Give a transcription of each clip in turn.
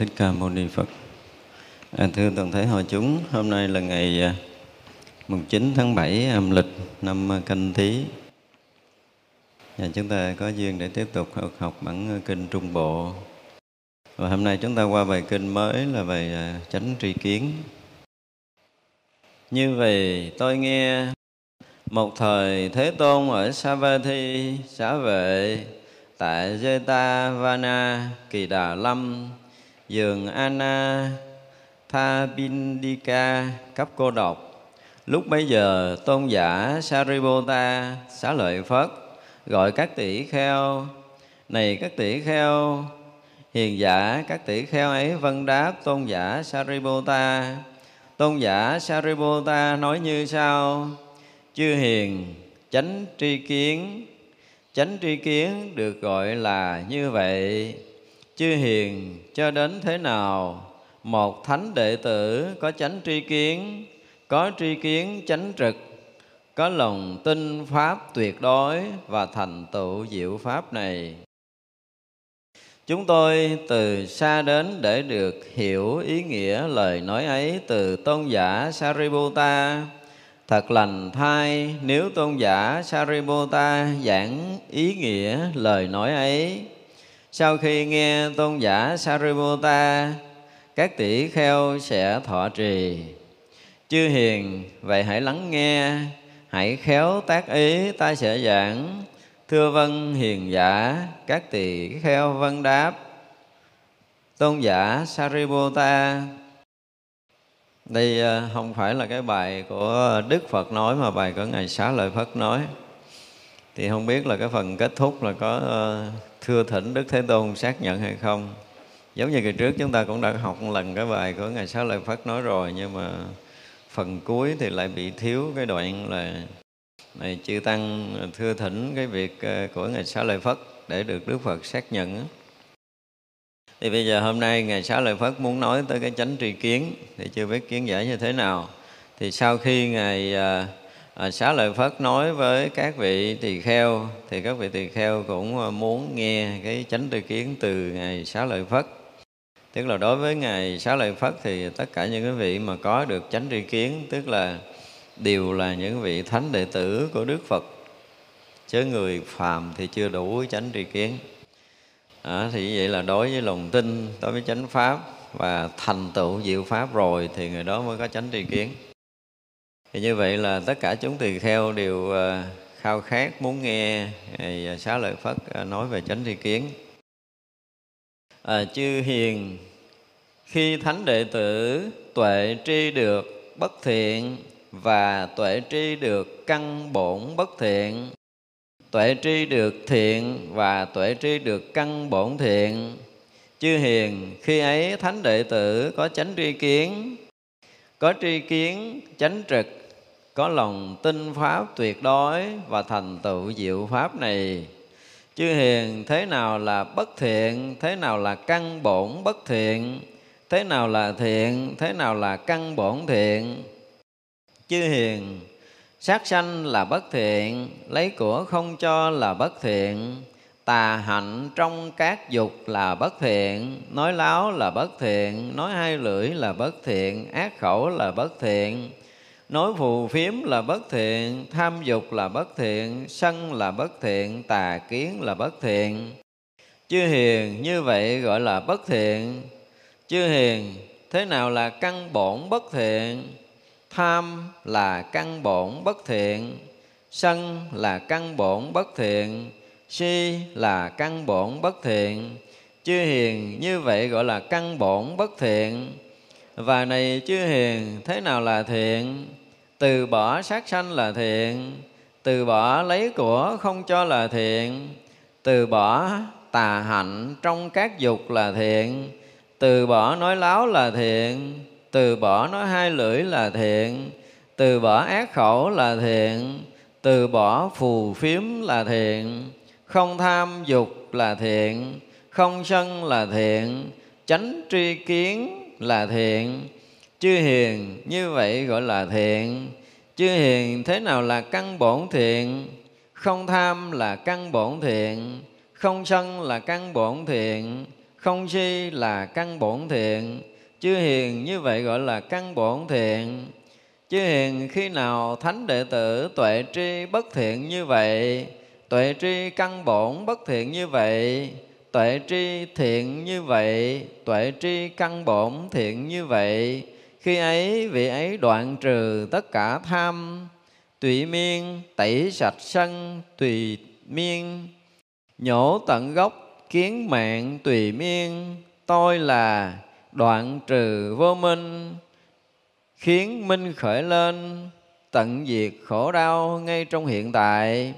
thích ca mâu ni phật. À, thưa toàn thể hội chúng hôm nay là ngày à, mùng 9 tháng 7 âm lịch năm canh tí và chúng ta có duyên để tiếp tục học, học bản kinh trung bộ. Và hôm nay chúng ta qua bài kinh mới là bài à, chánh tri kiến. Như vậy tôi nghe một thời Thế Tôn ở Savatthi, xã vệ tại Jeta Vana, Kỳ Đà Lâm, giường Anna Thabindika cấp cô độc. Lúc bấy giờ, tôn giả Sariputta xá lợi Phất gọi các tỷ kheo, này các tỷ kheo, hiền giả các tỷ kheo ấy vân đáp tôn giả Sariputta tôn giả Sariputta nói như sau, chư hiền, chánh tri kiến, chánh tri kiến được gọi là như vậy chư hiền, cho đến thế nào? Một thánh đệ tử có chánh tri kiến, có tri kiến chánh trực, có lòng tin pháp tuyệt đối và thành tựu diệu pháp này. Chúng tôi từ xa đến để được hiểu ý nghĩa lời nói ấy từ tôn giả sariputta. Thật lành thay, nếu tôn giả sariputta giảng ý nghĩa lời nói ấy sau khi nghe tôn giả Sariputta, các tỷ kheo sẽ thọ trì. Chư hiền, vậy hãy lắng nghe, hãy khéo tác ý ta sẽ giảng. Thưa vân hiền giả, các tỷ kheo vân đáp. Tôn giả Sariputta, đây à, không phải là cái bài của Đức Phật nói mà bài của Ngài Xá Lợi Phất nói thì không biết là cái phần kết thúc là có ờ, thưa thỉnh Đức Thế Tôn xác nhận hay không. Giống như kỳ trước chúng ta cũng đã học một lần cái bài của ngài Sáu Lợi Phất nói rồi, nhưng mà phần cuối thì lại bị thiếu cái đoạn là này chư tăng thưa thỉnh cái việc ờ, của ngài Sáu Lợi Phất để được Đức Phật xác nhận thì bây giờ hôm nay ngài Sáu Lợi Phất muốn nói tới cái chánh tri kiến, thì chưa biết kiến giải như thế nào. Thì sau khi ngài ờ, à, xá lợi phất nói với các vị tỳ kheo thì các vị tỳ kheo cũng à, muốn nghe cái chánh tư kiến từ ngài xá lợi phất. Tức là đối với ngài xá lợi phất thì tất cả những cái vị mà có được chánh tri kiến tức là đều là những vị thánh đệ tử của đức phật. Chứ người phàm thì chưa đủ chánh tri kiến. À, thì vậy là đối với lòng tin đối với chánh pháp và thành tựu diệu pháp rồi thì người đó mới có chánh tri kiến thì như vậy là tất cả chúng tỳ kheo đều ờ, khao khát muốn nghe ờ, Ngài Xá Lợi Phất ờ, nói về chánh tri kiến. À, chư hiền khi thánh đệ tử tuệ tri được bất thiện và tuệ tri được căn bổn bất thiện tuệ tri được thiện và tuệ tri được căn bổn thiện chư hiền khi ấy thánh đệ tử có chánh tri kiến có tri kiến chánh trực có lòng tin pháp tuyệt đối và thành tựu diệu pháp này. Chư hiền thế nào là bất thiện, thế nào là căn bổn bất thiện, thế nào là thiện, thế nào là căn bổn thiện. Chư hiền, sát sanh là bất thiện, lấy của không cho là bất thiện, tà hạnh trong các dục là bất thiện, nói láo là bất thiện, nói hai lưỡi là bất thiện, ác khẩu là bất thiện nói phù phiếm là bất thiện, tham dục là bất thiện, sân là bất thiện, tà kiến là bất thiện. Chư hiền, như vậy gọi là bất thiện. Chư hiền, thế nào là căn bổn bất thiện? Tham là căn bổn bất thiện, sân là căn bổn bất thiện, si là căn bổn bất thiện. Chư hiền, như vậy gọi là căn bổn bất thiện. Và này chư hiền, thế nào là thiện? Từ bỏ sát sanh là thiện từ bỏ lấy của không cho là thiện từ bỏ tà hạnh trong các dục là thiện từ bỏ nói láo là thiện từ bỏ nói hai lưỡi là thiện từ bỏ ác khẩu là thiện từ bỏ phù phiếm là thiện không tham dục là thiện không sân là thiện tránh tri kiến là thiện chư hiền, như vậy gọi là thiện. Chư hiền, thế nào là căn bổn thiện? Không tham là căn bổn thiện. Không sân là căn bổn thiện. Không si là căn bổn thiện. Chư hiền, như vậy gọi là căn bổn thiện. Chư hiền, khi nào thánh đệ tử tuệ tri bất thiện như vậy? Tuệ tri căn bổn bất thiện như vậy? Tuệ tri thiện như vậy? Tuệ tri căn bổn thiện như vậy? Khi ấy, vị ấy đoạn trừ tất cả tham tùy miên, tẩy sạch sân, tùy miên. Nhổ tận gốc, kiến mạng, tùy miên. Tôi là đoạn trừ vô minh, khiến minh khởi lên, tận diệt khổ đau ngay trong hiện tại.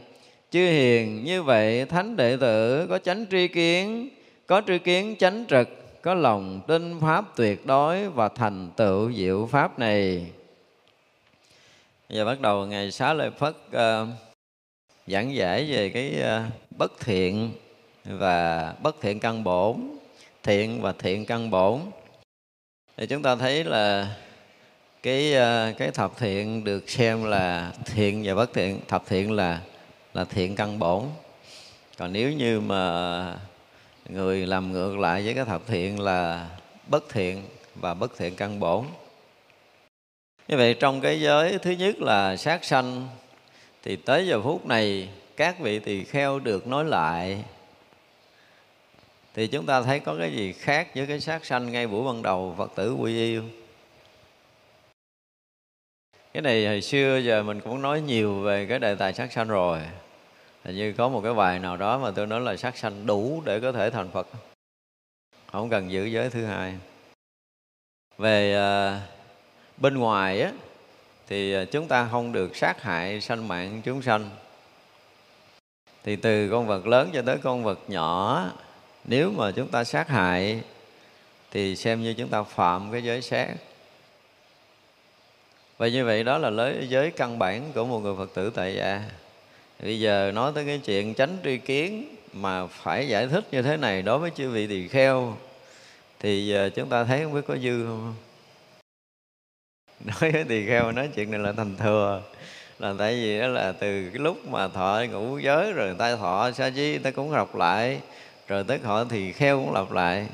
Chư hiền như vậy, thánh đệ tử có chánh tri kiến, có tri kiến chánh trực có lòng tin pháp tuyệt đối và thành tựu diệu pháp này. Giờ bắt đầu ngày xá lợi phất uh, giảng giải về cái uh, bất thiện và bất thiện căn bổn thiện và thiện căn bổn. Thì chúng ta thấy là cái uh, cái thập thiện được xem là thiện và bất thiện thập thiện là là thiện căn bổn. Còn nếu như mà người làm ngược lại với cái thập thiện là bất thiện và bất thiện căn bổn. Như vậy trong cái giới thứ nhất là sát sanh, thì tới giờ phút này các vị tỳ kheo được nói lại. Thì chúng ta thấy có cái gì khác với cái sát sanh ngay buổi ban đầu phật tử quy yêu cái này hồi xưa giờ mình cũng nói nhiều về cái đề tài sát sanh rồi. Hình như có một cái bài nào đó mà tôi nói là sát sanh đủ để có thể thành Phật. Không cần giữ giới thứ hai. Về à, bên ngoài á, Thì à, chúng ta không được sát hại sanh mạng chúng sanh. Thì từ con vật lớn cho tới con vật nhỏ, Nếu mà chúng ta sát hại, Thì xem như chúng ta phạm cái giới sát. Và như vậy đó là giới căn bản của một người Phật tử tại gia bây giờ nói tới cái chuyện tránh tri kiến mà phải giải thích như thế này đối với chư vị tỳ kheo thì giờ chúng ta thấy không biết có dư không? Nói với tỳ kheo nói chuyện này là thành thừa là tại vì đó là từ cái lúc mà thọ ngũ giới rồi tay ta thọ sa di người ta cũng lặp lại rồi tới họ thì kheo cũng lặp lại.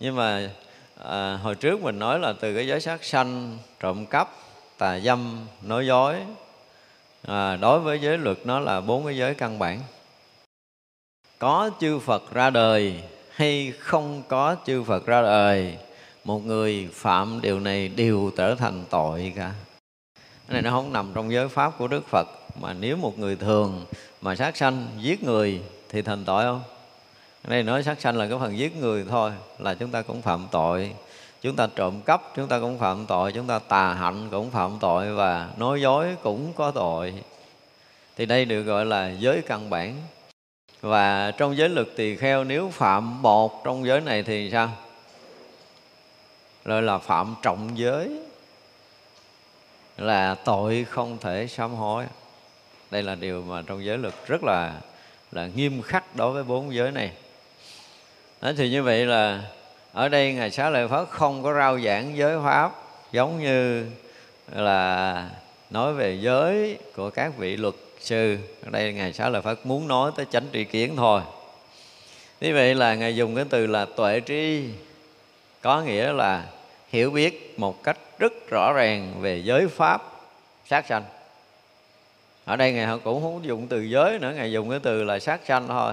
Nhưng mà à, hồi trước mình nói là từ cái giới sát sanh trộm cắp tà dâm nói dối à, đối với giới luật nó là bốn cái giới căn bản. Có chư Phật ra đời hay không có chư Phật ra đời một người phạm điều này đều trở thành tội cả. Cái này nó không nằm trong giới pháp của Đức Phật mà nếu một người thường mà sát sanh giết người thì thành tội không? Đây nói sát sanh là cái phần giết người thôi là chúng ta cũng phạm tội chúng ta trộm cắp chúng ta cũng phạm tội chúng ta tà hạnh cũng phạm tội và nói dối cũng có tội. Thì đây được gọi là giới căn bản. Và trong giới luật tỳ kheo nếu phạm một trong giới này thì sao? Gọi là phạm trọng giới. Là tội không thể sám hối. Đây là điều mà trong giới luật rất là là nghiêm khắc đối với bốn giới này. Đó, thì như vậy là ở đây ngài xá lợi phất không có rao giảng giới pháp giống như là nói về giới của các vị luật sư. Ở đây ngài xá lợi phất muốn nói tới chánh tri kiến thôi. Như vậy là ngài dùng cái từ là tuệ tri, có nghĩa là hiểu biết một cách rất rõ ràng về giới pháp sát sanh. Ở đây ngài cũng không dùng từ giới nữa, ngài dùng cái từ là sát sanh thôi.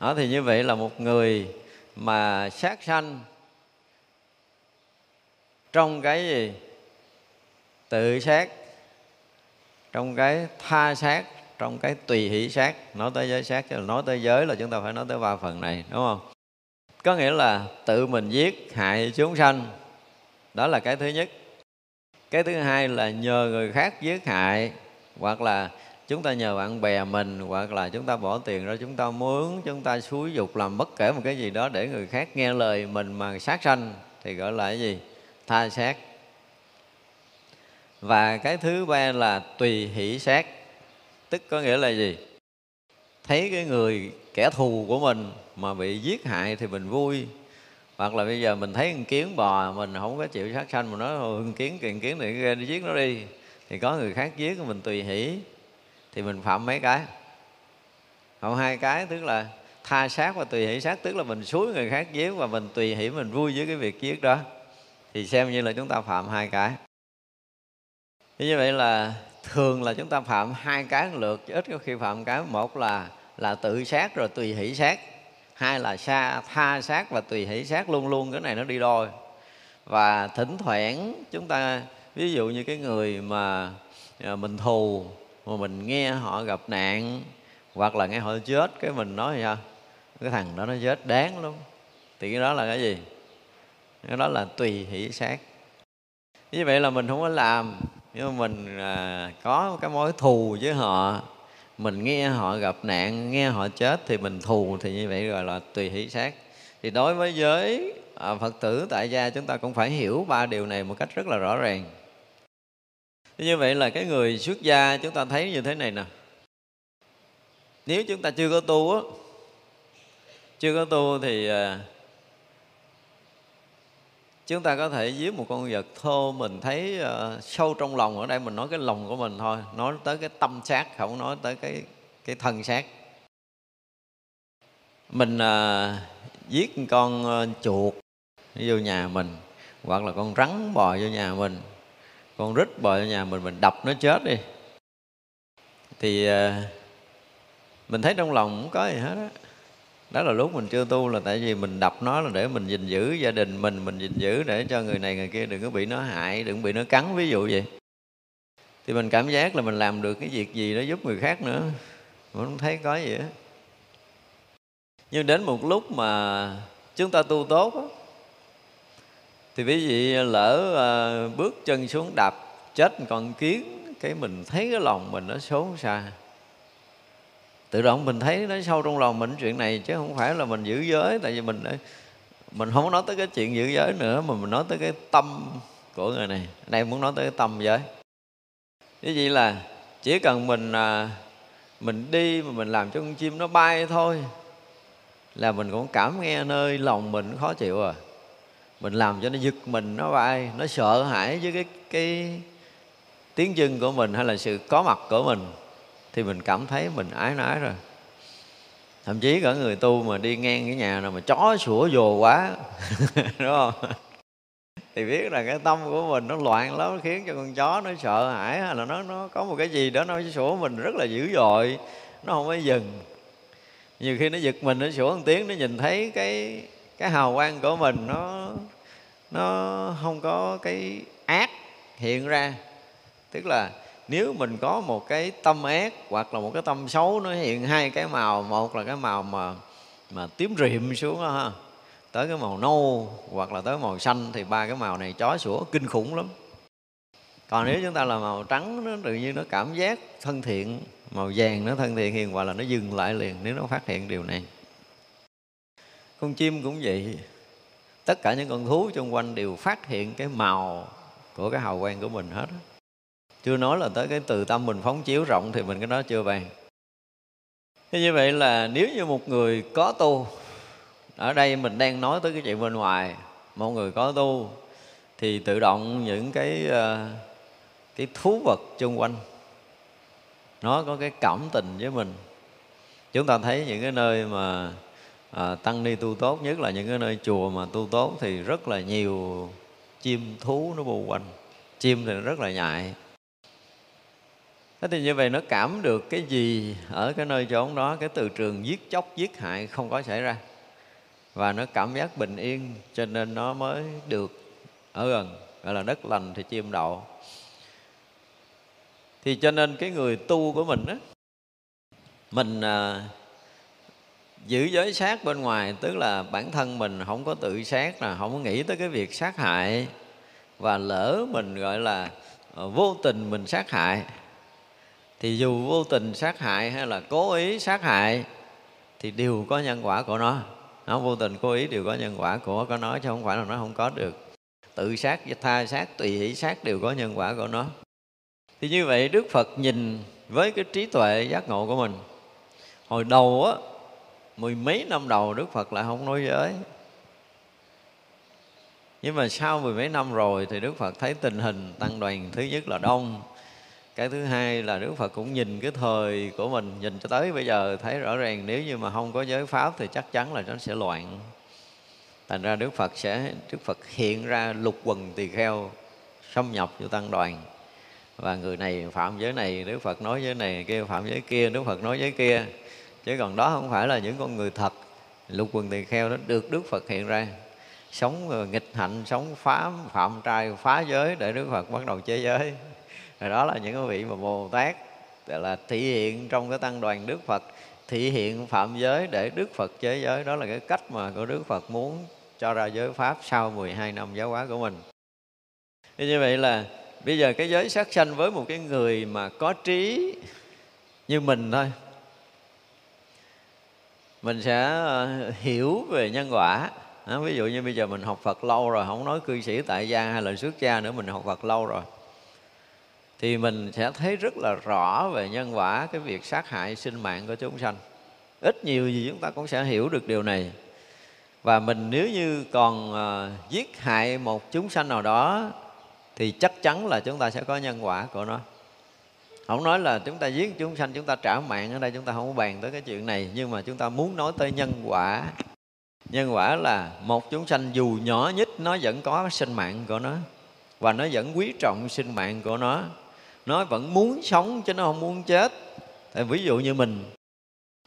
Đó thì như vậy là một người mà sát sanh trong cái gì? Tự sát. Trong cái tha sát, trong cái tùy hỷ sát. Nói tới giới sát chứ là nói tới giới là chúng ta phải nói tới ba phần này, đúng không? Có nghĩa là tự mình giết, hại chúng sanh. Đó là cái thứ nhất. Cái thứ hai là nhờ người khác giết hại hoặc là chúng ta nhờ bạn bè mình, hoặc là chúng ta bỏ tiền ra chúng ta muốn chúng ta xúi dục làm bất kể một cái gì đó để người khác nghe lời mình mà sát sanh, thì gọi là cái gì? Tha sát và cái thứ ba là tùy hỷ sát tức có nghĩa là gì? Thấy cái người kẻ thù của mình mà bị giết hại thì mình vui. Hoặc là bây giờ mình thấy con kiến bò mình không có chịu sát sanh mà nói con kiến kiện kiến này đi giết nó đi. Thì có người khác giết, mình tùy hỷ thì mình phạm mấy cái? Phạm hai cái tức là tha sát và tùy hỷ sát tức là mình suối người khác giết và mình tùy hỷ mình vui với cái việc giết đó. Thì xem như là chúng ta phạm hai cái. Như vậy là thường là chúng ta phạm hai cái lượt ít có khi phạm cái. Một là là tự sát rồi tùy hỷ sát hai là xa tha sát và tùy hỷ sát luôn luôn cái này nó đi đôi. Và thỉnh thoảng chúng ta, ví dụ như cái người mà à, mình thù mà mình nghe họ gặp nạn hoặc là nghe họ chết cái mình nói sao? Cái thằng đó nó chết đáng lắm. Thì cái đó là cái gì? Cái đó là tùy hỷ sát như vậy là mình không có làm nhưng mà mình à, có cái mối thù với họ. Mình nghe họ gặp nạn nghe họ chết thì mình thù thì như vậy gọi là tùy hỷ sát thì đối với giới à, phật tử tại gia chúng ta cũng phải hiểu ba điều này một cách rất là rõ ràng như vậy là cái người xuất gia chúng ta thấy như thế này nè. Nếu chúng ta chưa có tu á chưa có tu thì à, chúng ta có thể giết một con vật thô mình thấy uh, sâu trong lòng. Ở đây mình nói cái lòng của mình thôi nói tới cái tâm sát không nói tới cái cái thân xác mình uh, giết con uh, chuột vô nhà mình hoặc là con rắn bò vô nhà mình con rít bò nhà mình mình đập nó chết đi. Thì ờ, mình thấy trong lòng không có gì hết á. Đó là lúc mình chưa tu là tại vì mình đập nó là để mình gìn giữ gia đình mình mình gìn giữ để cho người này người kia đừng có bị nó hại đừng bị nó cắn ví dụ vậy. Thì mình cảm giác là mình làm được cái việc gì đó giúp người khác nữa. Mình không thấy có gì hết. Nhưng đến một lúc mà chúng ta tu tốt đó, thì quý vị lỡ uh, bước chân xuống đạp chết còn kiến cái mình thấy cái lòng mình nó xốn xa. Tự động mình thấy nó sâu trong lòng mình chuyện này chứ không phải là mình giữ giới tại vì mình à, mình không nói tới cái chuyện giữ giới nữa mà mình nói tới cái tâm của người này. Đây muốn nói tới cái tâm giới. Cái gì là chỉ cần mình à, mình đi mà mình làm cho con chim nó bay thôi là mình cũng cảm nghe nơi lòng mình khó chịu à mình làm cho nó giật mình, nó bay nó sợ hãi với cái cái tiếng chân của mình hay là sự có mặt của mình, thì mình cảm thấy mình ái nái rồi. Thậm chí cả người tu mà đi ngang cái nhà nào mà chó sủa dồ quá, đúng không? Thì biết là cái tâm của mình nó loạn lắm nó khiến cho con chó nó sợ hãi hay là nó nó có một cái gì đó nó sủa mình rất là dữ dội, nó không có dừng. Nhiều khi nó giật mình, nó sủa một tiếng, nó nhìn thấy cái cái hào quang của mình nó nó không có cái ác hiện ra. Tức là nếu mình có một cái tâm ác hoặc là một cái tâm xấu nó hiện hai cái màu, một là cái màu mà mà tím rịm xuống đó ha, tới cái màu nâu hoặc là tới màu xanh thì ba cái màu này chó sủa kinh khủng lắm. Còn nếu chúng ta là màu trắng, nó tự nhiên nó cảm giác thân thiện, màu vàng nó thân thiện hiền hòa là nó dừng lại liền nếu nó phát hiện điều này con chim cũng vậy. Tất cả những con thú xung quanh đều phát hiện cái màu của cái hào quang của mình hết chưa nói là tới cái từ tâm mình phóng chiếu rộng thì mình cái đó chưa bàn. Thế như vậy là nếu như một người có tu, ở đây mình đang nói tới cái chuyện bên ngoài, một người có tu, thì tự động những cái ờ, cái thú vật xung quanh, nó có cái cảm tình với mình. Chúng ta thấy những cái nơi mà à, tăng ni tu tốt nhất là những cái nơi chùa mà tu tốt thì rất là nhiều chim thú nó bu quanh. Chim thì rất là nhại thế thì như vậy nó cảm được cái gì ở cái nơi chốn đó cái từ trường giết chóc giết hại không có xảy ra. Và nó cảm giác bình yên cho nên nó mới được ở gần gọi là đất lành thì chim đậu thì cho nên cái người tu của mình á mình à, giữ giới sát bên ngoài, tức là bản thân mình không có tự sát là không có nghĩ tới cái việc sát hại. Và lỡ mình, gọi là ờ, vô tình mình sát hại, thì dù vô tình sát hại hay là cố ý sát hại, thì đều có nhân quả của nó. Nó vô tình cố ý đều có nhân quả của có nó, chứ không phải là nó không có được. Tự sát, tha sát, tùy hỷ sát đều có nhân quả của nó. Thì như vậy đức phật nhìn với cái trí tuệ giác ngộ của mình. Hồi đầu á mười mấy năm đầu đức phật lại không nói giới. Nhưng mà sau mười mấy năm rồi thì đức phật thấy tình hình tăng đoàn thứ nhất là đông. Cái thứ hai là đức phật cũng nhìn cái thời của mình, nhìn cho tới bây giờ thấy rõ ràng nếu như mà không có giới pháp thì chắc chắn là nó sẽ loạn. Thành ra đức phật sẽ, đức phật hiện ra lục quần tỳ kheo, xâm nhập vô tăng đoàn. Và người này phạm giới này, đức phật nói giới này kia, phạm giới kia, đức phật nói giới kia chứ còn đó không phải là những con người thật. Lục quần tỳ kheo đó được đức phật hiện ra. Sống ờ, nghịch hạnh, sống phá, phạm trai, phá giới để đức phật bắt đầu chế giới. Rồi đó là những cái vị mà bồ tát là, thị hiện trong cái tăng đoàn đức phật, thị hiện phạm giới để đức phật chế giới. Đó là cái cách mà của đức phật muốn cho ra giới pháp sau 12 năm giáo hóa của mình. Như vậy là bây giờ cái giới sát sanh với một cái người mà có trí như mình thôi mình sẽ ờ, hiểu về nhân quả. À, ví dụ như bây giờ mình học Phật lâu rồi không nói cư sĩ tại gia hay là xuất gia nữa mình học Phật lâu rồi. Thì mình sẽ thấy rất là rõ về nhân quả cái việc sát hại sinh mạng của chúng sanh. Ít nhiều gì chúng ta cũng sẽ hiểu được điều này. Và mình nếu như còn uh, giết hại một chúng sanh nào đó thì chắc chắn là chúng ta sẽ có nhân quả của nó không nói là chúng ta giết chúng sanh, chúng ta trả mạng ở đây, chúng ta không có bàn tới cái chuyện này. Nhưng mà chúng ta muốn nói tới nhân quả. Nhân quả là một chúng sanh dù nhỏ nhất, nó vẫn có sinh mạng của nó. Và nó vẫn quý trọng sinh mạng của nó. Nó vẫn muốn sống chứ nó không muốn chết. Tại ví dụ như mình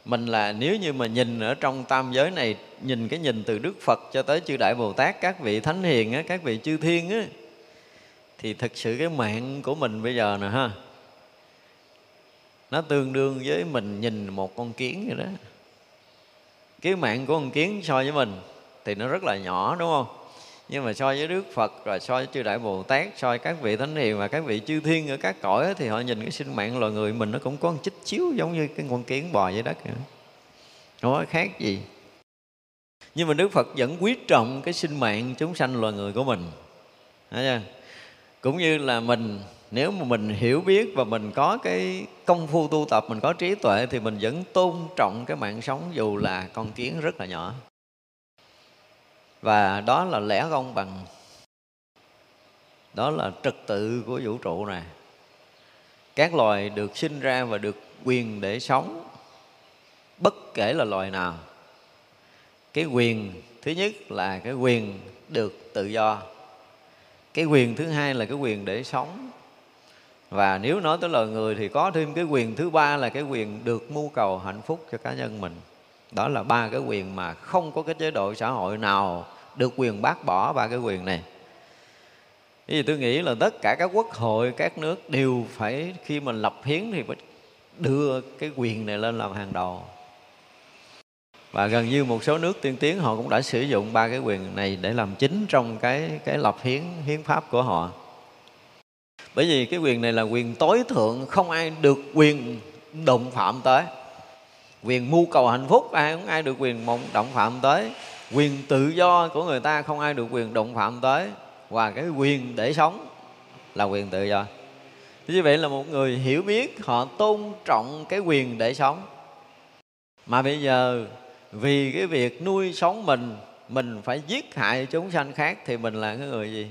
mình là nếu như mà nhìn ở trong tam giới này, nhìn cái nhìn từ đức phật cho tới chư đại bồ tát, các vị thánh hiền á, các vị chư thiên á, thì thực sự cái mạng của mình bây giờ nè ha nó tương đương với mình nhìn một con kiến vậy đó. Cái mạng của con kiến so với mình thì nó rất là nhỏ, đúng không? Nhưng mà so với Đức Phật, rồi so với chư Đại Bồ Tát, so với các vị Thánh Hiền và các vị chư thiên ở các cõi thì họ nhìn cái sinh mạng loài người mình nó cũng có một chích chiếu giống như cái con kiến bò dưới đất vậy không có khác gì. Nhưng mà Đức Phật vẫn quý trọng cái sinh mạng chúng sanh loài người của mình. Thấy chưa? cũng như là mình nếu mà mình hiểu biết và mình có cái công phu tu tập, mình có trí tuệ thì mình vẫn tôn trọng cái mạng sống dù là con kiến rất là nhỏ. Và đó là lẽ công bằng. Đó là trật tự của vũ trụ này các loài được sinh ra và được quyền để sống, bất kể là loài nào. Cái quyền thứ nhất là cái quyền được tự do. Cái quyền thứ hai là cái quyền để sống và nếu nói tới loài người thì có thêm cái quyền thứ ba là cái quyền được mưu cầu hạnh phúc cho cá nhân mình. Đó là ba cái quyền mà không có cái chế độ xã hội nào được quyền bác bỏ ba cái quyền này. Vì tôi nghĩ là tất cả các quốc hội, các nước đều phải khi mình lập hiến thì phải đưa cái quyền này lên làm hàng đầu. Và gần như một số nước tiên tiến họ cũng đã sử dụng ba cái quyền này để làm chính trong cái cái lập hiến hiến pháp của họ bởi vì cái quyền này là quyền tối thượng, không ai được quyền động phạm tới. Quyền mưu cầu hạnh phúc, ai không ai được quyền mong động phạm tới. Quyền tự do của người ta, không ai được quyền động phạm tới. Và cái quyền để sống là quyền tự do. Như vậy là một người hiểu biết, họ tôn trọng cái quyền để sống. Mà bây giờ, vì cái việc nuôi sống mình mình phải giết hại chúng sanh khác, thì mình là cái người gì?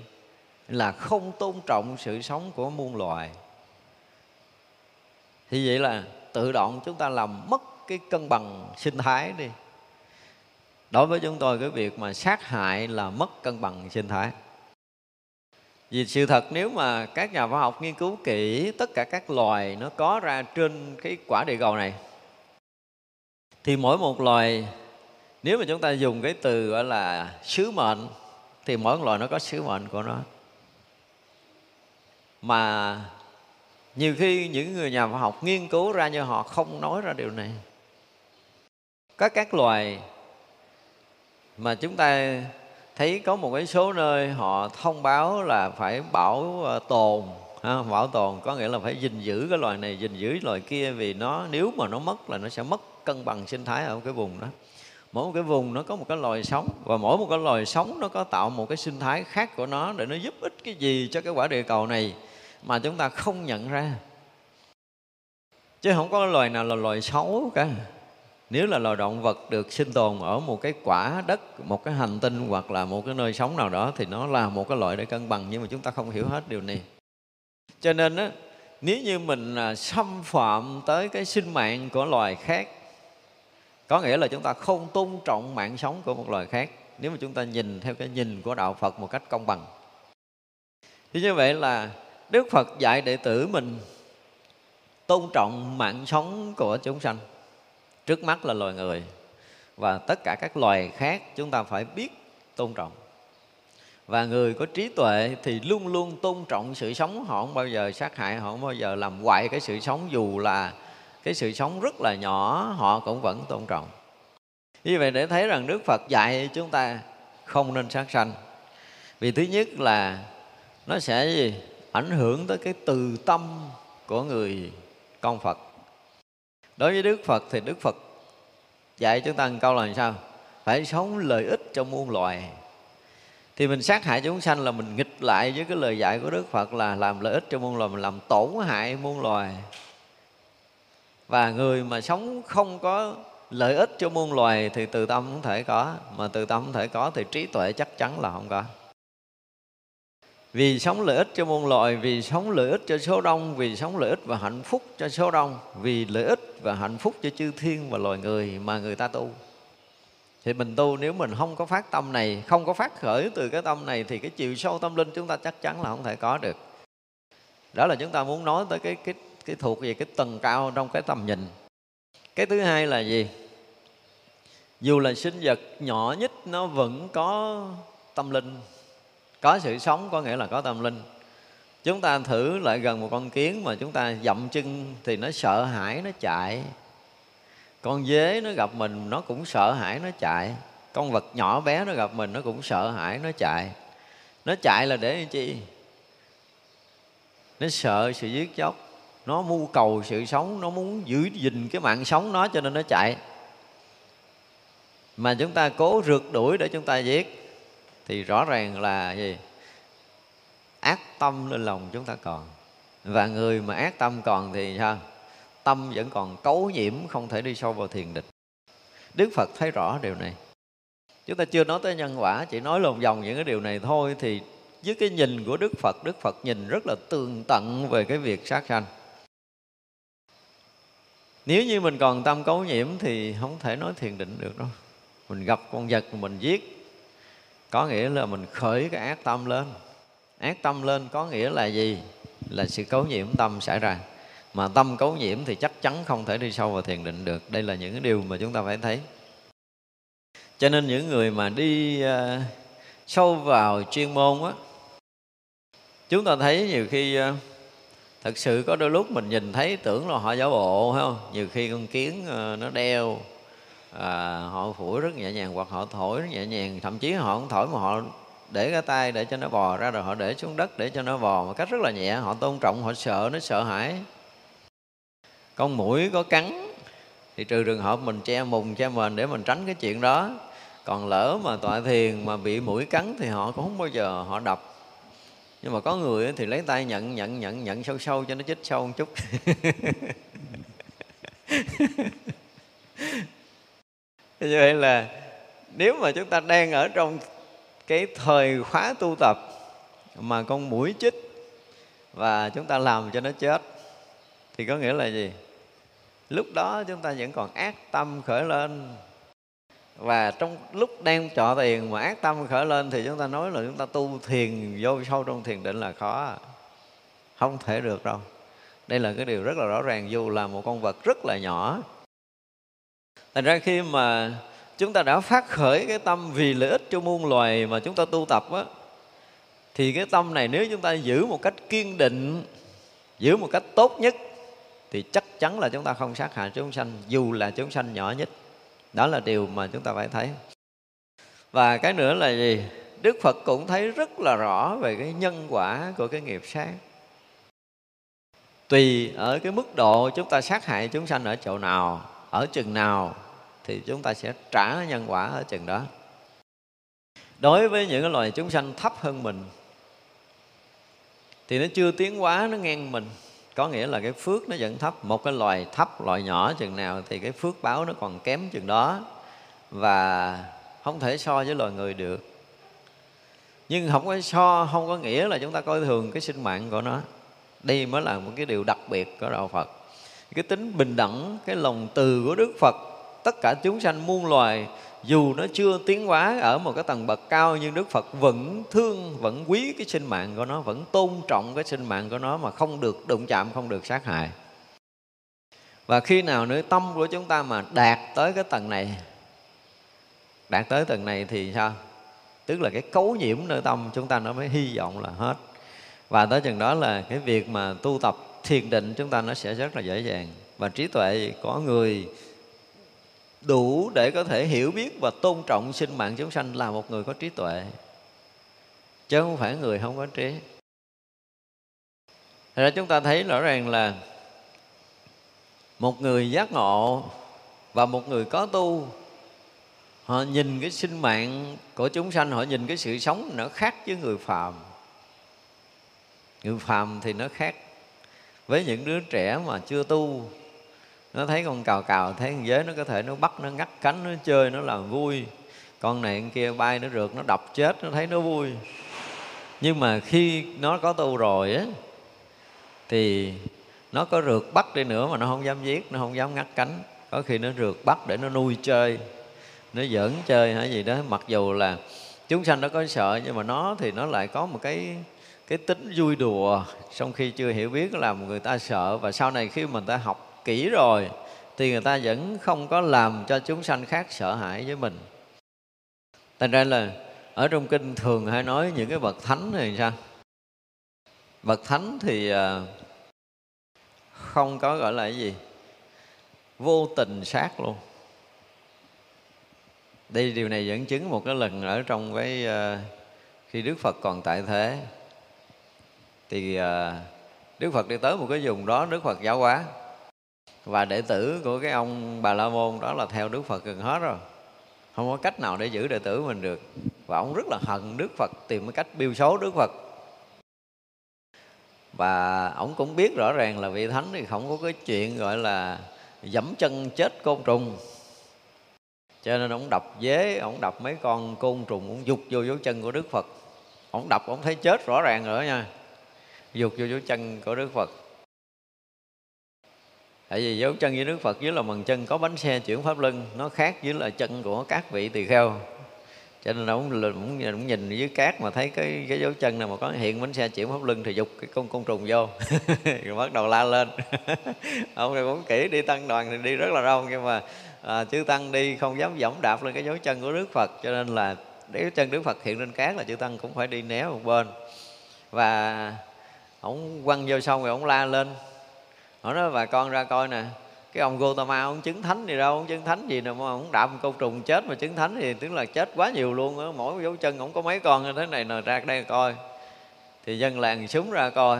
Là không tôn trọng sự sống của muôn loài. Thì vậy là tự động chúng ta làm mất cái cân bằng sinh thái đi. Đối với chúng tôi, cái việc mà sát hại là mất cân bằng sinh thái. Vì sự thật, nếu mà các nhà khoa học nghiên cứu kỹ tất cả các loài nó có ra trên cái quả địa cầu này, thì mỗi một loài, nếu mà chúng ta dùng cái từ gọi là sứ mệnh, thì mỗi loài nó có sứ mệnh của nó mà nhiều khi những người nhà khoa học nghiên cứu ra như họ không nói ra điều này. Có các loài mà chúng ta thấy có một cái số nơi họ thông báo là phải bảo ờ, tồn ha, bảo tồn có nghĩa là phải gìn giữ cái loài này gìn giữ loài kia vì nó nếu mà nó mất là nó sẽ mất cân bằng sinh thái ở cái vùng đó. Mỗi một cái vùng nó có một cái loài sống và mỗi một cái loài sống nó có tạo một cái sinh thái khác của nó để nó giúp ích cái gì cho cái quả địa cầu này mà chúng ta không nhận ra. Chứ không có loài nào là loài xấu cả. Nếu là loài động vật được sinh tồn ở một cái quả đất, một cái hành tinh hoặc là một cái nơi sống nào đó thì nó là một cái loại để cân bằng, nhưng mà chúng ta không hiểu hết điều này. Cho nên á, nếu như mình à, xâm phạm tới cái sinh mạng của loài khác, có nghĩa là chúng ta không tôn trọng mạng sống của một loài khác, nếu mà chúng ta nhìn theo cái nhìn của đạo phật một cách công bằng. Thì như vậy là đức phật dạy đệ tử mình tôn trọng mạng sống của chúng sanh. Trước mắt là loài người và tất cả các loài khác chúng ta phải biết tôn trọng. Và người có trí tuệ thì luôn luôn tôn trọng sự sống, họ không bao giờ sát hại, họ không bao giờ làm hoại cái sự sống, dù là cái sự sống rất là nhỏ, họ cũng vẫn tôn trọng. Như vậy để thấy rằng đức phật dạy chúng ta không nên sát sanh. Vì thứ nhất là nó sẽ gì? Ảnh hưởng tới cái từ tâm của người con phật. Đối với đức phật thì đức phật dạy chúng ta một câu là sao? Phải sống lợi ích cho muôn loài. Thì mình sát hại chúng sanh là mình nghịch lại với cái lời dạy của đức phật là làm lợi ích cho muôn loài, mình làm tổn hại muôn loài. Và người mà sống không có lợi ích cho muôn loài thì từ tâm không thể có, mà từ tâm không thể có thì trí tuệ chắc chắn là không có vì sống lợi ích cho muôn loài, vì sống lợi ích cho số đông, vì sống lợi ích và hạnh phúc cho số đông, vì lợi ích và hạnh phúc cho chư thiên và loài người mà người ta tu. Thì mình tu nếu mình không có phát tâm này, không có phát khởi từ cái tâm này thì cái chiều sâu tâm linh chúng ta chắc chắn là không thể có được. Đó là chúng ta muốn nói tới cái cái cái thuộc về cái tầng cao trong cái tầm nhìn. Cái thứ hai là gì? Dù là sinh vật nhỏ nhất, nó vẫn có tâm linh có sự sống có nghĩa là có tâm linh. Chúng ta thử lại gần một con kiến mà chúng ta dậm chân thì nó sợ hãi, nó chạy. Con dế nó gặp mình, nó cũng sợ hãi, nó chạy. Con vật nhỏ bé nó gặp mình, nó cũng sợ hãi, nó chạy. Nó chạy là để làm chi? Nó sợ sự giết chóc. Nó mưu cầu sự sống, nó muốn giữ gìn cái mạng sống nó cho nên nó chạy. Mà chúng ta cố rượt đuổi để chúng ta giết thì rõ ràng là gì? Ác tâm lên lòng chúng ta còn. Và người mà ác tâm còn thì sao? Tâm vẫn còn cấu nhiễm, không thể đi sâu vào thiền định. Đức phật thấy rõ điều này. Chúng ta chưa nói tới nhân quả, chỉ nói lồng vòng những cái điều này thôi thì với cái nhìn của đức phật đức phật nhìn rất là tường tận về cái việc sát sanh. Nếu như mình còn tâm cấu nhiễm thì không thể nói thiền định được đâu. Mình gặp con vật mình giết có nghĩa là mình khởi cái ác tâm lên. Ác tâm lên có nghĩa là gì? Là sự cấu nhiễm tâm xảy ra. Mà tâm cấu nhiễm thì chắc chắn không thể đi sâu vào thiền định được. Đây là những điều mà chúng ta phải thấy. Cho nên những người mà đi uh, sâu vào chuyên môn á chúng ta thấy nhiều khi uh, thật sự có đôi lúc mình nhìn thấy tưởng là họ giả bộ phải không? Nhiều khi con kiến uh, nó đeo à, họ phủi rất nhẹ nhàng hoặc họ thổi rất nhẹ nhàng. Thậm chí họ không thổi mà họ để cái tay để cho nó bò ra rồi họ để xuống đất để cho nó bò một cách rất là nhẹ. Họ tôn trọng họ sợ nó sợ hãi. Con mũi có cắn thì trừ trường hợp mình che mùng che mền để mình tránh cái chuyện đó. Còn lỡ mà tọa thiền mà bị mũi cắn thì họ cũng không bao giờ họ đập. Nhưng mà có người thì lấy tay nhận nhận nhận nhận sâu sâu cho nó chích sâu một chút. như vậy là nếu mà chúng ta đang ở trong cái thời khóa tu tập mà con mũi chích và chúng ta làm cho nó chết, thì có nghĩa là gì? Lúc đó chúng ta vẫn còn ác tâm khởi lên. Và trong lúc đang trọ tiền mà ác tâm khởi lên thì chúng ta nói là chúng ta tu thiền vô sâu trong thiền định là khó. Không thể được đâu. Đây là cái điều rất là rõ ràng, dù là một con vật rất là nhỏ thành ra khi mà chúng ta đã phát khởi cái tâm vì lợi ích cho muôn loài mà chúng ta tu tập á, thì cái tâm này nếu chúng ta giữ một cách kiên định, giữ một cách tốt nhất, thì chắc chắn là chúng ta không sát hại chúng sanh, dù là chúng sanh nhỏ nhất. Đó là điều mà chúng ta phải thấy. Và cái nữa là gì? Đức phật cũng thấy rất là rõ về cái nhân quả của cái nghiệp sát. Tùy ở cái mức độ chúng ta sát hại chúng sanh ở chỗ nào ở chừng nào thì chúng ta sẽ trả nhân quả ở chừng đó. Đối với những cái loài chúng sanh thấp hơn mình, thì nó chưa tiến hóa, nó ngang mình. Có nghĩa là cái phước nó vẫn thấp. Một cái loài thấp, loài nhỏ chừng nào thì cái phước báo nó còn kém chừng đó. Và không thể so với loài người được. Nhưng không có so, không có nghĩa là chúng ta coi thường cái sinh mạng của nó. Đây mới là một cái điều đặc biệt của đạo phật cái tính bình đẳng cái lòng từ của đức phật tất cả chúng sanh muôn loài dù nó chưa tiến hóa ở một cái tầng bậc cao nhưng Đức Phật vẫn thương, vẫn quý cái sinh mạng của nó, vẫn tôn trọng cái sinh mạng của nó mà không được đụng chạm, không được sát hại. Và khi nào nữa tâm của chúng ta mà đạt tới cái tầng này, đạt tới tầng này thì sao? Tức là cái cấu nhiễm nơi tâm chúng ta nó mới hy vọng là hết. Và tới chừng đó là cái việc mà tu tập thiền định chúng ta nó sẽ rất là dễ dàng. Và trí tuệ, có người đủ để có thể hiểu biết và tôn trọng sinh mạng chúng sanh là một người có trí tuệ. Chứ không phải người không có trí. Thật ra chúng ta thấy rõ ràng là một người giác ngộ và một người có tu, họ nhìn cái sinh mạng của chúng sanh, họ nhìn cái sự sống nó khác với người phàm. Người phàm thì nó khác với những đứa trẻ mà chưa tu, nó thấy con cào cào, thấy con dế nó có thể nó bắt, nó ngắt cánh, nó chơi, nó làm vui. Con này, con kia, bay, nó rượt, nó đập, chết, nó thấy nó vui. Nhưng mà khi nó có tu rồi á, thì nó có rượt bắt đi nữa mà nó không dám giết, nó không dám ngắt cánh. Có khi nó rượt bắt để nó nuôi chơi, nó giỡn chơi hay gì đó. Mặc dù là chúng sanh nó có sợ, nhưng mà nó thì nó lại có một cái cái tính vui đùa, trong khi chưa hiểu biết làm người ta sợ, và sau này khi mình ta học kỹ rồi, thì người ta vẫn không có làm cho chúng sanh khác sợ hãi với mình. Thành ra là, ở trong kinh thường hay nói những cái bậc thánh này sao? Bậc thánh thì à, không có gọi là cái gì? Vô tình sát luôn. Đây, điều này dẫn chứng một cái lần ở trong cái à, khi đức phật còn tại thế thì à, đức phật đi tới một cái vùng đó đức phật giáo hóa. Và đệ tử của cái ông bà la môn đó là theo đức phật gần hết rồi. Không có cách nào để giữ đệ tử mình được. Và ông rất là hận đức phật tìm cái cách biêu xấu đức phật. Và ông cũng biết rõ ràng là vị thánh thì không có cái chuyện gọi là dẫm chân chết côn trùng. Cho nên ông đập dế ông đập mấy con côn trùng ông dục vô dấu chân của đức phật. Ông đập ông thấy chết rõ ràng rồi đó nha dục vô dấu chân của đức phật. Tại vì dấu chân với đức phật dưới là bằng chân có bánh xe chuyển pháp luân nó khác với là chân của các vị tỳ kheo. Cho nên ông, cũng, cũng nhìn dưới cát mà thấy cái cái dấu chân nào mà có hiện bánh xe chuyển pháp luân thì dục cái con côn trùng vô. Rồi bắt đầu la lên. Ông này cũng kỹ đi tăng đoàn thì đi rất là đông nhưng mà à, chư tăng đi không dám dẫm đạp lên cái dấu chân của đức phật. Cho nên là nếu chân đức phật hiện lên cát là chư tăng cũng phải đi né một bên. Và ông quăng vô xong rồi ông la lên. Ổng nói bà con ra coi nè cái ông Gotama ông chứng thánh gì đâu ông chứng thánh gì nè, mà ông đạp câu trùng chết mà chứng thánh thì tức là chết quá nhiều luôn á mỗi dấu chân ông có mấy con như thế này nè ra đây coi. Thì dân làng súng ra coi.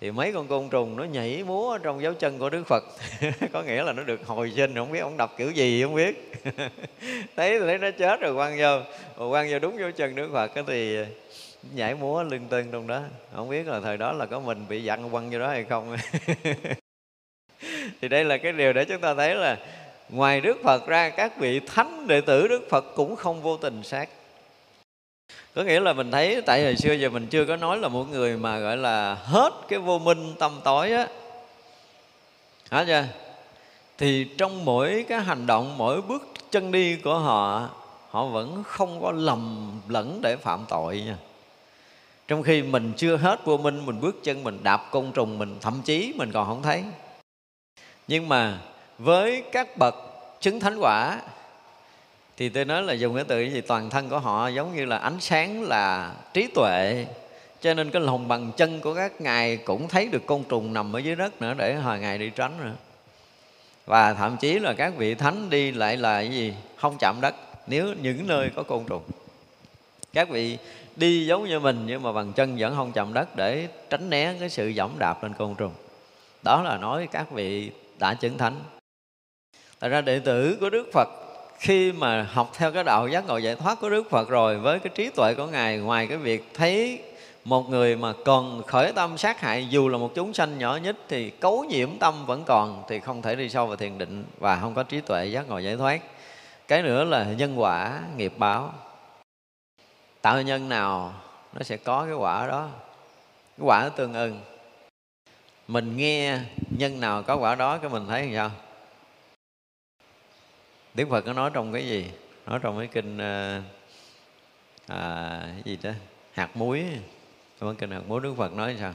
Thì mấy con côn trùng nó nhảy múa trong dấu chân của Đức Phật. Có nghĩa là nó được hồi sinh không biết ông đập kiểu gì không biết. Thấy thấy nó chết rồi quăng vô. Rồi quăng vô đúng dấu chân Đức Phật cái thì nhảy múa lưng tưng trong đó. Không biết là thời đó là có mình bị dặn quăng vô đó hay không. Thì đây là cái điều để chúng ta thấy là ngoài đức phật ra, các vị thánh đệ tử đức phật cũng không vô tình sát. Có nghĩa là mình thấy tại hồi xưa giờ mình chưa có nói là một người mà gọi là hết cái vô minh tâm tối á. Hả chưa? Thì trong mỗi cái hành động, mỗi bước chân đi của họ họ vẫn không có lầm lẫn để phạm tội nha trong khi mình chưa hết vô minh, mình bước chân, mình đạp côn trùng, mình thậm chí mình còn không thấy. Nhưng mà với các bậc chứng thánh quả, thì tôi nói là dùng cái từ gì, toàn thân của họ giống như là ánh sáng là trí tuệ. Cho nên cái lòng bằng chân của các ngài cũng thấy được côn trùng nằm ở dưới đất nữa, để hồi ngày đi tránh nữa. Và thậm chí là các vị thánh đi lại là cái gì? Không chạm đất, nếu những nơi có côn trùng. Các vị đi giống như mình, nhưng mà bằng chân vẫn không chạm đất để tránh né cái sự dẫm đạp lên côn trùng. Đó là nói các vị đã chứng thánh. Thật ra đệ tử của Đức Phật, khi mà học theo cái đạo giác ngộ giải thoát của Đức Phật rồi, với cái trí tuệ của Ngài, ngoài cái việc thấy một người mà còn khởi tâm sát hại, dù là một chúng sanh nhỏ nhất, thì cấu nhiễm tâm vẫn còn, thì không thể đi sâu vào thiền định và không có trí tuệ giác ngộ giải thoát. Cái nữa là nhân quả nghiệp báo tạo nhân nào nó sẽ có cái quả đó. Cái quả tương ưng. Mình nghe nhân nào có quả đó cái mình thấy làm sao? Đức Phật có nói trong cái gì? Nói trong cái kinh à, à, cái gì đó hạt muối. Trong kinh hạt muối Đức Phật nói sao?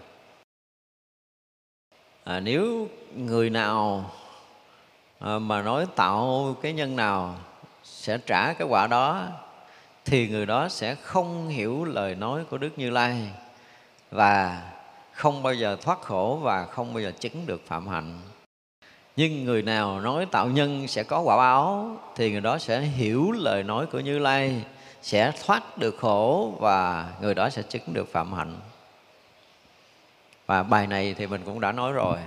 À, nếu người nào à, mà nói tạo cái nhân nào sẽ trả cái quả đó thì người đó sẽ không hiểu lời nói của Đức Như Lai và không bao giờ thoát khổ và không bao giờ chứng được phạm hạnh. Nhưng người nào nói tạo nhân sẽ có quả báo thì người đó sẽ hiểu lời nói của như lai, sẽ thoát được khổ và người đó sẽ chứng được phạm hạnh. Và bài này thì mình cũng đã nói rồi.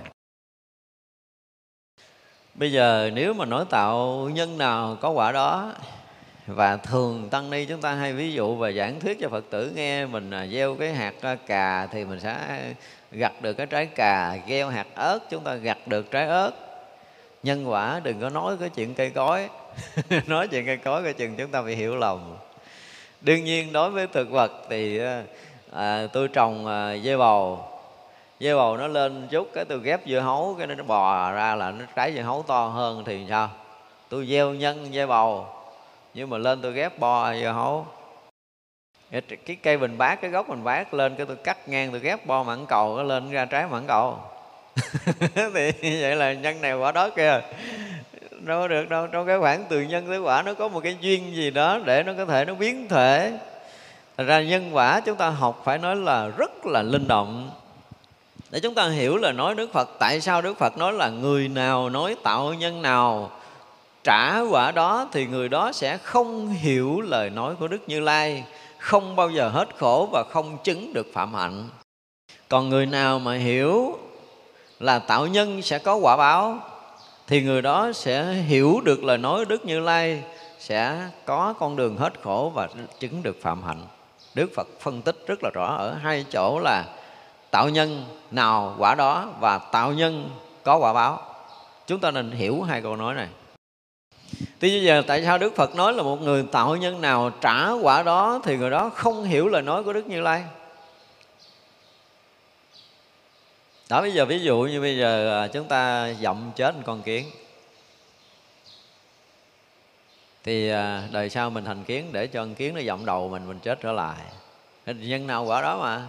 Bây giờ nếu mà nói tạo nhân nào có quả đó và thường tăng ni chúng ta hay ví dụ và giảng thuyết cho phật tử nghe mình à, gieo cái hạt cà thì mình sẽ gặt được cái trái cà gieo hạt ớt chúng ta gặt được trái ớt. Nhân quả đừng có nói cái chuyện cây cối. Nói chuyện cây cối coi chừng chúng ta bị hiểu lầm đương nhiên đối với thực vật thì à, à tôi trồng à, dây bầu. Dây bầu nó lên chút cái tôi ghép dưa hấu cái nó bò ra là nó trái dưa hấu to hơn thì sao? Tôi gieo nhân dây bầu nhưng mà lên tôi ghép bo giờ hổ cái cây bình bát, cái gốc bình bát lên, cái tôi cắt ngang, tôi ghép bo mặn cầu nó lên ra trái mặn cầu. Thì vậy là nhân này quả đó kìa. Đâu có được đâu trong cái khoảng từ nhân tới quả, nó có một cái duyên gì đó để nó có thể nó biến thể. Thật ra nhân quả chúng ta học phải nói là rất là linh động. Để chúng ta hiểu là nói Đức Phật, tại sao Đức Phật nói là người nào nói tạo nhân nào trả quả đó thì người đó sẽ không hiểu lời nói của Đức Như Lai, không bao giờ hết khổ và không chứng được phạm hạnh còn người nào mà hiểu là tạo nhân sẽ có quả báo, thì người đó sẽ hiểu được lời nói Đức Như Lai, sẽ có con đường hết khổ và chứng được phạm hạnh. Đức Phật phân tích rất là rõ ở hai chỗ là tạo nhân nào quả đó và tạo nhân có quả báo. Chúng ta nên hiểu hai câu nói này. Tuy bây giờ tại sao Đức Phật nói là một người tạo nhân nào trả quả đó thì người đó không hiểu lời nói của Đức Như Lai. đó, bây giờ ví dụ như bây giờ à, chúng ta dậm chết một con kiến. Thì à, đời sau mình thành kiến để cho con kiến nó dậm đầu mình mình chết trở lại. Nhân nào quả đó mà?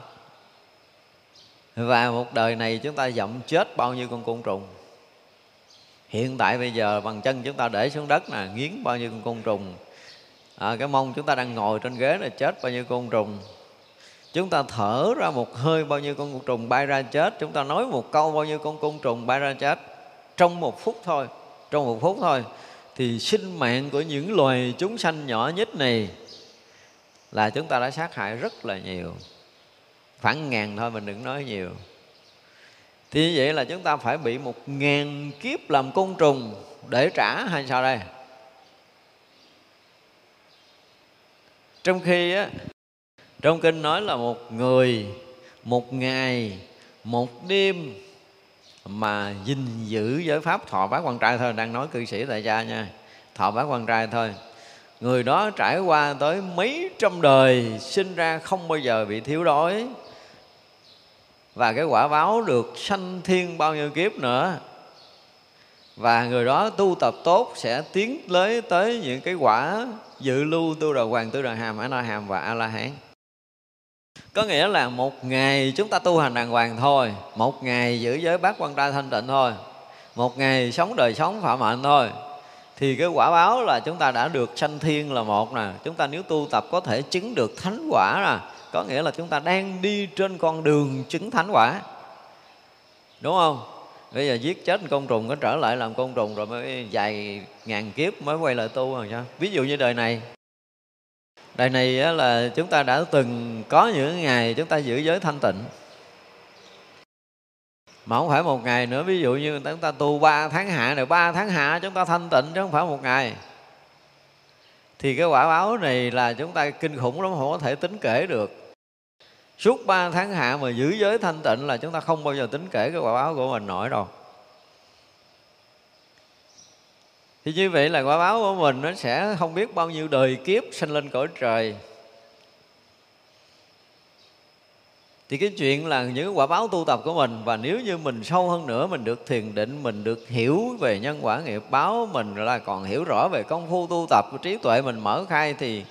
Và một đời này chúng ta dậm chết bao nhiêu con côn trùng? Hiện tại bây giờ bằng chân chúng ta để xuống đất là nghiến bao nhiêu con côn trùng. À, cái mông chúng ta đang ngồi trên ghế là chết bao nhiêu côn trùng. Chúng ta thở ra một hơi bao nhiêu con côn trùng bay ra chết. Chúng ta nói một câu bao nhiêu con côn trùng bay ra chết. Trong một phút thôi trong một phút thôi thì sinh mạng của những loài chúng sanh nhỏ nhất này là chúng ta đã sát hại rất là nhiều. Khoảng ngàn thôi mình đừng nói nhiều thì như vậy là chúng ta phải bị một ngàn kiếp làm côn trùng để trả hay sao đây? Trong khi á, trong kinh nói là một người, một ngày, một đêm mà gìn giữ giới pháp thọ bác quan trai thôi, đang nói cư sĩ tại gia nha, thọ bác quan trai thôi. Người đó trải qua tới mấy trăm đời sinh ra không bao giờ bị thiếu đói và cái quả báo được sanh thiên bao nhiêu kiếp nữa. Và người đó tu tập tốt sẽ tiến tới tới những cái quả dự lưu tu đà hoàng, tu đà hàm a la hàm và a la hán có nghĩa là một ngày chúng ta tu hành đàng hoàng thôi, một ngày giữ giới bát quan trai thanh tịnh thôi, một ngày sống đời sống phạm hạnh thôi, thì cái quả báo là chúng ta đã được sanh thiên là một nè. Chúng ta nếu tu tập có thể chứng được thánh quả nè có nghĩa là chúng ta đang đi trên con đường chứng thánh quả. Đúng không? Bây giờ giết chết con trùng có trở lại làm con trùng rồi mới vài ngàn kiếp mới quay lại tu rồi sao? Ví dụ như đời này. Đời này là chúng ta đã từng có những ngày chúng ta giữ giới thanh tịnh. Mà không phải một ngày nữa, ví dụ như chúng ta tu 3 tháng hạ rồi 3 tháng hạ chúng ta thanh tịnh chứ không phải một ngày. Thì cái quả báo này là chúng ta kinh khủng lắm, không có thể tính kể được suốt 3 tháng hạ mà giữ giới thanh tịnh là chúng ta không bao giờ tính kể cái quả báo của mình nổi đâu. Thì như vậy là quả báo của mình nó sẽ không biết bao nhiêu đời kiếp sanh lên cõi trời. Thì cái chuyện là những quả báo tu tập của mình, và nếu như mình sâu hơn nữa, mình được thiền định, mình được hiểu về nhân quả nghiệp báo, mình là còn hiểu rõ về công phu tu tập của trí tuệ, mình mở khai thì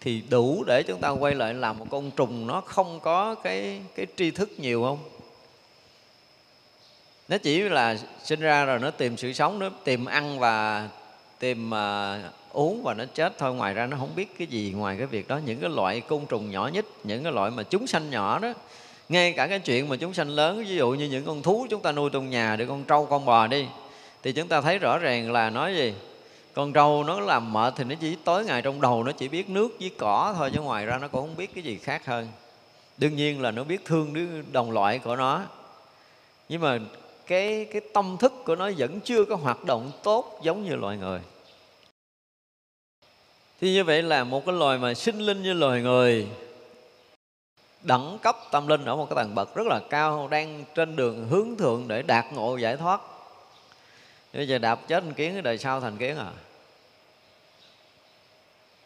thì đủ để chúng ta quay lại làm một con trùng nó không có cái cái tri thức nhiều không? Nó chỉ là sinh ra rồi nó tìm sự sống nó tìm ăn và tìm uh, uống và nó chết thôi. Ngoài ra nó không biết cái gì ngoài cái việc đó. Những cái loại côn trùng nhỏ nhất những cái loại mà chúng sanh nhỏ đó ngay cả cái chuyện mà chúng sanh lớn ví dụ như những con thú chúng ta nuôi trong nhà để con trâu con bò đi thì chúng ta thấy rõ ràng là nói gì? Con trâu nó làm mệt thì nó chỉ tối ngày trong đầu nó chỉ biết nước với cỏ thôi, chứ ngoài ra nó cũng không biết cái gì khác hơn. Đương nhiên là nó biết thương đứa đồng loại của nó. Nhưng mà cái cái tâm thức của nó vẫn chưa có hoạt động tốt giống như loài người. Thì như vậy là một cái loài mà sinh linh như loài người, đẳng cấp tâm linh ở một cái tầng bậc rất là cao, đang trên đường hướng thượng để đạt ngộ giải thoát bây giờ đạp chết một kiến đời sau thành kiến à?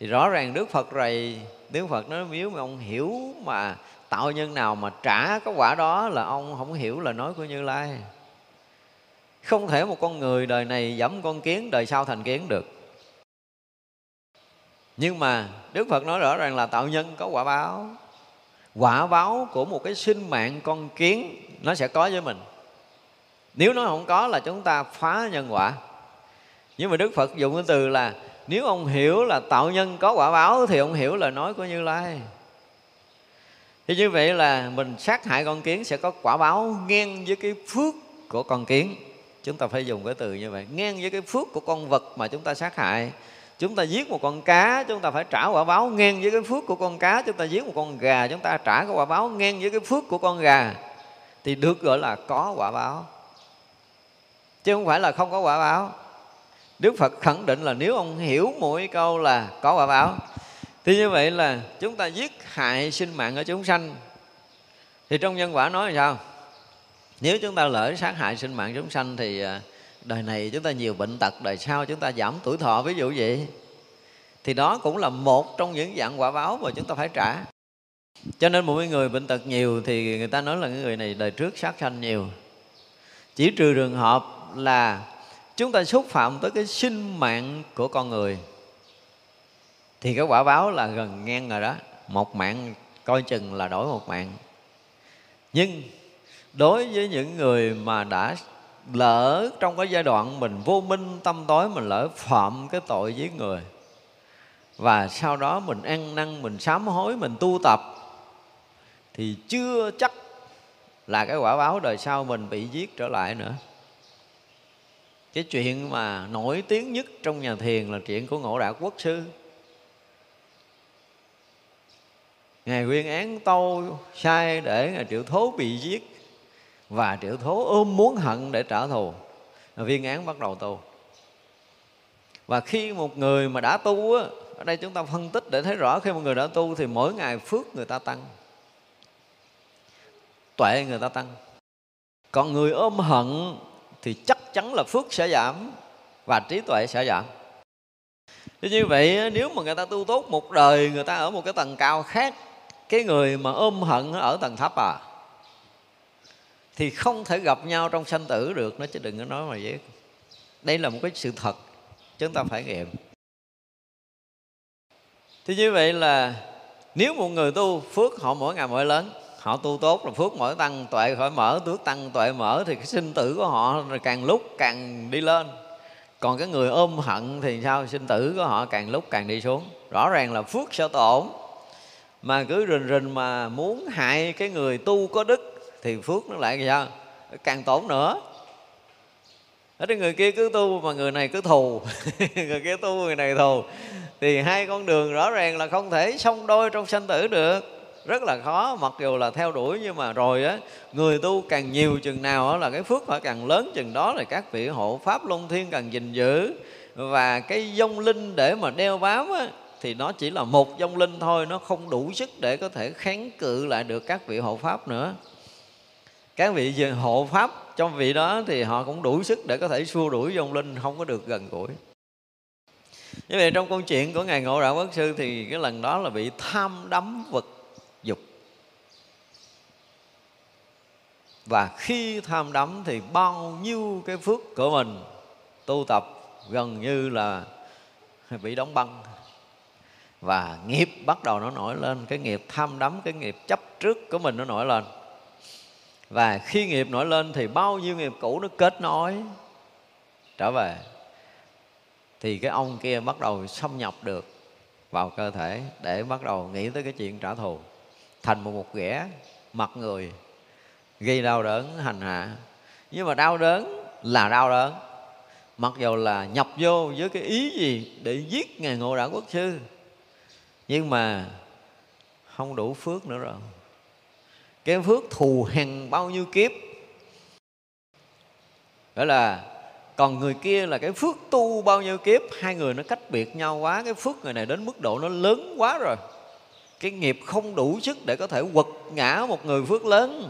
Thì rõ ràng đức phật rầy, đức phật nói, nếu mà ông hiểu mà tạo nhân nào mà trả cái quả đó là ông không hiểu lời nói của như lai. Không thể một con người đời này dẫm con kiến đời sau thành kiến được. Nhưng mà đức phật nói rõ ràng là tạo nhân có quả báo. Quả báo của một cái sinh mạng con kiến nó sẽ có với mình nếu nó không có là chúng ta phá nhân quả. Nhưng mà đức phật dùng cái từ là, nếu ông hiểu là tạo nhân có quả báo, thì ông hiểu lời nói của như lai. Thì như vậy là mình sát hại con kiến sẽ có quả báo ngang với cái phước của con kiến. Chúng ta phải dùng cái từ như vậy, ngang với cái phước của con vật mà chúng ta sát hại. Chúng ta giết một con cá, chúng ta phải trả quả báo ngang với cái phước của con cá. Chúng ta giết một con gà, chúng ta trả cái quả báo ngang với cái phước của con gà. Thì được gọi là có quả báo chứ không phải là không có quả báo. Đức Phật khẳng định là nếu ông hiểu mỗi câu là có quả báo. Thì như vậy là chúng ta giết hại sinh mạng ở chúng sanh. Thì trong nhân quả nói là sao? Nếu chúng ta lỡ sát hại sinh mạng chúng sanh thì à, đời này chúng ta nhiều bệnh tật, đời sau chúng ta giảm tuổi thọ, ví dụ vậy. Thì đó cũng là một trong những dạng quả báo mà chúng ta phải trả. Cho nên một người bệnh tật nhiều thì người ta nói là người này đời trước sát sanh nhiều. Chỉ trừ trường hợp là chúng ta xúc phạm tới cái sinh mạng của con người. Thì cái quả báo là gần ngang rồi đó. Một mạng coi chừng là đổi một mạng. Nhưng đối với những người mà đã lỡ trong cái giai đoạn mình vô minh tâm tối, mình lỡ phạm cái tội giết người, và sau đó mình ăn năn, mình sám hối, mình tu tập, thì chưa chắc là cái quả báo đời sau mình bị giết trở lại nữa cái chuyện mà nổi tiếng nhất trong nhà thiền là chuyện của ngộ đạo quốc sư. Ngài quyên án tâu sai để ngài triệu thố bị giết và triệu thố ôm muốn hận để trả thù. Viên án bắt đầu tu. Và khi một người mà đã tu á, ở đây chúng ta phân tích để thấy rõ khi một người đã tu thì mỗi ngày phước người ta tăng, tuệ người ta tăng. Còn người ôm hận thì chắc chắn là phước sẽ giảm và trí tuệ sẽ giảm. Thế như vậy nếu mà người ta tu tốt một đời, người ta ở một cái tầng cao khác, cái người mà ôm hận ở tầng thấp à thì không thể gặp nhau trong sanh tử được. Nó chứ đừng có nói mà vậy đây là một cái sự thật, chúng ta phải nghiệm. Thì như vậy là nếu một người tu phước, họ mỗi ngày mỗi lớn họ tu tốt là phước mỗi tăng tuệ khỏi mở tước tăng tuệ mở thì cái sinh tử của họ càng lúc càng đi lên. Còn cái người ôm hận thì sao? Sinh tử của họ càng lúc càng đi xuống. Rõ ràng là phước sẽ tổn. Mà cứ rình rình mà muốn hại cái người tu có đức thì phước nó lại sao? Càng tổn nữa. Ở đây người kia cứ tu mà người này cứ thù. Người kia tu, người này thù. Thì hai con đường rõ ràng là không thể song đôi trong sanh tử được rất là khó, mặc dù là theo đuổi nhưng mà rồi á, người tu càng nhiều chừng nào á là cái phước phải càng lớn, chừng đó là các vị hộ pháp luân thiên càng gìn giữ. Và cái dông linh để mà đeo bám á, thì nó chỉ là một dông linh thôi, nó không đủ sức để có thể kháng cự lại được các vị hộ pháp nữa. Các vị hộ pháp, trong vị đó thì họ cũng đủ sức để có thể xua đuổi dông linh, không có được gần gũi. Như vậy trong câu chuyện của ngài ngộ đạo quốc sư thì cái lần đó là bị tham đắm vật dục. Và khi tham đắm thì bao nhiêu cái phước của mình tu tập gần như là bị đóng băng. Và nghiệp bắt đầu nó nổi lên, cái nghiệp tham đắm, cái nghiệp chấp trước của mình nó nổi lên. Và khi nghiệp nổi lên thì bao nhiêu nghiệp cũ nó kết nối, trở về. Thì cái ông kia bắt đầu xâm nhập được vào cơ thể để bắt đầu nghĩ tới cái chuyện trả thù thành một một ghẻ mặt người, gây đau đớn hành hạ. Nhưng mà đau đớn là đau đớn. Mặc dù là nhập vô với cái ý gì để giết ngài ngộ đạo quốc sư, nhưng mà không đủ phước nữa rồi. Cái phước thù hằn bao nhiêu kiếp. Đó là, còn người kia là cái phước tu bao nhiêu kiếp, hai người nó cách biệt nhau quá, cái phước người này đến mức độ nó lớn quá rồi cái nghiệp không đủ sức để có thể quật ngã một người phước lớn.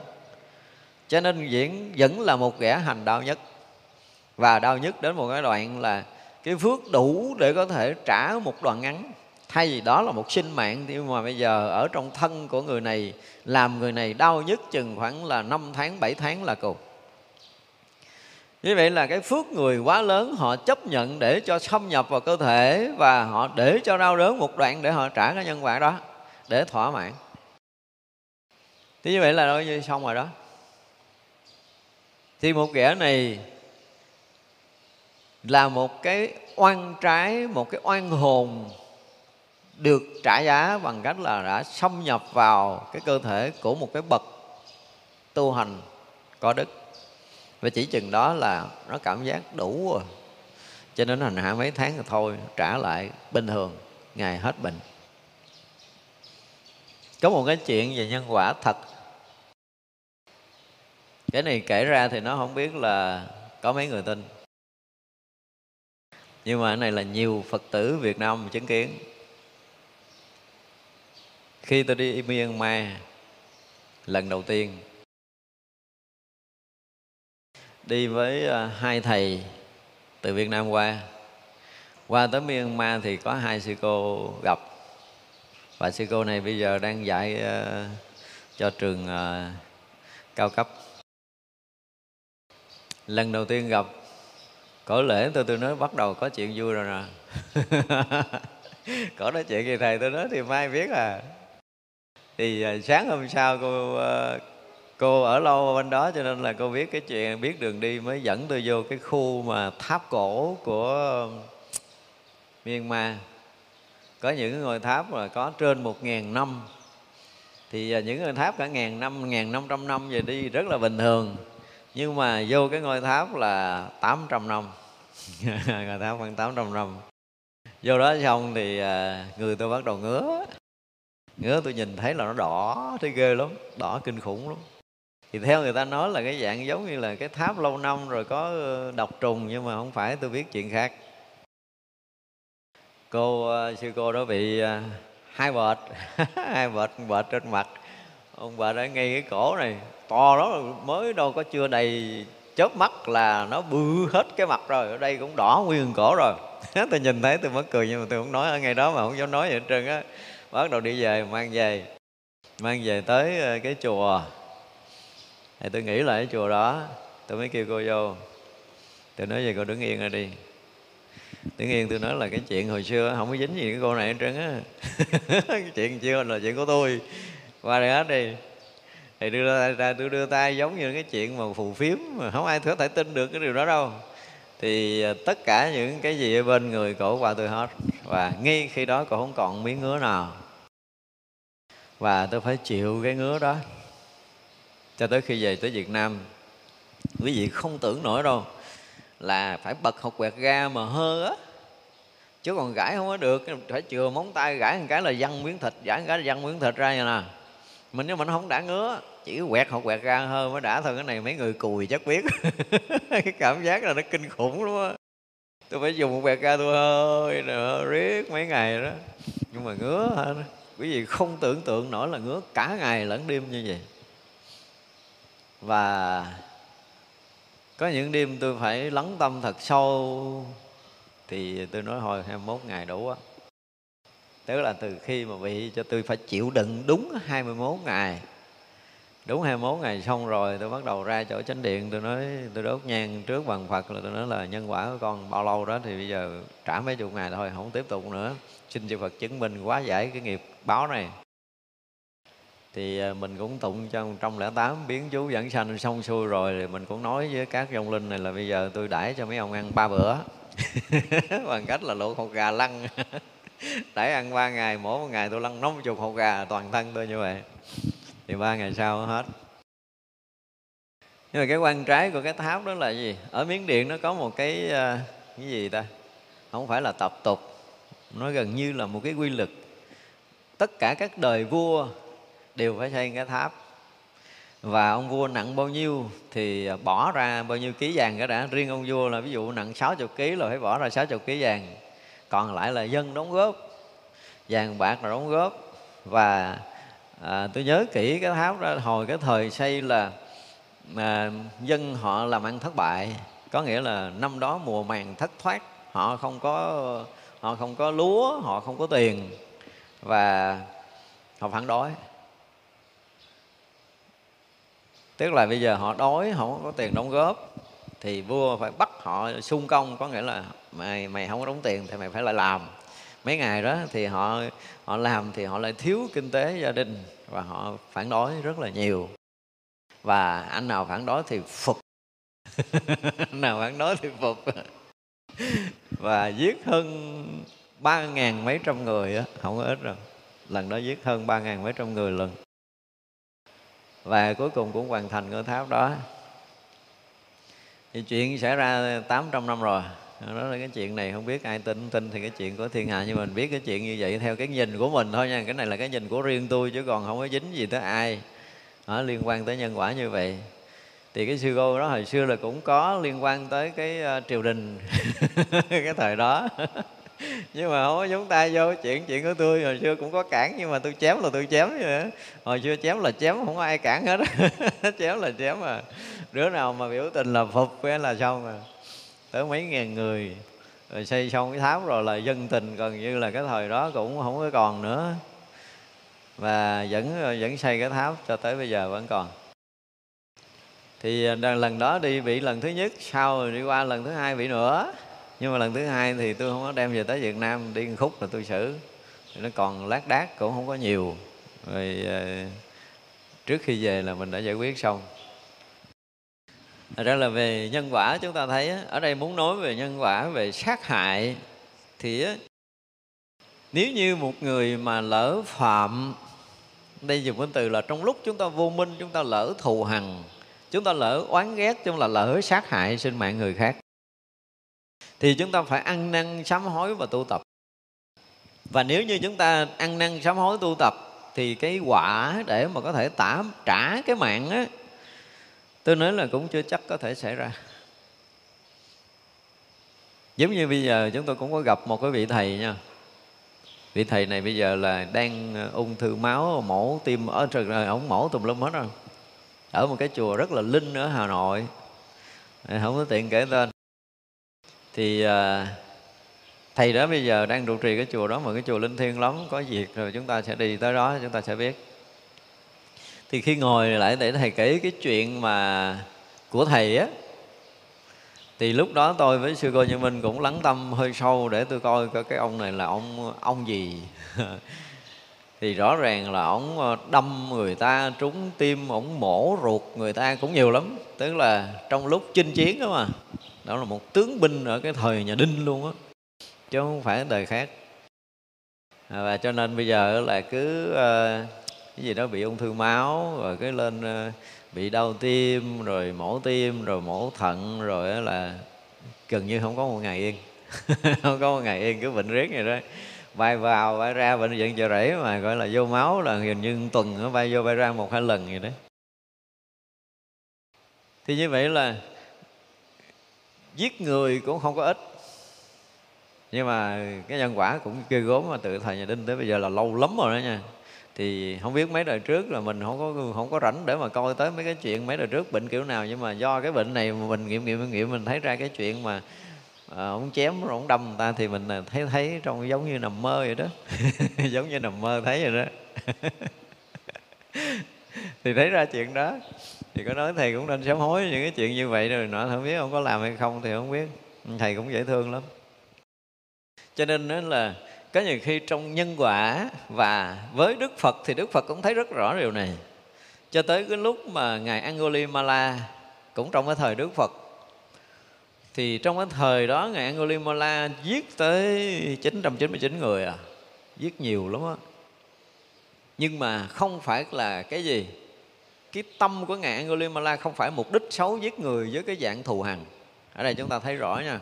Cho nên diễn vẫn là một kẻ hành đau nhất. Và đau nhất đến một cái đoạn là cái phước đủ để có thể trả một đoạn ngắn. Thay vì đó là một sinh mạng, nhưng mà bây giờ ở trong thân của người này, làm người này đau nhất chừng khoảng là 5 tháng 7 tháng là cùng. Như vậy là cái phước người quá lớn, họ chấp nhận để cho xâm nhập vào cơ thể và họ để cho đau đớn một đoạn để họ trả cái nhân quả đó để thỏa mãn. Thế như vậy là đâu như xong rồi đó. Thì một kẻ này là một cái oan trái, một cái oan hồn được trả giá bằng cách là đã xâm nhập vào cái cơ thể của một cái bậc tu hành có đức. Và chỉ chừng đó là nó cảm giác đủ rồi. Cho nên hành hạ mấy tháng rồi thôi, trả lại bình thường, ngày hết bệnh có một cái chuyện về nhân quả thật. Cái này kể ra thì nó không biết là có mấy người tin. Nhưng mà cái này là nhiều phật tử việt nam chứng kiến. Khi tôi đi myanmar lần đầu tiên, đi với à, hai thầy từ việt nam qua. Qua tới myanmar thì có hai sư cô gặp và sư cô này bây giờ đang dạy uh, cho trường uh, cao cấp. Lần đầu tiên gặp cõi lễ tôi tôi nói bắt đầu có chuyện vui rồi nè. Có nói chuyện gì thầy tôi nói thì mai biết à. Thì uh, sáng hôm sau cô uh, cô ở lâu bên đó cho nên là cô biết cái chuyện biết đường đi mới dẫn tôi vô cái khu mà tháp cổ của Myanmar có những ngôi tháp mà có trên một ngàn năm. Thì à, những ngôi tháp cả ngàn năm ngàn năm trăm năm về đi rất là bình thường. Nhưng mà vô cái ngôi tháp là 800 năm. Ngôi tháp khoảng 800 năm. Vô đó xong thì à, người tôi bắt đầu ngứa. Ngứa tôi nhìn thấy là nó đỏ, thấy ghê lắm, đỏ kinh khủng lắm. Thì theo người ta nói là cái dạng giống như là cái tháp lâu năm rồi có ờ, độc trùng nhưng mà không phải, tôi biết chuyện khác cô ờ, sư cô đó bị ờ, hai bệt. Hai bệt bệt trên mặt. Ông bà đã ngay cái cổ này. To đó mới đâu có chưa đầy, chớp mắt là nó bự hết cái mặt rồi. Ở đây cũng đỏ nguyên cổ rồi. Tôi nhìn thấy tôi mất cười nhưng mà tôi không nói. Ở ngay đó mà không dám nói gì hết trơn á. Bắt đầu đi về, mang về. Mang về tới ờ, cái chùa. Thì tôi nghĩ lại cái chùa đó. Tôi mới kêu cô vô. Tôi nói về cô đứng yên ra đi tự nhiên tôi nói là cái chuyện hồi xưa không có dính gì cái cô này hết trơn á. Cái chuyện chưa là chuyện của tôi. Qua đây hết đi. Thì đưa ra, ra tôi đưa tay giống như cái chuyện mà phù phiếm mà không ai có thể tin được cái điều đó đâu. Thì à, tất cả những cái gì ở bên người cổ qua tôi hết. Và ngay khi đó cổ không còn miếng ngứa nào. Và tôi phải chịu cái ngứa đó. Cho tới khi về tới Việt Nam. Quý vị không tưởng nổi đâu là phải bật hột quẹt ra mà hơ á. Chứ còn gãi không có được phải chừa móng tay gãi một cái là văng miếng thịt, gãi một cái là văng miếng thịt ra nha nè. Mình nếu mình không đã ngứa, chỉ quẹt hột quẹt ra hơi mới đã thôi, cái này mấy người cùi chắc biết. Cái cảm giác là nó kinh khủng lắm á. Tôi phải dùng một quẹt ra tôi hơi nữa riết mấy ngày đó. Nhưng mà ngứa hả? Quý vị không tưởng tượng nổi là ngứa cả ngày lẫn đêm như vậy. Và có những đêm tôi phải lắng tâm thật sâu. Thì tôi nói hồi 21 ngày đủ á. Tức là từ khi mà bị cho tôi phải chịu đựng đúng 21 ngày. Đúng 21 ngày xong rồi tôi bắt đầu ra chỗ chánh điện. Tôi nói, tôi đốt nhang trước bằng Phật là tôi nói là nhân quả của con bao lâu đó thì bây giờ trả mấy chục ngày thôi, không tiếp tục nữa. Xin chư Phật chứng minh quá giải cái nghiệp báo này thì ờ, mình cũng tụng trong trong lẻ tám biến chú dẫn sanh xong xuôi rồi thì mình cũng nói với các dòng linh này là bây giờ tôi đãi cho mấy ông ăn ba bữa. Bằng cách là luộc hột gà lăn đãi ăn ba ngày, mỗi một ngày tôi lăn nóng chục hột gà toàn thân tôi như vậy. Thì ba ngày sau hết. Nhưng mà cái quan trái của cái tháp đó là gì? Ở miến điện nó có một cái ờ, cái gì ta? Không phải là tập tục, nó gần như là một cái quy luật. Tất cả các đời vua đều phải xây cái tháp. Và ông vua nặng bao nhiêu thì bỏ ra bao nhiêu ký vàng cái đã. Riêng ông vua là ví dụ nặng 60 ký là phải bỏ ra 60 ký vàng. Còn lại là dân đóng góp vàng bạc là đóng góp. Và à, tôi nhớ kỹ cái tháp đó hồi cái thời xây là à, dân họ làm ăn thất bại. Có nghĩa là năm đó mùa màng thất thoát họ không có họ không có lúa họ không có tiền. Và họ phản đối. Tức là bây giờ họ đói, họ không có tiền đóng góp, thì vua phải bắt họ sung công, có nghĩa là mày mày không có đóng tiền thì mày phải lại làm. Mấy ngày đó thì họ họ làm thì họ lại thiếu kinh tế gia đình và họ phản đối rất là nhiều. Và anh nào phản đối thì phục. Anh nào phản đối thì phục. Và giết hơn ba ngàn mấy trăm người á, không có ít rồi lần đó giết hơn ba ngàn mấy trăm người lần và cuối cùng cũng hoàn thành ngôi tháp đó. Thì chuyện xảy ra 800 năm rồi. Đó là cái chuyện này không biết ai tin tin thì cái chuyện của thiên hạ nhưng mình biết cái chuyện như vậy theo cái nhìn của mình thôi nha. Cái này là cái nhìn của riêng tôi chứ còn không có dính gì tới ai đó, liên quan tới nhân quả như vậy. Thì cái sư cô đó hồi xưa là cũng có liên quan tới cái uh, triều đình cái thời đó. nhưng mà không có nhúng tay vô chuyện chuyện của tôi, hồi xưa cũng có cản nhưng mà tôi chém là tôi chém vậy hồi xưa chém là chém, không có ai cản hết. Chém là chém mà. Đứa nào mà biểu tình là phục cái là xong rồi. Tới mấy ngàn người, rồi xây xong cái tháp rồi là dân tình, gần như là cái thời đó cũng không có còn nữa. Và vẫn vẫn xây cái tháp cho tới bây giờ vẫn còn. Thì à, lần đó đi bị lần thứ nhất, sau rồi đi qua lần thứ hai bị nữa nhưng mà lần thứ hai thì tôi không có đem về tới Việt Nam, đi một khúc là tôi xử. Thì nó còn lác đác, cũng không có nhiều. Rồi ờ, trước khi về là mình đã giải quyết xong. Thật ra là về nhân quả chúng ta thấy ở đây muốn nói về nhân quả, về sát hại thì nếu như một người mà lỡ phạm, đây dùng cái từ là trong lúc chúng ta vô minh, chúng ta lỡ thù hằn, chúng ta lỡ oán ghét, chúng ta lỡ sát hại sinh mạng người khác thì chúng ta phải ăn năn, sám hối và tu tập. Và nếu như chúng ta ăn năn, sám hối, tu tập, thì cái quả để mà có thể tả, trả cái mạng á, tôi nói là cũng chưa chắc có thể xảy ra. Giống như bây giờ chúng tôi cũng có gặp một cái vị thầy nha. Vị thầy này bây giờ là đang ờ, ung thư máu, mổ tim ở trời rồi ổng mổ tùm lum hết rồi. Ở một cái chùa rất là linh ở hà nội. Không có tiện kể tên thì à, thầy đó bây giờ đang trụ trì cái chùa đó mà cái chùa linh thiêng lắm có việc rồi chúng ta sẽ đi tới đó chúng ta sẽ biết. Thì khi ngồi lại để thầy kể cái chuyện mà của thầy á thì lúc đó tôi với sư cô như minh cũng lắng tâm hơi sâu để tôi coi coi cái ông này là ông ông gì. Thì rõ ràng là ông ờ, đâm người ta trúng tim ông mổ ruột người ta cũng nhiều lắm. Tức là trong lúc chinh chiến đó mà đó là một tướng binh ở cái thời nhà đinh luôn á chứ không phải đời khác. À, và cho nên bây giờ là cứ uh, cái gì đó bị ung thư máu rồi cái lên uh, bị đau tim rồi mổ tim rồi mổ thận rồi là gần như không có một ngày yên. Không có một ngày yên cứ bệnh riết vậy đó. Bay vào bay ra bệnh viện chợ rẫy mà gọi là vô máu là gần như tuần nó bay vô bay ra một hai lần vậy đấy thì như vậy là giết người cũng không có ít. Nhưng mà cái nhân quả cũng ghê gốm mà từ thời nhà đinh tới bây giờ là lâu lắm rồi đó nha. Thì không biết mấy đời trước là mình không có không có rảnh để mà coi tới mấy cái chuyện mấy đời trước bệnh kiểu nào nhưng mà do cái bệnh này mà mình nghiệm nghiệm nghiệm mình thấy ra cái chuyện mà à, ông chém rồi ông đâm người ta thì mình thấy thấy trong giống như nằm mơ vậy đó. Giống như nằm mơ thấy vậy đó. Thì thấy ra chuyện đó thì có nói thầy cũng nên sám hối những cái chuyện như vậy rồi nọ, không biết ông có làm hay không thì không biết. Thầy cũng dễ thương lắm. Cho nên đó là có nhiều khi trong nhân quả và với đức phật thì đức phật cũng thấy rất rõ điều này. Cho tới cái lúc mà ngài Angulimala cũng trong cái thời đức phật, thì trong cái thời đó ngài Angulimala giết tới 999 người à giết nhiều lắm á. Nhưng mà không phải là cái gì cái tâm của ngài Angulimala không phải mục đích xấu giết người với cái dạng thù hằn. Ở đây chúng ta thấy rõ nha.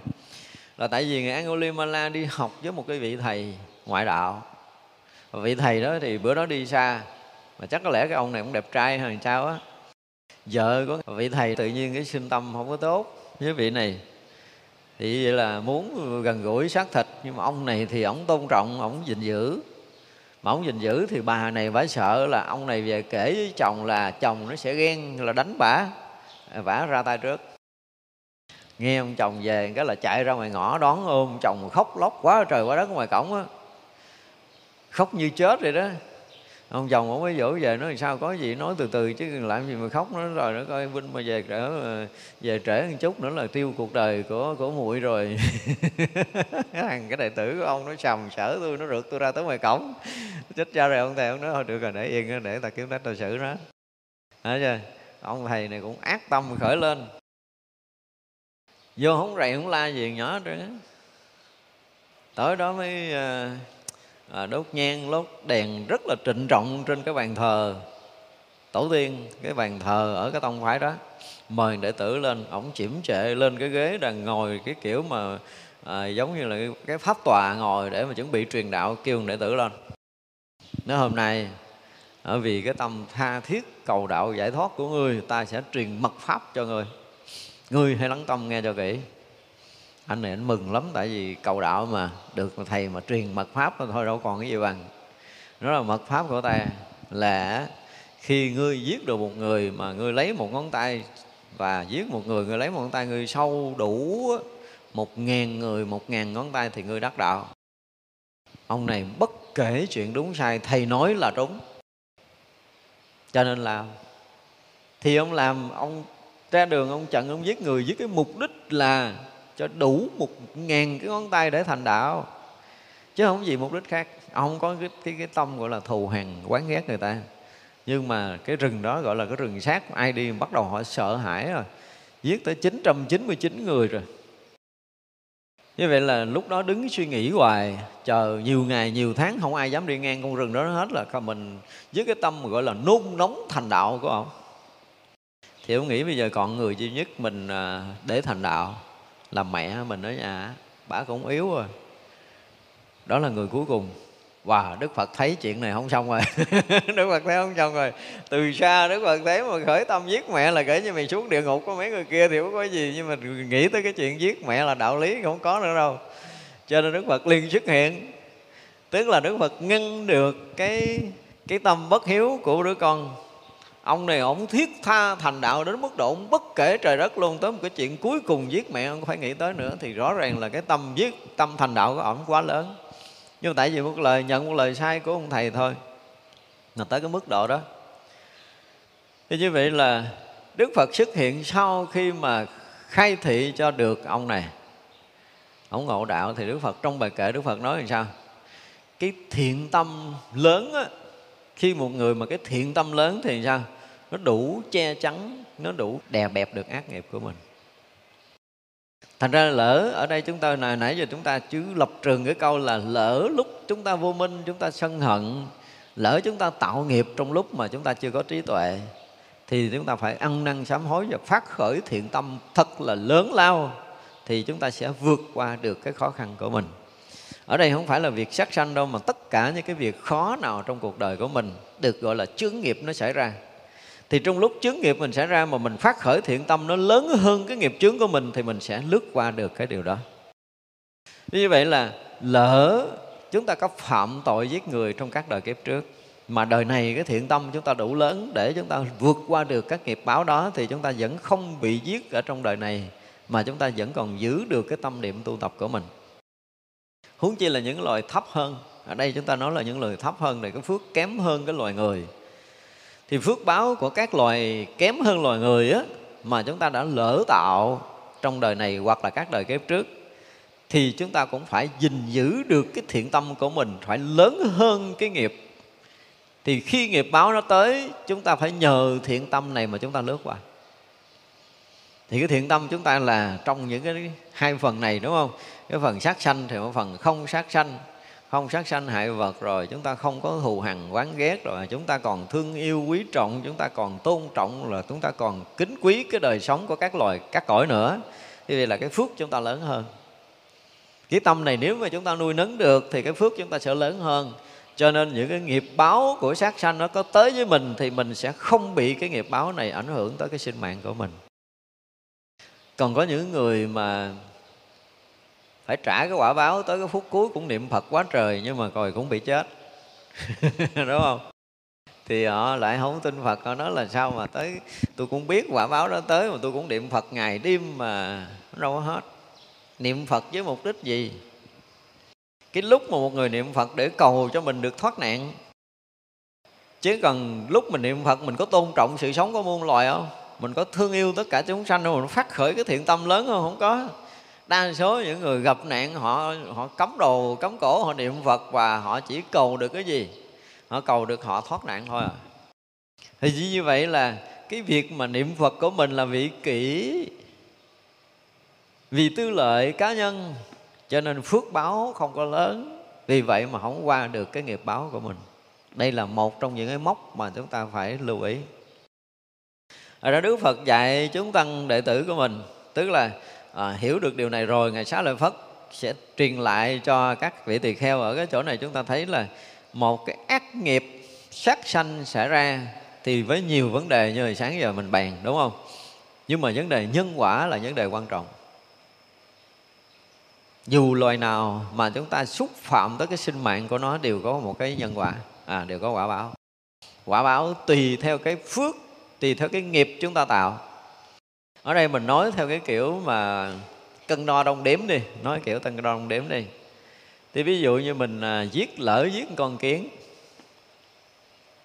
Là tại vì ngài Angulimala đi học với một cái vị thầy ngoại đạo. Và vị thầy đó thì bữa đó đi xa. Mà chắc có lẽ cái ông này cũng đẹp trai hay sao á. Vợ của vị thầy tự nhiên cái sinh tâm không có tốt với vị này. Thì vậy là muốn gần gũi xác thịt. Nhưng mà ông này thì ổng tôn trọng, ổng gìn giữ mà ổng gìn giữ thì bà này bà sợ là ông này về kể với chồng là chồng nó sẽ ghen là đánh bả bả ra tay trước. Nghe ông chồng về cái là chạy ra ngoài ngõ đón ôm chồng khóc lóc quá trời quá đất ngoài cổng á. Khóc như chết rồi đó ông chồng ông mới dỗ về, nói sao có gì, nói từ từ chứ làm gì mà khóc nó rồi nó coi vinh mà về trễ ờ, về trễ một chút nữa là tiêu cuộc đời của của muội rồi. Thằng cái đệ tử của ông nó sầm sở tôi, nó rượt tôi ra tới ngoài cổng. Chết cha rồi ông thầy, ông nói, thôi được rồi, để yên để ta kiếm cách ta xử nó. Thấy chưa? Ông thầy này cũng ác tâm khởi lên. Vô không rầy không la gì nhỏ nữa. Tới đó mới ờ, à, đốt nhang đốt đèn rất là trịnh trọng trên cái bàn thờ. Tổ tiên cái bàn thờ ở cái tông phái đó mời đệ tử lên ổng chiểm trệ lên cái ghế đang ngồi cái kiểu mà à, giống như là cái pháp tòa ngồi để mà chuẩn bị truyền đạo kêu đệ tử lên. Nếu hôm nay ở vì cái tâm tha thiết cầu đạo giải thoát của ngươi ta sẽ truyền mật pháp cho ngươi. Ngươi hãy lắng tâm nghe cho kỹ anh này anh mừng lắm, tại vì cầu đạo mà, được thầy mà truyền mật pháp thôi đâu còn cái gì bằng. Nó là mật pháp của ta, là khi ngươi giết được một người mà ngươi lấy một ngón tay, và giết một người, ngươi lấy một ngón tay, ngươi sâu đủ một ngàn người, một ngàn ngón tay thì ngươi đắc đạo. Ông này bất kể chuyện đúng sai, thầy nói là đúng. Cho nên là, thì ông làm, ông ra đường, ông chặn, ông giết người với cái mục đích là cho đủ một ngàn cái ngón tay để thành đạo. Chứ không gì mục đích khác. Ông không có cái, cái, cái tâm gọi là thù hằn quán ghét người ta. Nhưng mà cái rừng đó gọi là cái rừng sát ai đi bắt đầu họ sợ hãi rồi. Giết tới 999 người rồi. Như vậy là lúc đó đứng suy nghĩ hoài chờ nhiều ngày nhiều tháng không ai dám đi ngang con rừng đó hết là mình với cái tâm gọi là nôn nóng thành đạo của ông. Thì ông nghĩ bây giờ còn người duy nhất mình à, để thành đạo là mẹ mình ở nhà bà cũng yếu rồi. Đó là người cuối cùng. Và wow, Đức Phật thấy chuyện này không xong rồi. Đức Phật thấy không xong rồi. Từ xa Đức Phật thấy mà khởi tâm giết mẹ là kể như mày xuống địa ngục có mấy người kia thì không có gì Nhưng mà nghĩ tới cái chuyện giết mẹ là đạo lý không có nữa đâu. Cho nên Đức Phật liền xuất hiện. Tức là Đức Phật ngăn được cái cái tâm bất hiếu của đứa con ông này ông thiết tha thành đạo đến mức độ ông bất kể trời đất luôn. Tới một cái chuyện cuối cùng giết mẹ ông phải nghĩ tới nữa. Thì rõ ràng là cái tâm giết tâm thành đạo của ông quá lớn. Nhưng tại vì một lời nhận một lời sai của ông thầy thôi mà tới cái mức độ đó. Thì như vậy là đức phật xuất hiện sau khi mà khai thị cho được ông này. Ông ngộ đạo thì đức phật trong bài kệ đức phật nói làm sao? Cái thiện tâm lớn á, khi một người mà cái thiện tâm lớn thì sao? Nó đủ che chắn nó đủ đè bẹp được ác nghiệp của mình. Thành ra lỡ ở đây chúng ta nãy, nãy giờ chúng ta chứ lập trường cái câu là lỡ lúc chúng ta vô minh chúng ta sân hận lỡ chúng ta tạo nghiệp trong lúc mà chúng ta chưa có trí tuệ thì chúng ta phải ăn năn sám hối và phát khởi thiện tâm thật là lớn lao thì chúng ta sẽ vượt qua được cái khó khăn của mình. Ở đây không phải là việc sát sanh đâu mà tất cả những cái việc khó nào trong cuộc đời của mình được gọi là chướng nghiệp nó xảy ra thì trong lúc chướng nghiệp mình xảy ra mà mình phát khởi thiện tâm nó lớn hơn cái nghiệp chướng của mình thì mình sẽ lướt qua được cái điều đó. Như vậy là lỡ chúng ta có phạm tội giết người trong các đời kiếp trước, mà đời này cái thiện tâm chúng ta đủ lớn để chúng ta vượt qua được các nghiệp báo đó, thì chúng ta vẫn không bị giết ở trong đời này, mà chúng ta vẫn còn giữ được cái tâm niệm tu tập của mình. Huống chi là những loài thấp hơn. Ở đây chúng ta nói là những loài thấp hơn này cái phước kém hơn cái loài người thì phước báo của các loài kém hơn loài người á, mà chúng ta đã lỡ tạo trong đời này hoặc là các đời kiếp trước, thì chúng ta cũng phải gìn giữ được cái thiện tâm của mình, phải lớn hơn cái nghiệp. Thì khi nghiệp báo nó tới, chúng ta phải nhờ thiện tâm này mà chúng ta lướt qua. Thì cái thiện tâm chúng ta là trong những cái hai phần này, đúng không? Cái phần sát sanh thì một phần không sát sanh không sát sanh hại vật rồi, chúng ta không có thù hằn oán ghét rồi. Chúng ta còn thương yêu, quý trọng, chúng ta còn tôn trọng, là chúng ta còn kính quý cái đời sống của các loài, các cõi nữa. Thì vậy là cái phước chúng ta lớn hơn. Cái tâm này nếu mà chúng ta nuôi nấng được thì cái phước chúng ta sẽ lớn hơn. Cho nên những cái nghiệp báo của sát sanh nó có tới với mình thì mình sẽ không bị cái nghiệp báo này ảnh hưởng tới cái sinh mạng của mình. Còn có những người mà phải trả cái quả báo tới cái phút cuối cũng niệm phật quá trời, nhưng mà rồi cũng bị chết. Đúng không? Thì họ lại không tin phật, họ nói là sao mà tới, tôi cũng biết quả báo đó tới mà tôi cũng niệm phật ngày đêm mà nó đâu có hết. Niệm phật với mục đích gì? Cái lúc mà một người niệm phật để cầu cho mình được thoát nạn. Chứ cần lúc mình niệm phật mình có tôn trọng sự sống của muôn loài không? Mình có thương yêu tất cả chúng sanh không? Mình phát khởi cái thiện tâm lớn không? Không có đa số những người gặp nạn, họ họ cấm đồ cấm cổ, họ niệm phật và họ chỉ cầu được cái gì? Họ cầu được họ thoát nạn thôi à. Thì chỉ như vậy là cái việc mà niệm phật của mình là vị kỷ, vì tư lợi cá nhân, cho nên phước báo không có lớn. Vì vậy mà không qua được cái nghiệp báo của mình. Đây là một trong những cái mốc mà chúng ta phải lưu ý. Ở đó đức phật dạy chúng tăng đệ tử của mình, tức là à, hiểu được điều này rồi ngài xá lợi phất sẽ truyền lại cho các vị tỳ kheo ở cái chỗ này. Chúng ta thấy là một cái ác nghiệp sát sanh xảy ra thì với nhiều vấn đề như hồi sáng giờ mình bàn đúng không? Nhưng mà vấn đề nhân quả là vấn đề quan trọng. Dù loài nào mà chúng ta xúc phạm tới cái sinh mạng của nó đều có một cái nhân quả. À đều có quả báo. Quả báo tùy theo cái phước tùy theo cái nghiệp chúng ta tạo ở đây mình nói theo cái kiểu mà cân đo đong đếm đi, nói kiểu cân đo đong đếm đi. Thì ví dụ như mình à, giết lỡ giết con kiến,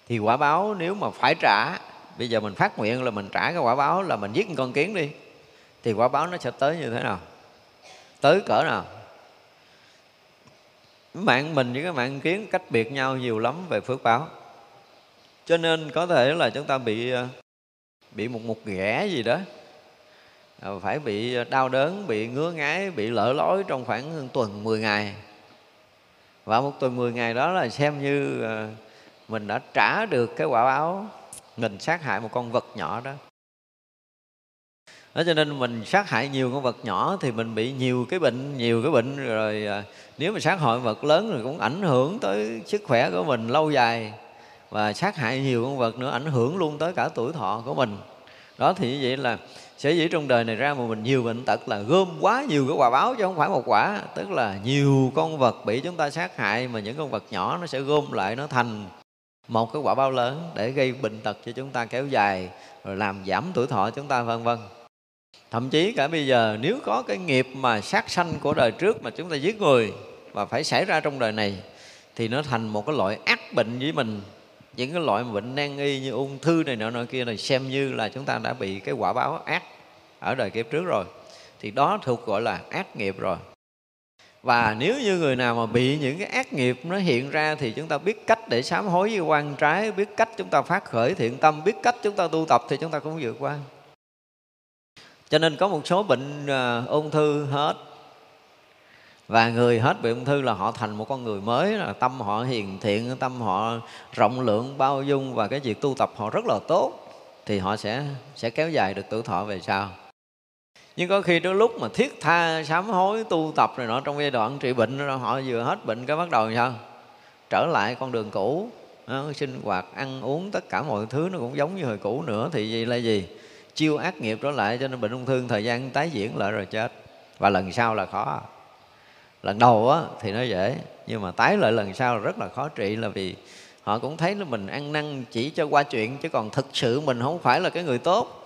thì quả báo nếu mà phải trả, bây giờ mình phát nguyện là mình trả cái quả báo là mình giết con kiến đi, thì quả báo nó sẽ tới như thế nào? Tới cỡ nào? Mạng mình với cái mạng kiến cách biệt nhau nhiều lắm về phước báo. Cho nên có thể là chúng ta bị à, bị một một ghẻ gì đó Ờ, phải bị đau đớn, bị ngứa ngáy, bị lỡ lối trong khoảng tuần 10 ngày. Và một tuần 10 ngày đó là xem như ờ, mình đã trả được cái quả báo, mình sát hại một con vật nhỏ đó. Đó cho nên mình sát hại nhiều con vật nhỏ thì mình bị nhiều cái bệnh, nhiều cái bệnh rồi ờ, nếu mà sát hại vật lớn thì cũng ảnh hưởng tới sức khỏe của mình lâu dài. Và sát hại nhiều con vật nữa ảnh hưởng luôn tới cả tuổi thọ của mình. Đó thì như vậy là sở dĩ trong đời này ra mà mình nhiều bệnh tật là gom quá nhiều cái quả báo chứ không phải một quả. Tức là nhiều con vật bị chúng ta sát hại mà những con vật nhỏ nó sẽ gom lại, nó thành một cái quả báo lớn để gây bệnh tật cho chúng ta kéo dài, rồi làm giảm tuổi thọ chúng ta, vân vân. Thậm chí cả bây giờ nếu có cái nghiệp mà sát sanh của đời trước mà chúng ta giết người và phải xảy ra trong đời này, thì nó thành một cái loại ác bệnh với mình những cái loại bệnh nan y như ung thư này nọ nọ kia này xem như là chúng ta đã bị cái quả báo ác ở đời kiếp trước rồi. Thì đó thuộc gọi là ác nghiệp rồi. Và nếu như người nào mà bị những cái ác nghiệp nó hiện ra thì chúng ta biết cách để sám hối với quan trái biết cách chúng ta phát khởi thiện tâm biết cách chúng ta tu tập thì chúng ta cũng vượt qua. Cho nên có một số bệnh uh, ung thư hết và người hết bị ung thư là họ thành một con người mới là tâm họ hiền thiện tâm họ rộng lượng bao dung và cái việc tu tập họ rất là tốt thì họ sẽ sẽ kéo dài được tuổi thọ về sau. Nhưng có khi đến lúc mà thiết tha sám hối tu tập này nọ trong giai đoạn trị bệnh họ vừa hết bệnh cái bắt đầu sao? Trở lại con đường cũ đó, sinh hoạt ăn uống tất cả mọi thứ nó cũng giống như hồi cũ nữa thì gì là gì? Chiêu ác nghiệp trở lại cho nên bệnh ung thư thời gian tái diễn lại rồi chết. Và lần sau là khó lần đầu á thì nó dễ, nhưng mà tái lại lần sau là rất là khó trị là vì họ cũng thấy là mình ăn năn chỉ cho qua chuyện, chứ còn thực sự mình không phải là cái người tốt.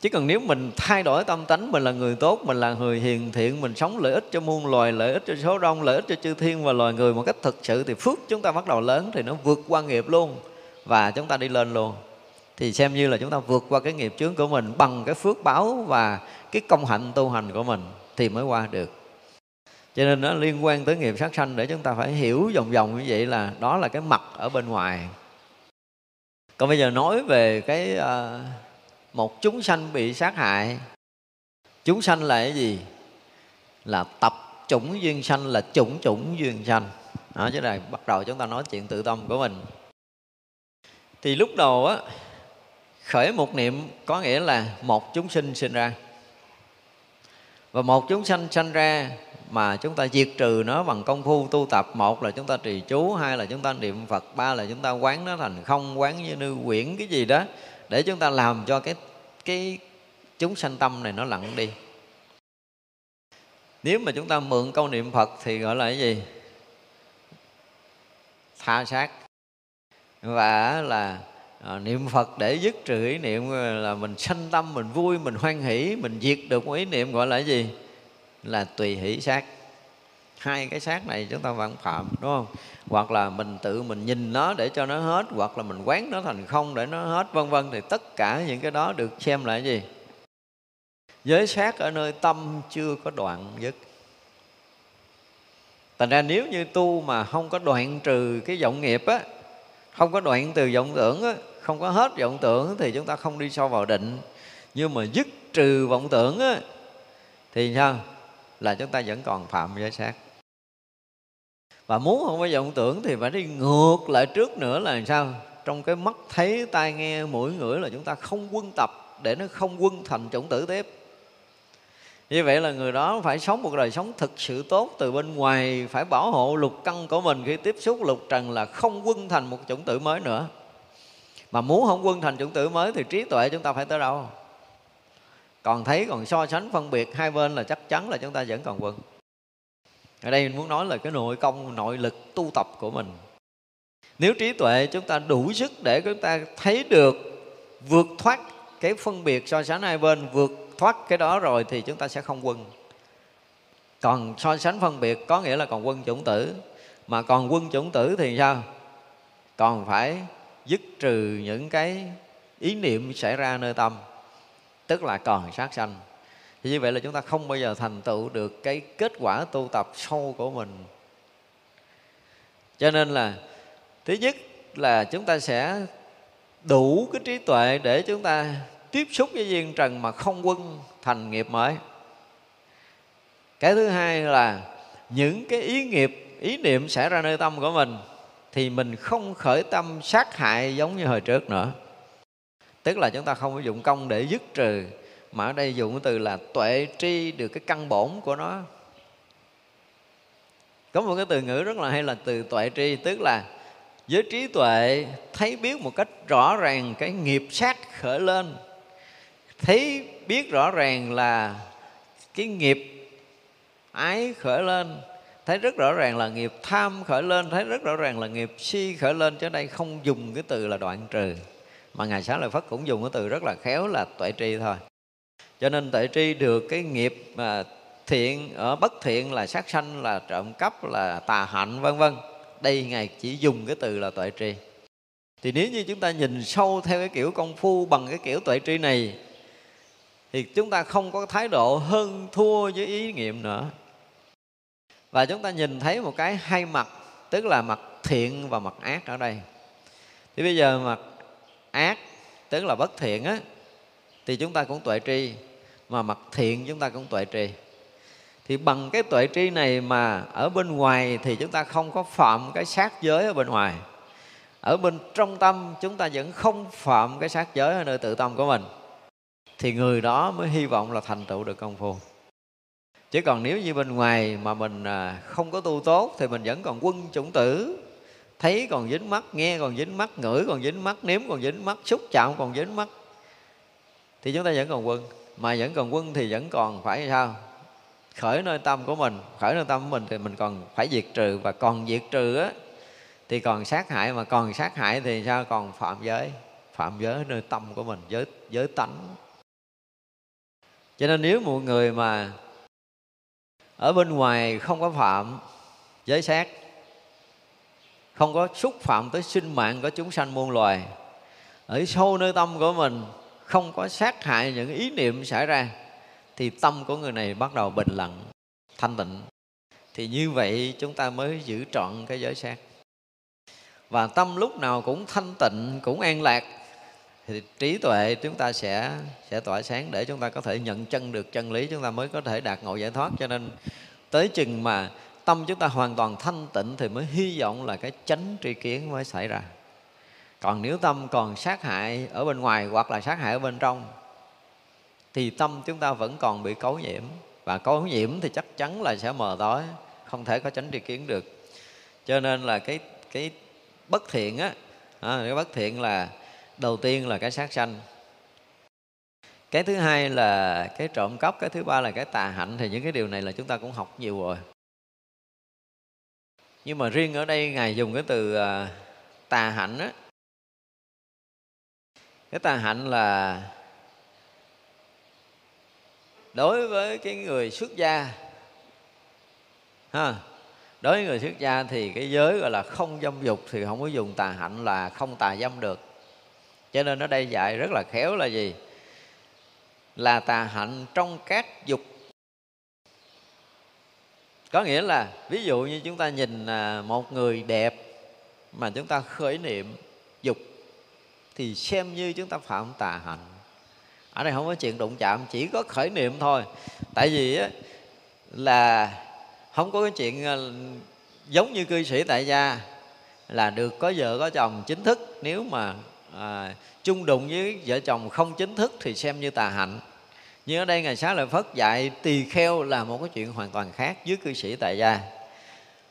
Chứ còn nếu mình thay đổi tâm tánh, mình là người tốt, mình là người hiền thiện, mình sống lợi ích cho muôn loài, lợi ích cho số đông, lợi ích cho chư thiên và loài người một cách thực sự thì phước chúng ta bắt đầu lớn thì nó vượt qua nghiệp luôn và chúng ta đi lên luôn. Thì xem như là chúng ta vượt qua cái nghiệp chướng của mình bằng cái phước báo và cái công hạnh tu hành của mình thì mới qua được cho nên nó liên quan tới nghiệp sát sanh để chúng ta phải hiểu vòng vòng như vậy là đó là cái mặt ở bên ngoài. Còn bây giờ nói về cái uh, một chúng sanh bị sát hại. Chúng sanh là cái gì? Là tập chủng duyên sanh là chủng chủng duyên sanh. Đó chứ là bắt đầu chúng ta nói chuyện tự tâm của mình. Thì lúc đầu á khởi một niệm có nghĩa là một chúng sinh sinh ra. Và một chúng sanh sanh ra mà chúng ta diệt trừ nó bằng công phu tu tập. Một là chúng ta trì chú hai là chúng ta niệm phật ba là chúng ta quán nó thành không quán như nư quyển cái gì đó để chúng ta làm cho cái cái chúng sanh tâm này nó lặng đi. Nếu mà chúng ta mượn câu niệm phật thì gọi là cái gì? Tha sát và là à, niệm phật để dứt trừ ý niệm là mình sanh tâm mình vui mình hoan hỷ mình diệt được một ý niệm gọi là cái gì? Là tùy hỷ sát hai cái sát này chúng ta vẫn phạm, đúng không? Hoặc là mình tự mình nhìn nó để cho nó hết, hoặc là mình quán nó thành không để nó hết, vân vân. Thì tất cả những cái đó được xem là gì? Giới sát ở nơi tâm chưa có đoạn dứt. Thành ra nếu như tu mà không có đoạn trừ cái vọng nghiệp á, không có đoạn từ vọng tưởng á, không có hết vọng tưởng thì chúng ta không đi sâu vào định. Nhưng mà dứt trừ vọng tưởng á, thì sao? Là chúng ta vẫn còn phạm giới sát. Và muốn không có vọng tưởng thì phải đi ngược lại trước nữa là sao? Trong cái mắt thấy, tai nghe, mũi ngửi là chúng ta không quân tập để nó không quân thành chủng tử tiếp. Như vậy là người đó phải sống một đời sống thực sự tốt từ bên ngoài, phải bảo hộ lục căn của mình. Khi tiếp xúc lục trần là không quân thành một chủng tử mới nữa. Mà muốn không quân thành chủng tử mới thì trí tuệ chúng ta phải tới đâu? Còn thấy, còn so sánh, phân biệt hai bên là chắc chắn là chúng ta vẫn còn quân ở đây mình muốn nói là cái nội công, nội lực tu tập của mình. Nếu trí tuệ chúng ta đủ sức để chúng ta thấy được, vượt thoát cái phân biệt so sánh hai bên, vượt thoát cái đó rồi thì chúng ta sẽ không quân. Còn so sánh phân biệt có nghĩa là còn quân chủng tử. Mà còn quân chủng tử thì sao? Còn phải dứt trừ những cái ý niệm xảy ra nơi tâm tức là còn sát sanh. Thì như vậy là chúng ta không bao giờ thành tựu được cái kết quả tu tập sâu của mình. Cho nên là, thứ nhất là chúng ta sẽ đủ cái trí tuệ để chúng ta tiếp xúc với duyên trần mà không quân thành nghiệp mới. Cái thứ hai là những cái ý nghiệp, ý niệm xảy ra nơi tâm của mình thì mình không khởi tâm sát hại giống như hồi trước nữa tức là chúng ta không có dụng công để dứt trừ, mà ở đây dùng cái từ là tuệ tri được cái căn bổn của nó. Có một cái từ ngữ rất là hay là từ tuệ tri, tức là với trí tuệ thấy biết một cách rõ ràng cái nghiệp sát khởi lên. Thấy biết rõ ràng là cái nghiệp ái khởi lên, thấy rất rõ ràng là nghiệp tham khởi lên, thấy rất rõ ràng là nghiệp si khởi lên. Chứ đây không dùng cái từ là đoạn trừ mà ngài xá lợi phất cũng dùng cái từ rất là khéo là tuệ tri thôi. Cho nên tuệ tri được cái nghiệp mà thiện, ở bất thiện là sát sanh, là trộm cắp, là tà hạnh, vân vân. Đây ngài chỉ dùng cái từ là tuệ tri. Thì nếu như chúng ta nhìn sâu theo cái kiểu công phu bằng cái kiểu tuệ tri này, thì chúng ta không có thái độ hơn thua với ý niệm nữa. Và chúng ta nhìn thấy một cái hai mặt, tức là mặt thiện và mặt ác ở đây. Thì bây giờ mặt ác, tức là bất thiện á, thì chúng ta cũng tuệ tri. Mà mặt thiện chúng ta cũng tuệ tri. Thì bằng cái tuệ tri này mà ở bên ngoài thì chúng ta không có phạm cái sát giới ở bên ngoài. Ở bên trong tâm chúng ta vẫn không phạm cái sát giới ở nơi tự tâm của mình. Thì người đó mới hy vọng là thành tựu được công phu. Chứ còn nếu như bên ngoài mà mình à, không có tu tốt thì mình vẫn còn quân chủng tử thấy còn dính mắt, nghe còn dính mắt, ngửi còn dính mắt, nếm còn dính mắt, xúc chạm còn dính mắt. Thì chúng ta vẫn còn quân, mà vẫn còn quân thì vẫn còn phải sao? Khởi nơi tâm của mình, khởi nơi tâm của mình thì mình còn phải diệt trừ. Và còn diệt trừ á, thì còn sát hại, mà còn sát hại thì sao? Còn phạm giới phạm giới nơi tâm của mình, giới giới tánh. Cho nên nếu một người mà ở bên ngoài không có phạm, giới sát không có xúc phạm tới sinh mạng của chúng sanh muôn loài. Ở sâu nơi tâm của mình, không có sát hại những ý niệm xảy ra, thì tâm của người này bắt đầu bình lặng, thanh tịnh. Thì như vậy chúng ta mới giữ trọn cái giới sát và tâm lúc nào cũng thanh tịnh, cũng an lạc, thì trí tuệ chúng ta sẽ sẽ tỏa sáng để chúng ta có thể nhận chân được chân lý, chúng ta mới có thể đạt ngộ giải thoát. Cho nên tới chừng mà tâm chúng ta hoàn toàn thanh tịnh thì mới hy vọng là cái chánh tri kiến mới xảy ra. Còn nếu tâm còn sát hại ở bên ngoài hoặc là sát hại ở bên trong thì tâm chúng ta vẫn còn bị cấu nhiễm. Và cấu nhiễm thì chắc chắn là sẽ mờ tối không thể có chánh tri kiến được. Cho nên là cái cái bất thiện á à, cái bất thiện là đầu tiên là cái sát sanh. Cái thứ hai là cái trộm cắp cái thứ ba là cái tà hạnh thì những cái điều này là chúng ta cũng học nhiều rồi nhưng mà riêng ở đây ngài dùng cái từ à, tà hạnh á. Cái tà hạnh là đối với cái người xuất gia. Ha đối với người xuất gia thì cái giới gọi là không dâm dục thì không có dùng tà hạnh là không tà dâm được. Cho nên ở đây dạy rất là khéo là gì? Là tà hạnh trong các dục có nghĩa là ví dụ như chúng ta nhìn à, một người đẹp mà chúng ta khởi niệm dục thì xem như chúng ta phạm tà hạnh. Ở đây không có chuyện đụng chạm chỉ có khởi niệm thôi. Tại vì á, là không có cái chuyện à, giống như cư sĩ tại gia là được có vợ có chồng chính thức. Nếu mà à, chung đụng với vợ chồng không chính thức thì xem như tà hạnh nhưng ở đây ngài xá lợi phất dạy tỳ kheo là một cái chuyện hoàn toàn khác với cư sĩ tại gia.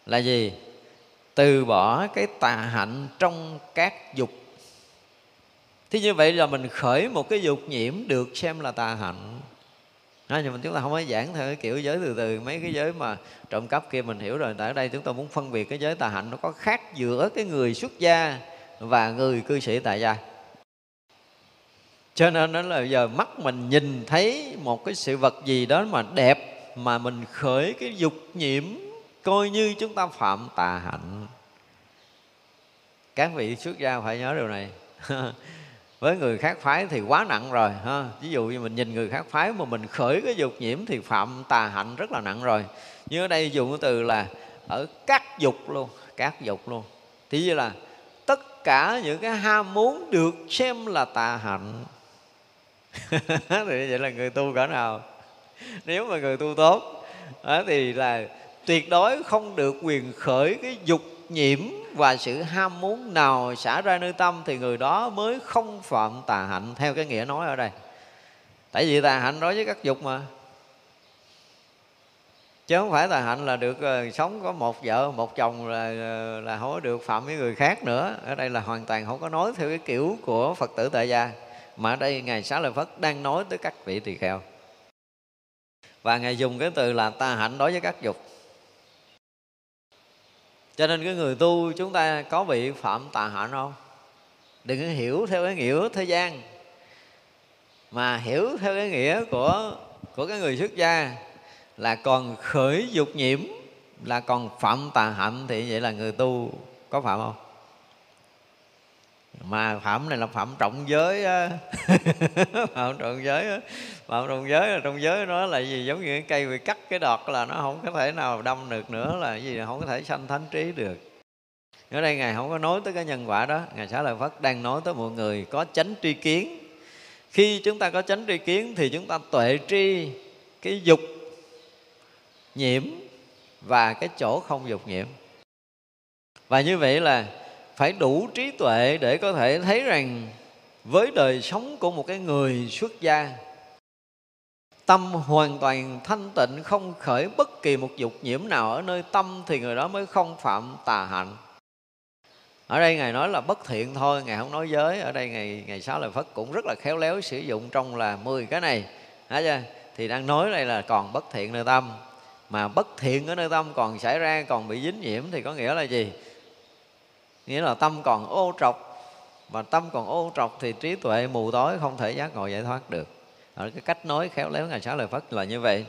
Là gì? Từ bỏ cái tà hạnh trong các dục. Thế như vậy là mình khởi một cái dục nhiễm được xem là tà hạnh. À, nhưng mà chúng ta không có giảng theo cái kiểu giới từ từ. Mấy cái giới mà trộm cắp kia mình hiểu rồi tại ở đây chúng ta muốn phân biệt cái giới tà hạnh nó có khác giữa cái người xuất gia và người cư sĩ tại gia cho nên đó là giờ mắt mình nhìn thấy một cái sự vật gì đó mà đẹp mà mình khởi cái dục nhiễm, coi như chúng ta phạm tà hạnh. Các vị xuất gia phải nhớ điều này. Với người khác phái thì quá nặng rồi, ha. Ví dụ như mình nhìn người khác phái mà mình khởi cái dục nhiễm thì phạm tà hạnh rất là nặng rồi. Nhưng ở đây dùng cái từ là ở các dục luôn, các dục luôn. Thì như là tất cả những cái ham muốn được xem là tà hạnh. thì vậy là người tu cỡ nào? Nếu mà người tu tốt đó thì là tuyệt đối không được quyền khởi cái dục nhiễm và sự ham muốn nào xả ra nơi tâm thì người đó mới không phạm tà hạnh theo cái nghĩa nói ở đây. Tại vì tà hạnh đối với các dục mà. Chứ không phải tà hạnh là được uh, sống có một vợ một chồng là ờ, là không được phạm với người khác nữa. Ở đây là hoàn toàn không có nói theo cái kiểu của phật tử tại gia mà ở đây ngài xá lợi phất đang nói tới các vị tỳ kheo. Và ngài dùng cái từ là ta hạnh đối với các dục. Cho nên cái người tu chúng ta có bị phạm tà hạnh không? Đừng có hiểu theo cái nghĩa thế gian, mà hiểu theo cái nghĩa của của cái người xuất gia là còn khởi dục nhiễm, là còn phạm tà hạnh thì vậy là người tu có phạm không? Mà phạm này là phạm trọng giới phẩm trọng giới phẩm trọng giới là trong giới đó là gì? Giống như cái cây bị cắt cái đọt là nó không có thể nào đâm được nữa, là gì? Không có thể sanh thánh trí được. Ở đây ngài không có nói tới cái nhân quả đó. Ngài xá lợi phất đang nói tới một người có chánh tri kiến. Khi chúng ta có chánh tri kiến thì chúng ta tuệ tri cái dục nhiễm và cái chỗ không dục nhiễm. Và như vậy là phải đủ trí tuệ để có thể thấy rằng với đời sống của một cái người xuất gia, tâm hoàn toàn thanh tịnh, không khởi bất kỳ một dục nhiễm nào ở nơi tâm thì người đó mới không phạm tà hạnh. Ở đây ngài nói là bất thiện thôi, ngài không nói giới. Ở đây ngày ngày sáu lời Phật cũng rất là khéo léo sử dụng trong là 10 cái này. Hả chưa? Thì đang nói đây là còn bất thiện nơi tâm. Mà bất thiện ở nơi tâm còn xảy ra, còn bị dính nhiễm thì có nghĩa là gì? Nghĩa là tâm còn ô trọc. Và tâm còn ô trọc thì trí tuệ mù tối không thể giác ngộ giải thoát được. Ở cái cách nói khéo léo ngài sáu lời phật là như vậy.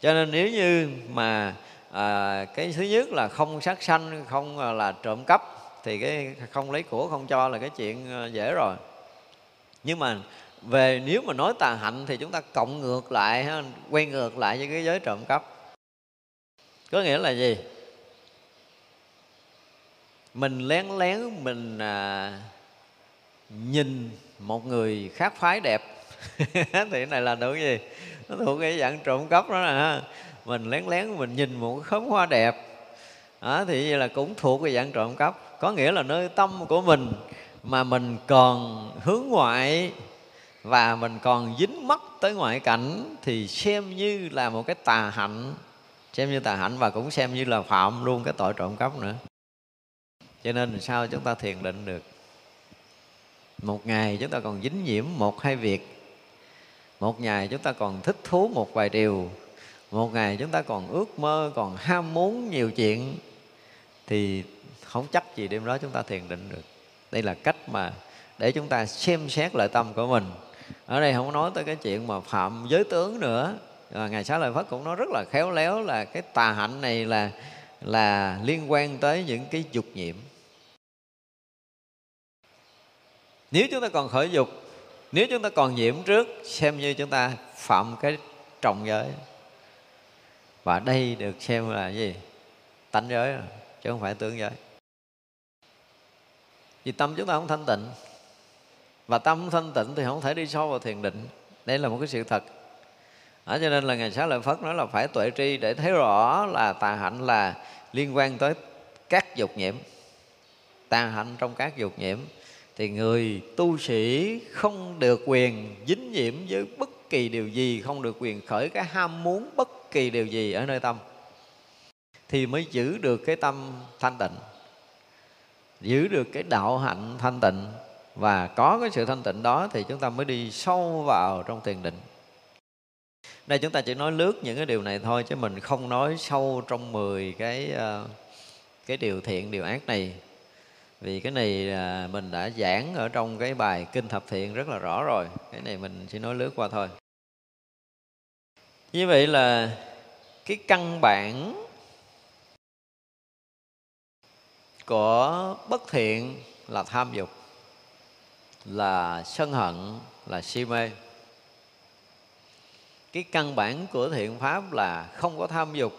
Cho nên nếu như mà à, cái thứ nhất là không sát sanh không là trộm cắp thì cái không lấy của không cho là cái chuyện ờ, dễ rồi. Nhưng mà về nếu mà nói tà hạnh thì chúng ta cộng ngược lại quay ngược lại với cái giới trộm cắp. Có nghĩa là gì? Mình lén lén mình à, nhìn một người khác phái đẹp. Thì cái này là được gì? Nó thuộc cái dạng trộm cắp đó nè mình lén lén mình nhìn một cái khóm hoa đẹp. Đó, thì vậy là cũng thuộc cái dạng trộm cắp. Có nghĩa là nơi tâm của mình mà mình còn hướng ngoại và mình còn dính mắt tới ngoại cảnh thì xem như là một cái tà hạnh. Xem như tà hạnh và cũng xem như là phạm luôn cái tội trộm cắp nữa cho nên sao chúng ta thiền định được? Một ngày chúng ta còn dính nhiễm một hai việc. Một ngày chúng ta còn thích thú một vài điều. Một ngày chúng ta còn ước mơ còn ham muốn nhiều chuyện. Thì không chắc gì đêm đó chúng ta thiền định được. Đây là cách mà để chúng ta xem xét lại tâm của mình. Ở đây không nói tới cái chuyện mà phạm giới tướng nữa. À, ngài xá lợi phất cũng nói rất là khéo léo là cái tà hạnh này là là liên quan tới những cái dục nhiễm. Nếu chúng ta còn khởi dục nếu chúng ta còn nhiễm trước xem như chúng ta phạm cái trọng giới. Và đây được xem là gì? Tánh giới chứ không phải tướng giới. Vì tâm chúng ta không thanh tịnh. Và tâm thanh tịnh thì không thể đi sâu vào thiền định. Đây là một cái sự thật. Đó, cho nên là ngày xá lợi phất nói là phải tuệ tri để thấy rõ là tà hạnh là liên quan tới các dục nhiễm. Tà hạnh trong các dục nhiễm thì người tu sĩ không được quyền dính nhiễm với bất kỳ điều gì, không được quyền khởi cái ham muốn bất kỳ điều gì ở nơi tâm, thì mới giữ được cái tâm thanh tịnh, giữ được cái đạo hạnh thanh tịnh. Và có cái sự thanh tịnh đó thì chúng ta mới đi sâu vào trong thiền định. Đây chúng ta chỉ nói lướt những cái điều này thôi, chứ mình không nói sâu trong 10 cái ờ, cái điều thiện, điều ác này vì cái này mình đã giảng ở trong cái bài kinh thập thiện rất là rõ rồi. Cái này mình chỉ nói lướt qua thôi. Như vậy là cái căn bản của bất thiện là tham dục, là sân hận, là si mê. Cái căn bản của thiện pháp là không có tham dục,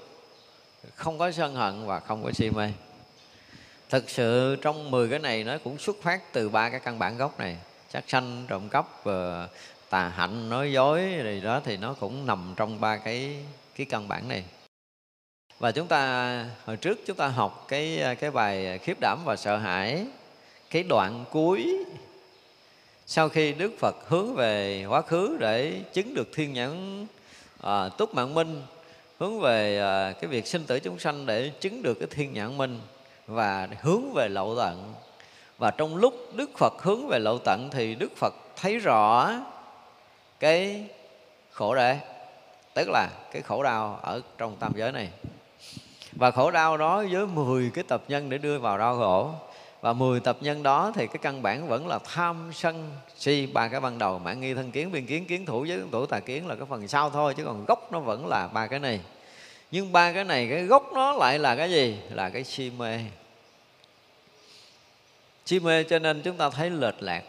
không có sân hận và không có si mê thực sự trong 10 cái này nó cũng xuất phát từ ba cái căn bản gốc này. Sát sanh trộm cắp và tà hạnh nói dối rồi đó thì nó cũng nằm trong ba cái cái căn bản này. Và chúng ta hồi trước chúng ta học cái cái bài khiếp đảm và sợ hãi cái đoạn cuối. Sau khi đức phật hướng về quá khứ để chứng được thiên nhãn à, túc mạng minh hướng về à, cái việc sinh tử chúng sanh để chứng được cái thiên nhãn minh và hướng về lậu tận. Và trong lúc đức phật hướng về lậu tận thì đức phật thấy rõ cái khổ đế, tức là cái khổ đau ở trong tam giới này. Và khổ đau đó với 10 cái tập nhân để đưa vào đau khổ. Và 10 tập nhân đó thì cái căn bản vẫn là tham sân si, ba cái ban đầu mãn nghi thân kiến, biên kiến kiến thủ với thủ tà kiến là cái phần sau thôi, chứ còn gốc nó vẫn là ba cái này. Nhưng ba cái này, cái gốc nó lại là cái gì? Là cái si mê si mê, cho nên chúng ta thấy lệch lạc,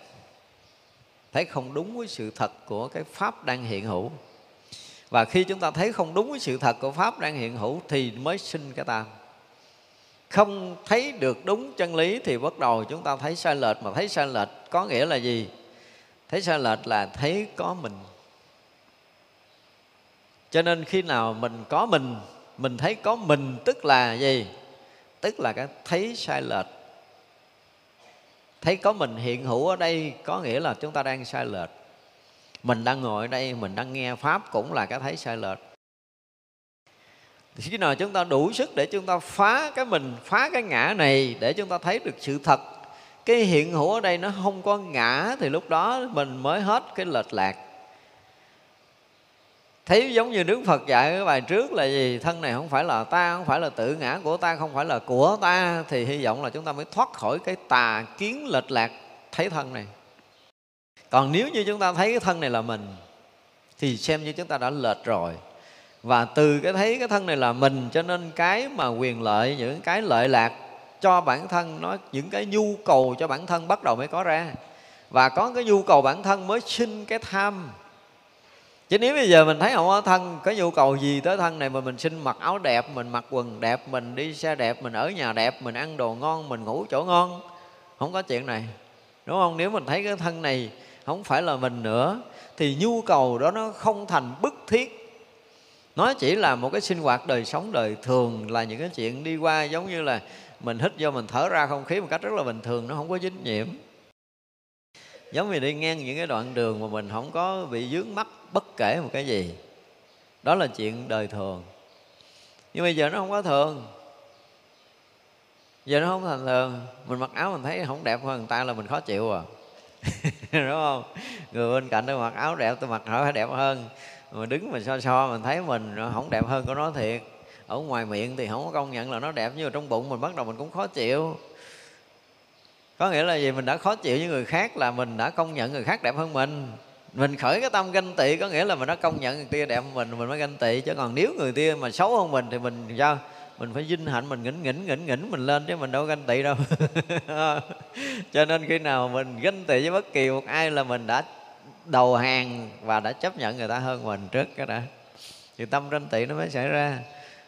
thấy không đúng với sự thật của cái pháp đang hiện hữu. Và khi chúng ta thấy không đúng với sự thật của pháp đang hiện hữu thì mới sinh cái tam không thấy được đúng chân lý thì bắt đầu chúng ta thấy sai lệch, mà thấy sai lệch có nghĩa là gì? Thấy sai lệch là thấy có mình. Cho nên khi nào mình có mình mình thấy có mình, tức là gì? Tức là cái thấy sai lệch thấy có mình hiện hữu ở đây, có nghĩa là chúng ta đang sai lệch. Mình đang ngồi ở đây, mình đang nghe pháp cũng là cái thấy sai lệch. Thì khi nào chúng ta đủ sức để chúng ta phá cái mình, phá cái ngã này để chúng ta thấy được sự thật, cái hiện hữu ở đây nó không có ngã thì lúc đó mình mới hết cái lệch lạc thấy giống như đức phật dạy cái bài trước là gì? Thân này không phải là ta, không phải là tự ngã của ta, không phải là của ta. Thì hy vọng là chúng ta mới thoát khỏi cái tà kiến lệch lạc thấy thân này. Còn nếu như chúng ta thấy cái thân này là mình, thì xem như chúng ta đã lệch rồi. Và từ cái thấy cái thân này là mình cho nên cái mà quyền lợi, những cái lợi lạc cho bản thân, nó, những cái nhu cầu cho bản thân bắt đầu mới có ra. Và có cái nhu cầu bản thân mới sinh cái tham chứ nếu bây giờ mình thấy không có thân, có nhu cầu gì tới thân này mà mình xin mặc áo đẹp, mình mặc quần đẹp, mình đi xe đẹp, mình ở nhà đẹp, mình ăn đồ ngon, mình ngủ chỗ ngon, không có chuyện này. Đúng không? Nếu mình thấy cái thân này không phải là mình nữa, thì nhu cầu đó nó không thành bức thiết. Nó chỉ là một cái sinh hoạt đời sống đời thường, là những cái chuyện đi qua giống như là mình hít vô mình thở ra không khí một cách rất là bình thường, nó không có dính nhiễm. Giống như đi ngang những cái đoạn đường mà mình không có bị dướng mắt bất kể một cái gì. Đó là chuyện đời thường. Nhưng bây giờ nó không có thường. Giờ nó không thành thường. Mình mặc áo mình thấy không đẹp hơn người ta là mình khó chịu à. Đúng không? Người bên cạnh tôi mặc áo đẹp, tôi mặc hỏi phải đẹp hơn. Mà đứng mình so so mình thấy mình không đẹp hơn của nó thiệt. Ở ngoài miệng thì không có công nhận là nó đẹp, nhưng mà trong bụng mình bắt đầu mình cũng khó chịu. Có nghĩa là gì? Mình đã khó chịu với người khác là mình đã công nhận người khác đẹp hơn mình mình khởi cái tâm ganh tị có nghĩa là mình đã công nhận người kia đẹp hơn mình mình mới ganh tị. Chứ còn nếu người kia mà xấu hơn mình thì mình sao? Mình phải vinh hạnh, mình nghỉnh nghỉnh nghỉnh nghỉnh mình lên chứ mình đâu ganh tị đâu. Cho nên khi nào mình ganh tị với bất kỳ một ai là mình đã đầu hàng và đã chấp nhận người ta hơn mình trước cái đã. Thì tâm ganh tị nó mới xảy ra.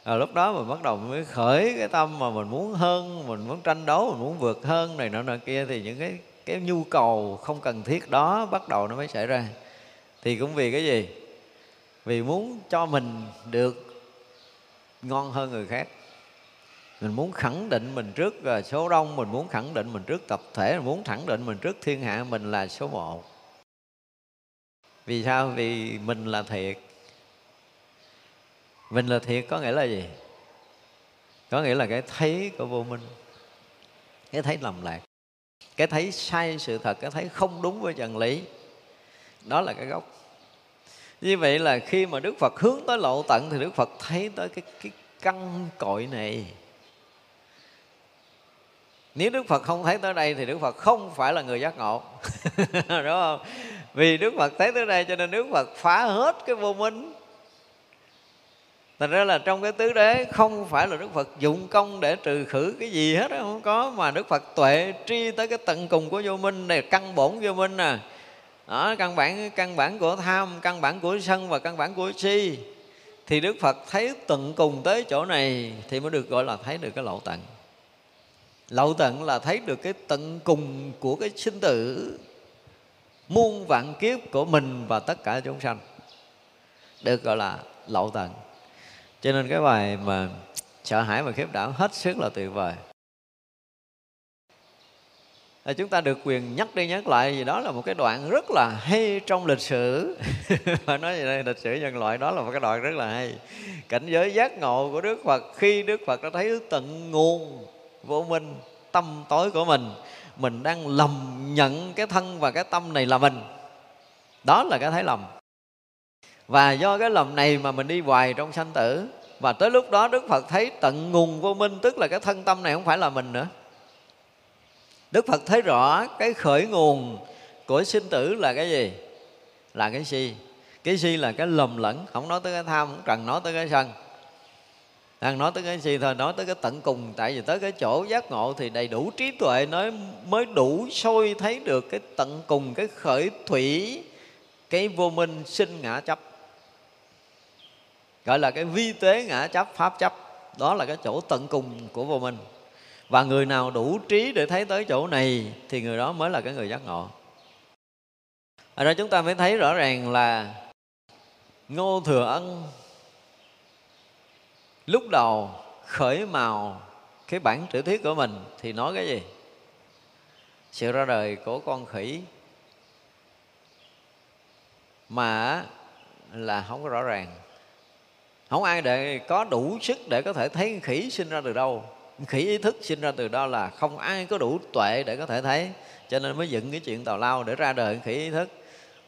Rồi lúc đó mình bắt đầu mới khởi cái tâm mà mình muốn hơn, mình muốn tranh đấu, mình muốn vượt hơn này nọ nọ kia. Thì những cái cái nhu cầu không cần thiết đó bắt đầu nó mới xảy ra. Thì cũng vì cái gì? Vì muốn cho mình được ngon hơn người khác. Mình muốn khẳng định mình trước à, số đông, mình muốn khẳng định mình trước tập thể, mình muốn khẳng định mình trước thiên hạ, mình là số một. Vì sao? Vì mình là thiệt. Mình là thiệt có nghĩa là gì? Có nghĩa là cái thấy của vô minh, cái thấy lầm lạc cái thấy sai sự thật, cái thấy không đúng với chân lý. Đó là cái gốc. Như vậy là khi mà đức phật hướng tới lộ tận thì đức phật thấy tới cái cái căn cội này. Nếu đức phật không thấy tới đây thì đức phật không phải là người giác ngộ. Đúng không? Vì đức phật thấy tới đây cho nên đức phật phá hết cái vô minh. Thành ra là trong cái tứ đế không phải là Đức Phật dụng công để trừ khử cái gì hết đó, không có mà Đức Phật tuệ tri tới cái tận cùng của vô minh này căn bổn vô minh nè. Đó, căn bản căn bản của tham, căn bản của sân và căn bản của si thì Đức Phật thấy tận cùng tới chỗ này thì mới được gọi là thấy được cái lộ tận. Lộ tận là thấy được cái tận cùng của cái sinh tử muôn vạn kiếp của mình và tất cả chúng sanh được gọi là lộ tận cho nên cái bài mà sợ hãi và khiếp đảm hết sức là tuyệt vời. À, chúng ta được quyền nhắc đi nhắc lại gì đó là một cái đoạn rất là hay trong lịch sử. Phải nói gì đây lịch sử nhân loại đó là một cái đoạn rất là hay. Cảnh giới giác ngộ của đức phật khi đức phật đã thấy tận nguồn vô minh tâm tối của mình mình đang lầm nhận cái thân và cái tâm này là mình. Đó là cái thấy lầm và do cái lầm này mà mình đi hoài trong sanh tử. Và tới lúc đó đức phật thấy tận nguồn vô minh, tức là cái thân tâm này không phải là mình nữa. Đức phật thấy rõ cái khởi nguồn của sinh tử là cái gì? Là cái si. Cái si là cái lầm lẫn. Không nói tới cái tham, không cần nói tới cái sân. Đang nói tới cái gì thôi, nói tới cái tận cùng. Tại vì tới cái chỗ giác ngộ thì đầy đủ trí tuệ nói, mới đủ sôi thấy được cái tận cùng, cái khởi thủy, cái vô minh sinh ngã chấp gọi là cái vi tế ngã chấp pháp chấp. Đó là cái chỗ tận cùng của vô minh. Và người nào đủ trí để thấy tới chỗ này, thì người đó mới là cái người giác ngộ. Ở đó chúng ta mới thấy rõ ràng là ngô thừa ân lúc đầu khởi mào cái bản tiểu thuyết của mình thì nói cái gì? Sự ra đời của con khỉ mà là không có rõ ràng không ai để có đủ sức để có thể thấy khỉ sinh ra từ đâu. Khỉ ý thức sinh ra từ đó là không ai có đủ tuệ để có thể thấy. Cho nên mới dựng cái chuyện tào lao để ra đời khỉ ý thức.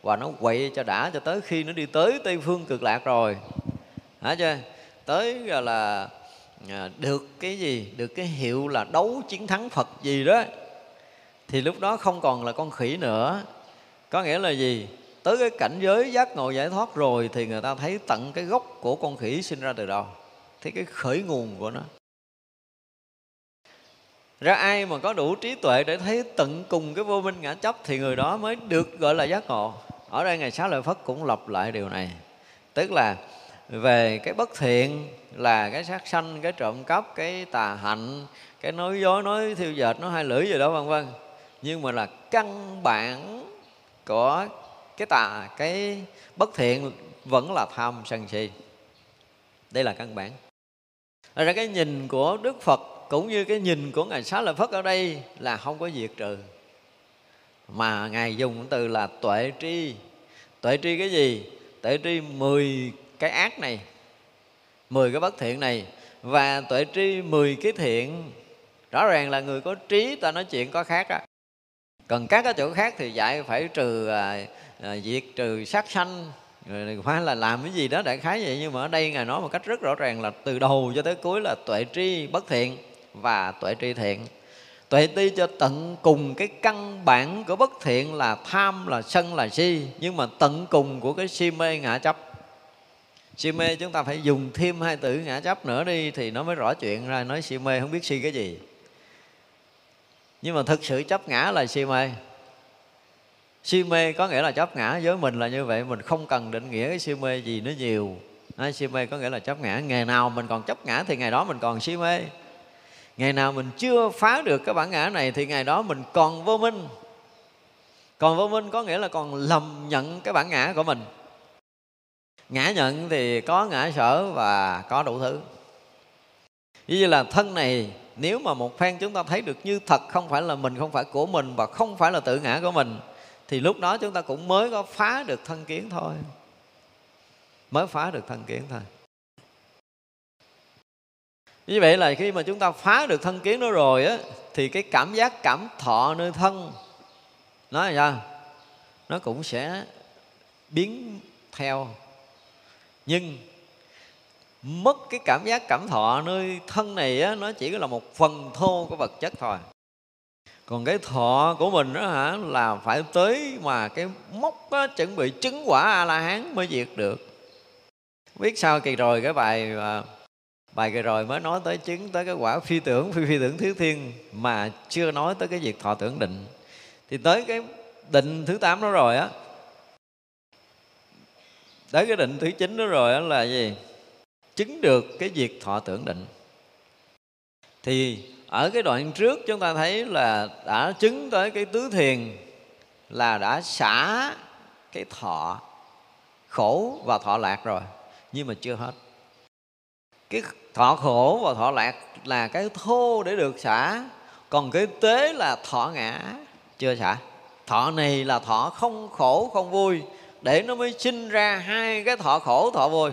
Và nó quậy cho đã cho tới khi nó đi tới tây phương cực lạc rồi. Hả chưa? Tới là, là được cái gì? Được cái hiệu là đấu chiến thắng phật gì đó. Thì lúc đó không còn là con khỉ nữa. Có nghĩa là gì? Tới cái cảnh giới giác ngộ giải thoát rồi thì người ta thấy tận cái gốc của con khỉ sinh ra từ đâu. Thấy cái khởi nguồn của nó. Ra ai mà có đủ trí tuệ để thấy tận cùng cái vô minh ngã chấp thì người đó mới được gọi là giác ngộ. Ở đây ngày xá lợi phất cũng lặp lại điều này. Tức là về cái bất thiện là cái sát sanh, cái trộm cắp, cái tà hạnh, cái nói dối, nói thiêu dệt, nói hai lưỡi gì đó, vân vân. Nhưng mà là căn bản của cái tà, cái bất thiện vẫn là tham sân si. Đây là căn bản. Ra cái nhìn của đức phật cũng như cái nhìn của ngài xá lợi phất ở đây là không có diệt trừ. Mà ngài dùng từ là tuệ tri. Tuệ tri cái gì? Tuệ tri 10 cái ác này 10 cái bất thiện này. Và tuệ tri 10 cái thiện, rõ ràng là người có trí, ta nói chuyện có khác á. Còn các cái chỗ khác thì dạy phải trừ à, Ờ, à, diệt trừ sát sanh rồi phải là làm cái gì đó đại khái vậy. Nhưng mà ở đây ngài nói một cách rất rõ ràng là từ đầu cho tới cuối là tuệ tri bất thiện và tuệ tri thiện. Tuệ ti cho tận cùng cái căn bản của bất thiện là tham là sân là si. Nhưng mà tận cùng của cái si mê ngã chấp. Si mê chúng ta phải dùng thêm hai từ ngã chấp nữa đi thì nó mới rõ chuyện ra. Nói si mê không biết si cái gì. Nhưng mà thực sự chấp ngã là si mê si mê có nghĩa là chấp ngã với mình là như vậy mình không cần định nghĩa cái si mê gì nó nhiều. À, si mê có nghĩa là chấp ngã. Ngày nào mình còn chấp ngã thì ngày đó mình còn si mê. Ngày nào mình chưa phá được cái bản ngã này thì ngày đó mình còn vô minh. Còn vô minh có nghĩa là còn lầm nhận cái bản ngã của mình. Ngã nhận thì có ngã sở và có đủ thứ. Ví như là thân này nếu mà một phen chúng ta thấy được như thật không phải là mình không phải của mình và không phải là tự ngã của mình thì lúc đó chúng ta cũng mới có phá được thân kiến thôi. Mới phá được thân kiến thôi. Như vậy là khi mà chúng ta phá được thân kiến đó rồi á thì cái cảm giác cảm thọ nơi thân nó là sao? Nó cũng sẽ biến theo. Nhưng mất cái cảm giác cảm thọ nơi thân này á, nó chỉ là một phần thô của vật chất thôi còn cái thọ của mình đó hả là phải tới mà cái mốc đó, chuẩn bị chứng quả a la hán mới diệt được. Biết sao kỳ rồi cái bài à, bài kỳ rồi mới nói tới chứng tới cái quả phi tưởng phi phi tưởng thứ thiên mà chưa nói tới cái việc thọ tưởng định. Thì tới cái định thứ tám đó rồi á tới cái định thứ chín đó rồi á là gì? Chứng được cái việc thọ tưởng định. Thì ở cái đoạn trước chúng ta thấy là đã chứng tới cái tứ thiền, là đã xả cái thọ khổ và thọ lạc rồi, nhưng mà chưa hết. Cái thọ khổ và thọ lạc là cái thô để được xả, còn cái tế là thọ ngã, chưa xả. Thọ này là thọ không khổ, không vui, để nó mới sinh ra hai cái thọ khổ, thọ vui.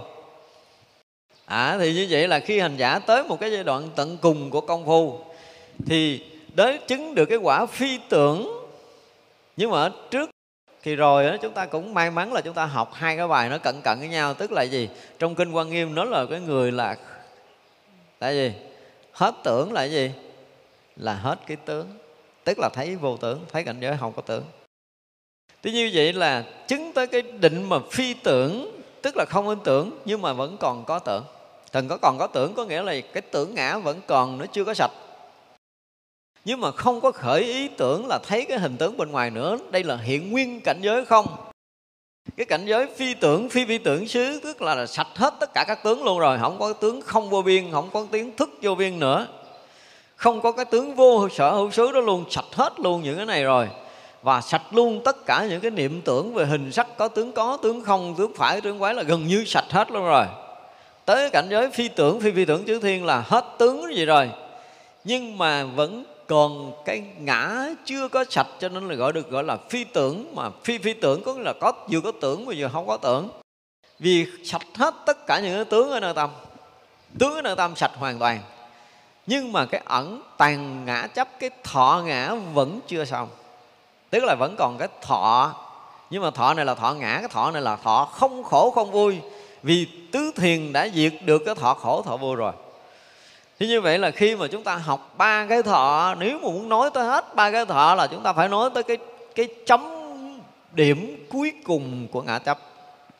À thì như vậy là khi hành giả tới một cái giai đoạn tận cùng của công phu thì đến chứng được cái quả phi tưởng nhưng mà trước thì rồi đó, chúng ta cũng may mắn là chúng ta học hai cái bài nó cận cận với nhau. Tức là gì? Trong kinh quan nghiêm nó là cái người là tại gì? Hết tưởng là gì? Là hết cái tướng. Tức là thấy vô tưởng thấy cảnh giới không có tưởng tuy như vậy là chứng tới cái định mà phi tưởng tức là không ấn tưởng nhưng mà vẫn còn có tưởng. Thần có còn có tưởng có nghĩa là cái tưởng ngã vẫn còn nó chưa có sạch nhưng mà không có khởi ý tưởng là thấy cái hình tướng bên ngoài nữa. Đây là hiện nguyên cảnh giới không? Cái cảnh giới phi tưởng phi vi tưởng xứ tức là, là sạch hết tất cả các tướng luôn rồi. Không có tướng không vô biên không có tiếng thức vô biên nữa. Không có cái tướng vô sở hữu xứ đó luôn sạch hết luôn những cái này rồi. Và sạch luôn tất cả những cái niệm tưởng về hình sắc có tướng có tướng không tướng phải tướng quái là gần như sạch hết luôn rồi. Tới cảnh giới phi tưởng phi phi tưởng chư thiên là hết tướng gì rồi. Nhưng mà vẫn còn cái ngã chưa có sạch cho nên là gọi được, gọi là phi tưởng, mà phi phi tưởng có nghĩa là có, vừa có tưởng mà vừa không có tưởng. Vì sạch hết tất cả những cái tướng ở nơi tâm, tướng ở nơi tâm sạch hoàn toàn. Nhưng mà cái ẩn tàn ngã chấp, cái thọ ngã vẫn chưa xong. Tức là vẫn còn cái thọ, nhưng mà thọ này là thọ ngã, cái thọ này là thọ không khổ không vui. Vì tứ thiền đã diệt được cái thọ khổ thọ vui rồi thì như vậy là khi mà chúng ta học ba cái thọ, nếu mà muốn nói tới hết ba cái thọ là chúng ta phải nói tới cái cái chấm điểm cuối cùng của ngã chấp.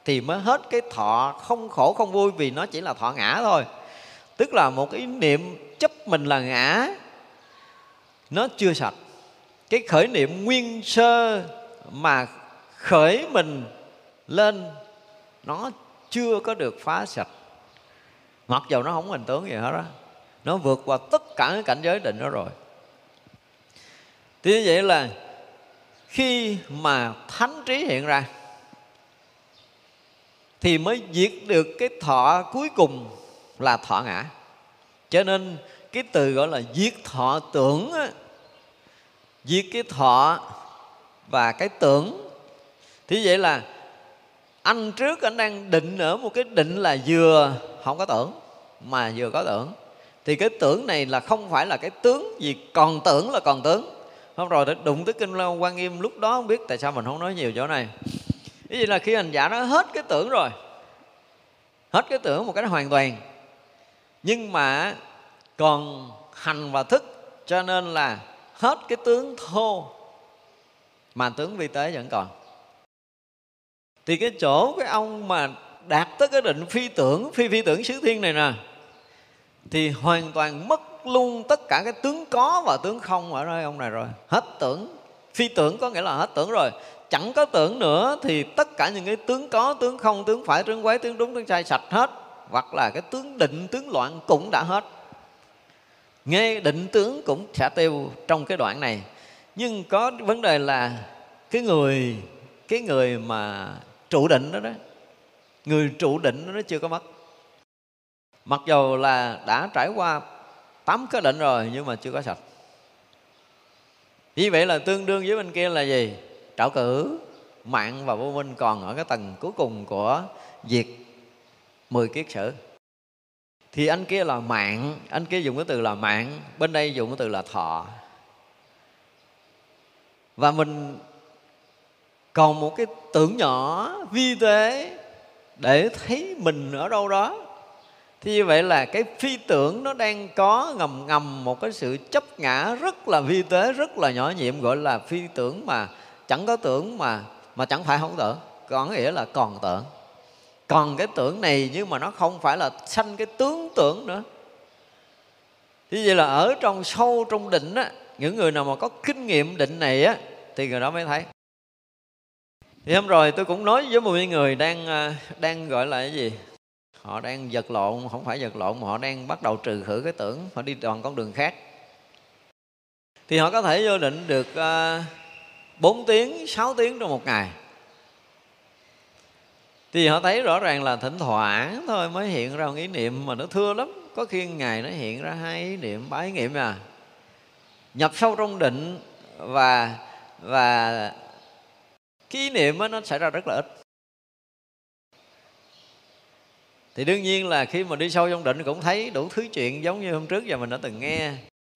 Thì mới hết cái thọ không khổ không vui vì nó chỉ là thọ ngã thôi. Tức là một ý niệm chấp mình là ngã, nó chưa sạch. Cái khởi niệm nguyên sơ mà khởi mình lên, nó chưa có được phá sạch. Mặc dầu nó không hình tướng gì hết đó nó vượt qua tất cả cái cảnh giới định đó rồi. Thì như vậy là khi mà thánh trí hiện ra thì mới diệt được cái thọ cuối cùng là thọ ngã. Cho nên cái từ gọi là diệt thọ tưởng á, diệt cái thọ và cái tưởng. Thì vậy là anh trước anh đang định ở một cái định là vừa không có tưởng mà vừa có tưởng thì cái tưởng này là không phải là cái tướng gì còn tưởng là còn tướng. Không rồi đụng tới kinh long quan nghiêm lúc đó không biết tại sao mình không nói nhiều chỗ này. Cái gì là khi hành giả nó hết cái tưởng rồi, hết cái tưởng một cái hoàn toàn. Nhưng mà còn hành và thức, cho nên là hết cái tướng thô mà tướng vi tế vẫn còn. Thì cái chỗ cái ông mà đạt tới cái định phi tưởng, phi phi tưởng xứ thiên này nè thì hoàn toàn mất luôn tất cả cái tướng có và tướng không ở đây ông này rồi. Hết tưởng. Phi tưởng có nghĩa là hết tưởng rồi. Chẳng có tưởng nữa thì tất cả những cái tướng có, tướng không, tướng phải, tướng quấy, tướng đúng, tướng sai sạch hết. Hoặc là cái tướng định, tướng loạn cũng đã hết. Nghe định tướng cũng sẽ tiêu trong cái đoạn này. Nhưng có vấn đề là cái người cái người mà trụ định đó đó, người trụ định đó nó chưa có mất mặc dù là đã trải qua tám cái định rồi, nhưng mà chưa có sạch. Như vậy là tương đương với bên kia là gì? Trảo cử, mạng và vô minh còn ở cái tầng cuối cùng của diệt mười kiết sử. Thì anh kia là mạng, anh kia dùng cái từ là mạng, bên đây dùng cái từ là thọ. Và mình còn một cái tưởng nhỏ vi tế để thấy mình ở đâu đó thì như vậy là cái phi tưởng nó đang có ngầm ngầm một cái sự chấp ngã rất là vi tế, rất là nhỏ nhiệm, gọi là phi tưởng mà chẳng có tưởng mà mà chẳng phải không tưởng còn nghĩa là còn tưởng còn cái tưởng này nhưng mà nó không phải là sanh cái tướng tưởng nữa. Thì vậy là ở trong sâu trong định á, những người nào mà có kinh nghiệm định này á, thì người đó mới thấy. Thì hôm rồi tôi cũng nói với một người đang à, đang gọi là cái gì? Họ đang giật lộn không phải giật lộn mà họ đang bắt đầu trừ khử cái tưởng họ đi toàn con đường khác. Thì họ có thể vô định được ờ, uh, 4 tiếng 6 tiếng trong một ngày. Thì họ thấy rõ ràng là thỉnh thoảng thôi mới hiện ra một ý niệm mà nó thưa lắm. Có khi ngày nó hiện ra hai ý niệm ba ý niệm à. Nhập sâu trong định và và cái ý niệm đó, nó xảy ra rất là ít. Thì đương nhiên là khi mà đi sâu trong định cũng thấy đủ thứ chuyện giống như hôm trước giờ mình đã từng nghe.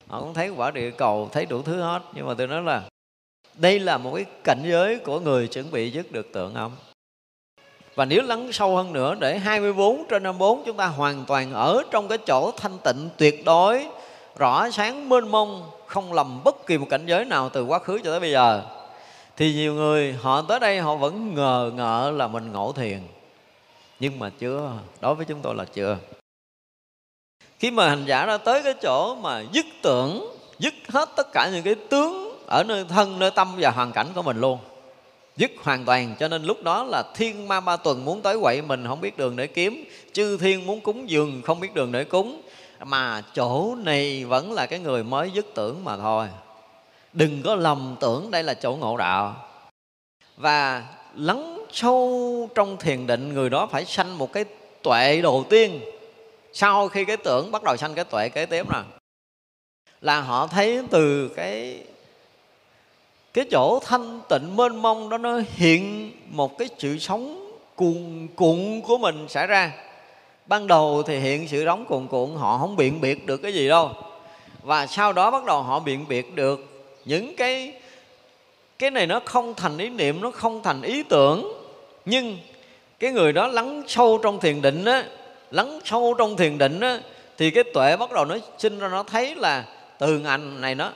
Họ cũng thấy quả địa cầu, thấy đủ thứ hết. Nhưng mà tôi nói là đây là một cái cảnh giới của người chuẩn bị dứt được tượng âm và nếu lắng sâu hơn nữa, để 24 trên 54 chúng ta hoàn toàn ở trong cái chỗ thanh tịnh tuyệt đối, rõ sáng, mênh mông, không lầm bất kỳ một cảnh giới nào từ quá khứ cho tới bây giờ, thì nhiều người họ tới đây họ vẫn ngờ ngợ là mình ngộ thiền nhưng mà chưa, đối với chúng tôi là chưa. Khi mà hành giả đã tới cái chỗ mà dứt tưởng, dứt hết tất cả những cái tướng ở nơi thân, nơi tâm và hoàn cảnh của mình luôn. Dứt hoàn toàn, cho nên lúc đó là thiên ma ba tuần muốn tới quậy mình, không biết đường để kiếm. Chư thiên muốn cúng dường, không biết đường để cúng. Mà chỗ này vẫn là cái người mới dứt tưởng mà thôi. Đừng có lầm tưởng đây là chỗ ngộ đạo. Và lắng sâu trong thiền định, người đó phải sanh một cái tuệ đầu tiên. Sau khi cái tưởng bắt đầu sanh cái tuệ kế tiếp nè, là họ thấy từ cái cái chỗ thanh tịnh mênh mông đó nó hiện một cái sự sống cuồn cuộn của mình xảy ra. Ban đầu thì hiện sự đóng cuồn cuộn, họ không biện biệt được cái gì đâu. Và sau đó bắt đầu họ biện biệt được những cái cái này nó không thành ý niệm, nó không thành ý tưởng nhưng cái người đó lắng sâu trong thiền định á, lắng sâu trong thiền định á, thì cái tuệ bắt đầu nó sinh ra, nó thấy là từ ngành này nó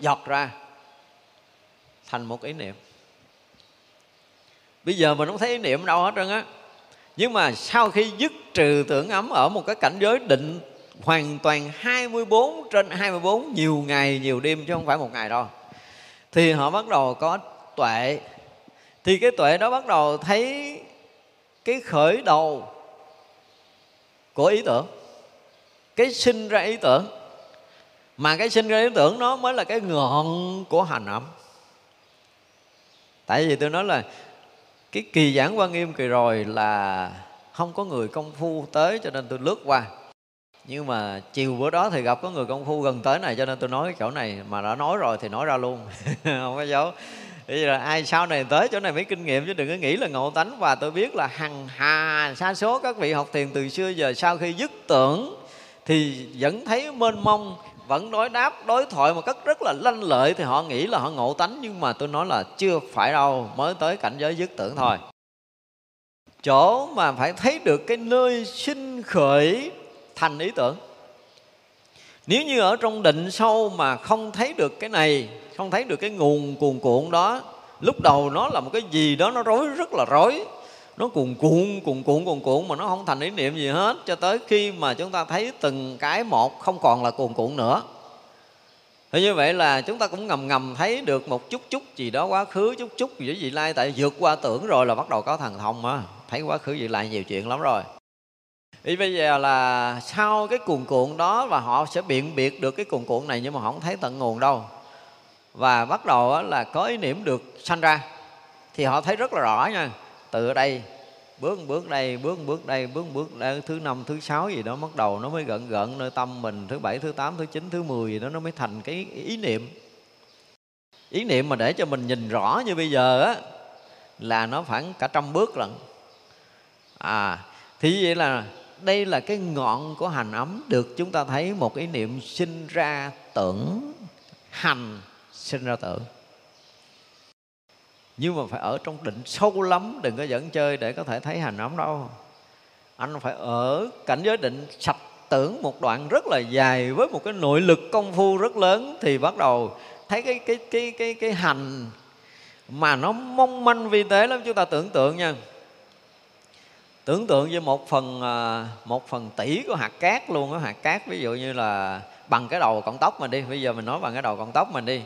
giọt ra thành một ý niệm. Bây giờ mình không thấy ý niệm đâu hết trơn á. Nhưng mà sau khi dứt trừ tưởng ấm ở một cái cảnh giới định hoàn toàn 24 trên 24 nhiều ngày, nhiều đêm chứ không phải một ngày đâu, thì họ bắt đầu có tuệ thì cái tuệ đó bắt đầu thấy cái khởi đầu của ý tưởng. Cái sinh ra ý tưởng. Mà cái sinh ra ý tưởng nó mới là cái ngọn của hành ẩm. Tại vì tôi nói là cái kỳ giảng quan nghiêm kỳ rồi là không có người công phu tới cho nên tôi lướt qua. Nhưng mà chiều bữa đó thì gặp có người công phu gần tới này cho nên tôi nói cái chỗ này. Mà đã nói rồi thì nói ra luôn. Không có giấu bây giờ ai sau này tới chỗ này mới kinh nghiệm, chứ đừng có nghĩ là ngộ tánh. Và tôi biết là hằng hà, sa số các vị học thiền từ xưa giờ sau khi dứt tưởng thì vẫn thấy mênh mông, vẫn đối đáp, đối thoại một cách rất là lanh lợi. Thì họ nghĩ là họ ngộ tánh, nhưng mà tôi nói là chưa phải đâu, mới tới cảnh giới dứt tưởng thôi. Chỗ mà phải thấy được cái nơi sinh khởi thành ý tưởng. Nếu như ở trong định sâu mà không thấy được cái này không thấy được cái nguồn cuồn cuộn đó. Lúc đầu nó là một cái gì đó nó rối, rất là rối. Nó cuồn cuộn cuồn cuộn cuồn cuộn mà nó không thành ý niệm gì hết. Cho tới khi mà chúng ta thấy từng cái một không còn là cuồn cuộn nữa. Thì như vậy là chúng ta cũng ngầm ngầm thấy được một chút chút gì đó quá khứ, chút chút gì vị lai. Tại vượt qua tưởng rồi là bắt đầu có thần thông á. Thấy quá khứ vị lai nhiều chuyện lắm rồi. Thì bây giờ là sau cái cuồn cuộn đó và họ sẽ biện biệt được cái cuồn cuộn này nhưng mà họ không thấy tận nguồn đâu và bắt đầu là có ý niệm được sanh ra. Thì họ thấy rất là rõ nha. Từ đây, bước bước đây, bước bước đây, bước bước đây, thứ năm, thứ sáu gì đó bắt đầu nó mới gận gận nơi tâm mình, thứ bảy, thứ tám, thứ chín, thứ mười gì đó nó mới thành cái ý niệm. Ý niệm mà để cho mình nhìn rõ như bây giờ á, là nó khoảng cả trăm bước lận. À thì vậy là đây là cái ngọn của hành ấm được chúng ta thấy một ý niệm sinh ra tưởng, hành sinh ra tự. nhưng mà phải ở trong định sâu lắm, đừng có dẫn chơi để có thể thấy hành ấm đâu. Anh phải ở cảnh giới định sạch tưởng một đoạn rất là dài với một cái nội lực công phu rất lớn thì bắt đầu thấy cái cái cái cái cái hành mà nó mong manh vi tế lắm. Chúng ta tưởng tượng nha. Tưởng tượng như một phần à, một phần tỷ của hạt cát luôn á. Hạt cát ví dụ như là bằng cái đầu cọng tóc mình đi. Bây giờ mình nói bằng cái đầu cọng tóc mình đi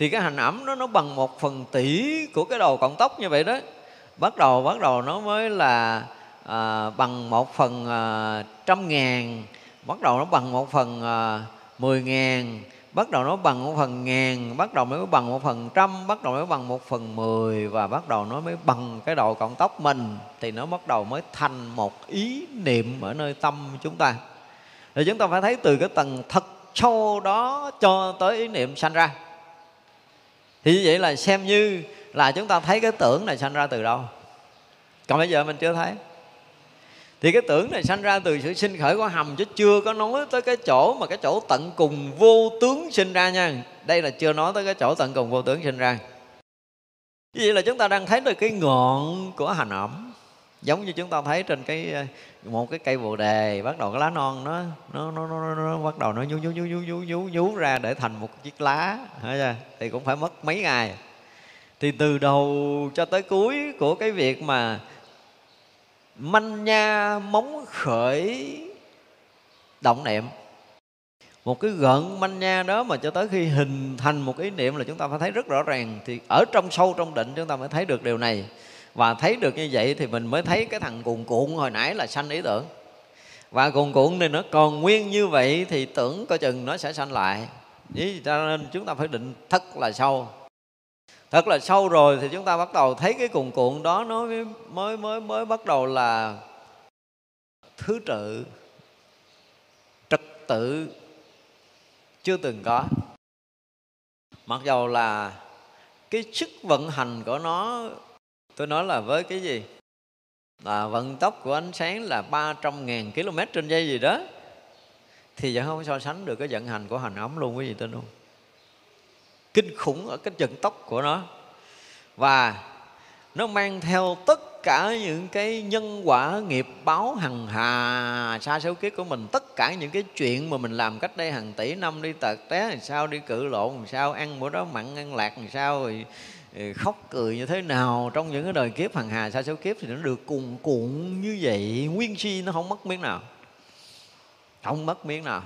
thì cái hành ẩm nó nó bằng một phần tỷ của cái đầu cọng tóc như vậy đó. Bắt đầu bắt đầu nó mới là à, bằng một phần à, trăm ngàn bắt đầu nó bằng một phần à, mười ngàn bắt đầu nó bằng một phần ngàn bắt đầu mới bằng một phần trăm bắt đầu mới bằng một phần mười và bắt đầu nó mới bằng cái đầu cọng tóc mình. Thì nó bắt đầu mới thành một ý niệm ở nơi tâm chúng ta. Thì chúng ta phải thấy từ cái tầng thật sâu đó cho tới ý niệm sanh ra thì như vậy là xem như là chúng ta thấy cái tưởng này sanh ra từ đâu. Còn bây giờ mình chưa thấy. Thì cái tưởng này sanh ra từ sự sinh khởi của hầm, chứ chưa có nói tới cái chỗ mà cái chỗ tận cùng vô tướng sinh ra nha. Đây là chưa nói tới cái chỗ tận cùng vô tướng sinh ra. Vậy là chúng ta đang thấy được cái ngọn của hành ẩm giống như chúng ta thấy trên cái ờ, một cái cây bồ đề bắt đầu cái lá non nó nó nó nó, nó, nó bắt đầu nó nhú nhú nhú nhú nhú nhú nhú ra để thành một chiếc lá chưa? thì cũng phải mất mấy ngày. Thì từ đầu cho tới cuối của cái việc mà manh nha móng khởi động niệm. Một cái gợn manh nha đó mà cho tới khi hình thành một ý niệm là chúng ta phải thấy rất rõ ràng thì ở trong sâu trong định chúng ta mới thấy được điều này và thấy được như vậy thì mình mới thấy cái thằng cuồn cuộn hồi nãy là sanh ý tưởng. Và cuồn cuộn này nó còn nguyên như vậy thì tưởng coi chừng nó sẽ sanh lại. Ý, cho nên chúng ta phải định thật là sâu. Thật là sâu rồi thì chúng ta bắt đầu thấy cái cuồn cuộn đó nó mới mới mới, mới bắt đầu là thứ tự trật tự chưa từng có. Mặc dầu là cái sức vận hành của nó tôi nói là với cái gì? Là vận tốc của ánh sáng là 300.000 km trên giây gì đó. Thì vẫn không so sánh được cái vận hành của hành ấm luôn quý vị tin không kinh khủng ở cái vận tốc của nó. Và nó mang theo tất cả những cái nhân quả nghiệp báo hằng hà xa số kiếp của mình. Tất cả những cái chuyện mà mình làm cách đây hàng tỷ năm, đi tật té làm sao, đi cự lộn làm sao, ăn bữa đó mặn, ăn lạc làm sao, rồi Ờ, khóc cười như thế nào trong những cái đời kiếp hằng hà xa số kiếp thì nó được cuồn cuộn như vậy, nguyên si nó không mất miếng nào. Không mất miếng nào.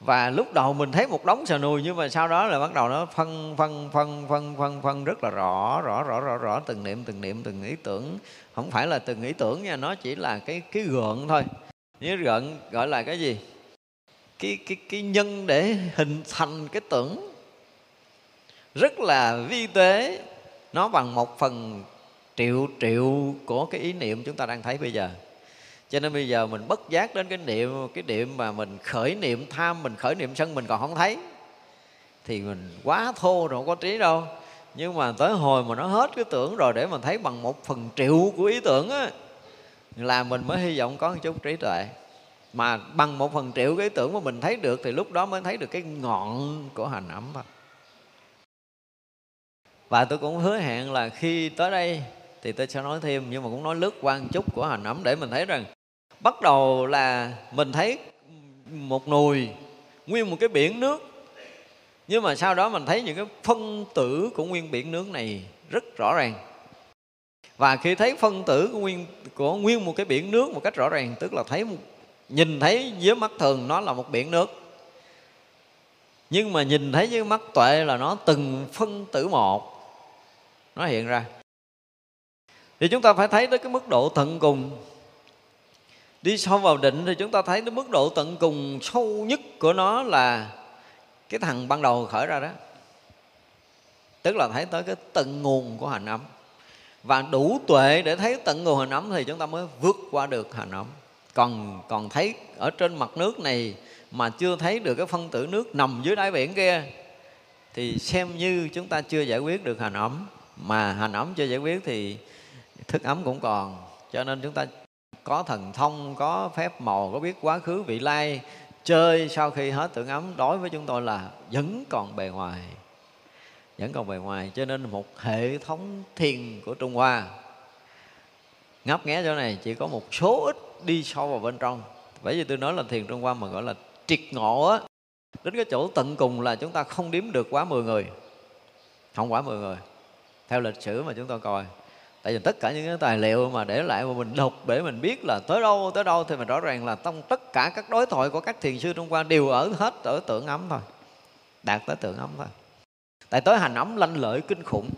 Và lúc đầu mình thấy một đống sờ nùi, nhưng mà sau đó là bắt đầu nó phân phân phân phân phân phân rất là rõ rõ rõ rõ rõ, từng niệm từng niệm, từng ý tưởng. Không phải là từng ý tưởng nha, nó chỉ là cái cái gợn thôi. Như gợn gọi là cái gì? Cái cái cái nhân để hình thành cái tưởng rất là vi tế. Nó bằng một phần triệu triệu của cái ý niệm chúng ta đang thấy bây giờ. Cho nên bây giờ mình bất giác đến cái niệm cái niệm mà mình khởi niệm tham, mình khởi niệm sân mình còn không thấy. Thì mình quá thô rồi không có trí đâu. Nhưng mà tới hồi mà nó hết cái tưởng rồi để mình thấy bằng một phần triệu của ý tưởng á, là mình mới hy vọng có một chút trí tuệ. Mà bằng một phần triệu cái ý tưởng mà mình thấy được thì lúc đó mới thấy được cái ngọn của hành ẩm thôi và tôi cũng hứa hẹn là khi tới đây thì tôi sẽ nói thêm, nhưng mà cũng nói lướt qua một chút của hành ẩm để mình thấy rằng bắt đầu là mình thấy một nùi nguyên một cái biển nước. Nhưng mà sau đó mình thấy những cái phân tử của nguyên biển nước này rất rõ ràng. Và khi thấy phân tử của nguyên của nguyên một cái biển nước một cách rõ ràng, tức là thấy nhìn thấy với mắt thường nó là một biển nước. Nhưng mà nhìn thấy với mắt tuệ là nó từng phân tử một nó hiện ra. Thì chúng ta phải thấy tới cái mức độ tận cùng. Đi sâu vào định thì chúng ta thấy cái mức độ tận cùng sâu nhất của nó là cái thằng ban đầu khởi ra đó. Tức là thấy tới cái tận nguồn của hành ấm. Và đủ tuệ để thấy tận nguồn hành ấm thì chúng ta mới vượt qua được hành ấm. Còn còn thấy ở trên mặt nước này mà chưa thấy được cái phân tử nước nằm dưới đáy biển kia, thì xem như chúng ta chưa giải quyết được hành ấm mà hành ấm chưa giải quyết thì thức ấm cũng còn. Cho nên chúng ta có thần thông, có phép màu, có biết quá khứ, vị lai, chơi sau khi hết tưởng ấm. Đối với chúng tôi là vẫn còn bề ngoài, vẫn còn bề ngoài. Cho nên một hệ thống thiền của trung hoa, ngấp nghé chỗ này, chỉ có một số ít đi sâu vào bên trong. Bởi vì tôi nói là thiền trung hoa mà gọi là triệt ngộ á, đến cái chỗ tận cùng là chúng ta không đếm được quá 10 người. Không quá 10 người theo lịch sử mà chúng tôi coi, tại vì tất cả những cái tài liệu mà để lại mà mình đọc để mình biết là tới đâu tới đâu thì mình rõ ràng là trong tất cả các đối thoại của các thiền sư Trung qua đều ở hết ở tượng ấm thôi, đạt tới tượng ấm thôi. Tại tới hành ấm lanh lợi kinh khủng.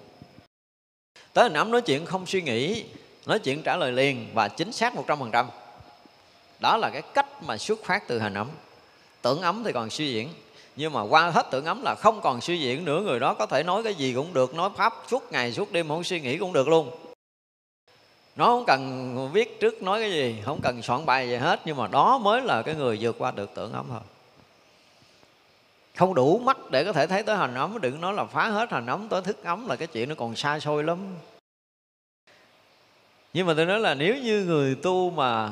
Tới hành ấm nói chuyện không suy nghĩ, nói chuyện trả lời liền và chính xác một trăm phần trăm. Đó là cái cách mà xuất phát từ hành ấm tưởng ấm thì còn suy diễn nhưng mà qua hết tưởng ấm là không còn suy diễn nữa, người đó có thể nói cái gì cũng được, nói pháp suốt ngày suốt đêm, không suy nghĩ cũng được luôn. Nó không cần viết trước nói cái gì, không cần soạn bài gì hết, nhưng mà đó mới là cái người vượt qua được tưởng ấm thôi. Không đủ mắt để có thể thấy tới hành ấm, đừng nói là phá hết hành ấm, tới thức ấm là cái chuyện nó còn xa xôi lắm. Nhưng mà tôi nói là nếu như người tu mà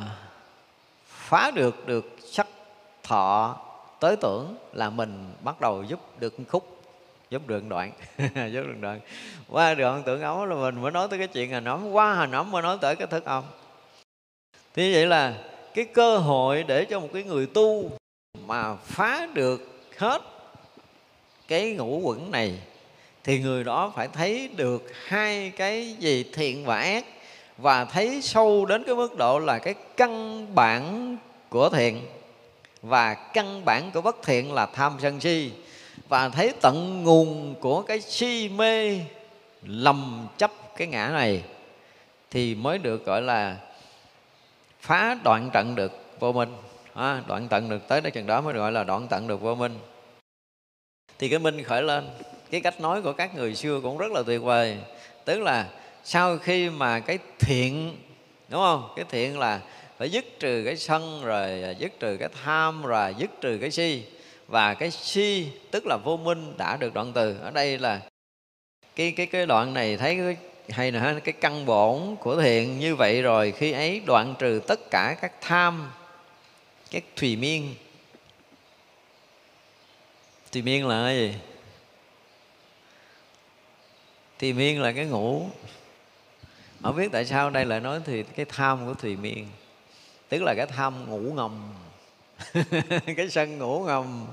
phá được được sắc thọ tới tưởng là mình bắt đầu giúp được khúc, giúp được đoạn, giúp được đoạn. Qua đoạn tưởng ấu là mình mới nói tới cái chuyện hành ấm qua hành ấm mới nói tới cái thức âm. Thì vậy là cái cơ hội để cho một cái người tu mà phá được hết cái ngũ quẩn này, thì người đó phải thấy được hai cái gì thiện và ác, và thấy sâu đến cái mức độ là cái căn bản của thiện và căn bản của bất thiện là tham sân si. Và thấy tận nguồn của cái si mê lầm chấp cái ngã này thì mới được gọi là phá đoạn tận được vô minh. À, đoạn tận được tới đó chừng đó mới gọi là đoạn tận được vô minh. Thì cái minh khởi lên cái cách nói của các người xưa cũng rất là tuyệt vời. Tức là sau khi mà cái thiện đúng không? Cái thiện là phải dứt trừ cái sân rồi à, dứt trừ cái tham rồi dứt trừ cái si. Và cái si tức là vô minh đã được đoạn từ. Ở đây là cái cái cái đoạn này thấy cái, hay là cái căn bổn của thiện như vậy rồi khi ấy đoạn trừ tất cả các tham các thùy miên. Thùy miên là cái gì? Thùy miên là cái ngủ. Không biết tại sao đây lại nói thì cái tham của thùy miên tức là cái tham ngủ ngầm. Cái sân ngủ ngầm.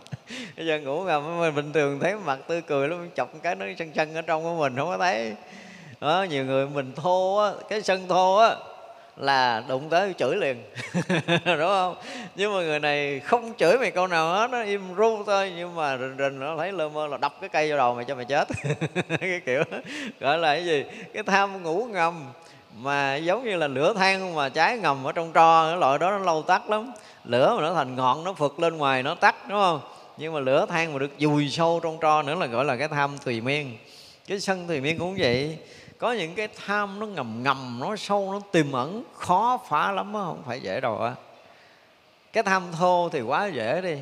Cái sân ngủ ngầm mình bình thường thấy mặt tươi cười lắm, chọc cái nó sân sân ở trong của mình, không có thấy. Đó, nhiều người mình thô á, cái sân thô á, là đụng tới chửi liền. Đúng không? Nhưng mà người này không chửi mày câu nào hết, nó im ru thôi, nhưng mà rình rình nó thấy lơ mơ là đập cái cây vào đầu mày cho mày chết. Cái kiểu, gọi là cái gì? Cái tham ngủ ngầm mà giống như là lửa than mà cháy ngầm ở trong tro cái loại đó nó lâu tắt lắm. Lửa mà nó thành ngọn nó phực lên ngoài nó tắt đúng không? Nhưng mà lửa than mà được dùi sâu trong tro nữa là gọi là cái tham tùy miên. Cái sân tùy miên cũng vậy. Có những cái tham nó ngầm ngầm nó sâu nó tiềm ẩn khó phá lắm đó, không phải dễ đâu á. Cái tham thô thì quá dễ đi.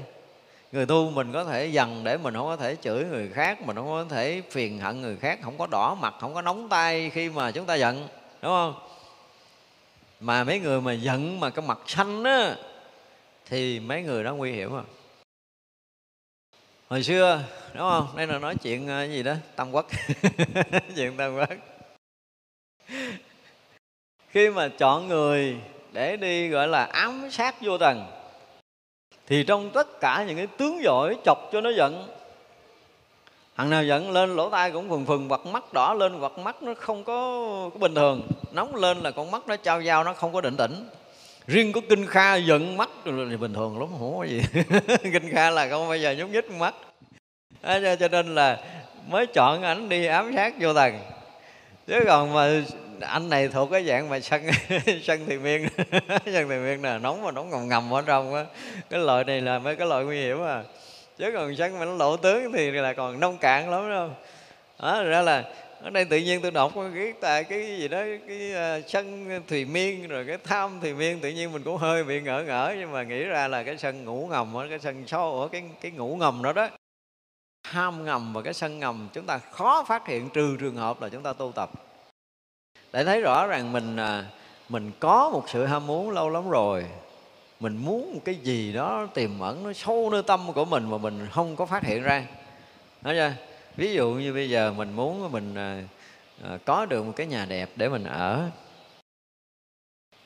Người tu mình có thể dần để mình không có thể chửi người khác mình không có thể phiền hận người khác không có đỏ mặt không có nóng tay khi mà chúng ta giận đúng không? Mà mấy người mà giận mà cái mặt xanh á, thì mấy người đó nguy hiểm à. Hồi xưa, đúng không? Đây là nói chuyện ờ, gì đó? Tam quốc. Chuyện tam quốc. Khi mà chọn người để đi, gọi là, ám sát vô tầng, thì trong tất cả những cái tướng giỏi chọc cho nó giận thằng nào giận lên lỗ tai cũng phừng phừng hoặc mắt đỏ lên hoặc mắt nó không có, có bình thường. Nóng lên là con mắt nó trao dao nó không có định tĩnh. Riêng có kinh kha giận mắt thì bình thường lắm không có gì. Kinh kha là không bao giờ nhúc nhích mắt. À, cho, cho nên là mới chọn ảnh đi ám sát vô tầng. Chứ còn mà anh này thuộc cái dạng mà sân sân thì miên. Sân thì miên là nóng mà nóng ngầm ngầm ở trong á. Cái loại này là mấy cái loại nguy hiểm à chứ còn sân mà nó lộ tướng thì là còn nông cạn lắm đâu đó ra là ở đây tự nhiên tôi đọc cái tại cái gì đó cái uh, sân thùy miên rồi cái tham thùy miên tự nhiên mình cũng hơi bị ngỡ ngỡ nhưng mà nghĩ ra là cái sân ngủ ngầm ở cái sân sâu ở cái cái ngủ ngầm đó đó ham ngầm và cái sân ngầm chúng ta khó phát hiện trừ trường hợp là chúng ta tu tập. Để thấy rõ rằng mình ờ, mình có một sự ham muốn lâu lắm rồi mình muốn một cái gì đó tiềm ẩn nó sâu nơi tâm của mình mà mình không có phát hiện ra. Nói chưa? ví dụ như bây giờ mình muốn mình à, à, có được một cái nhà đẹp để mình ở.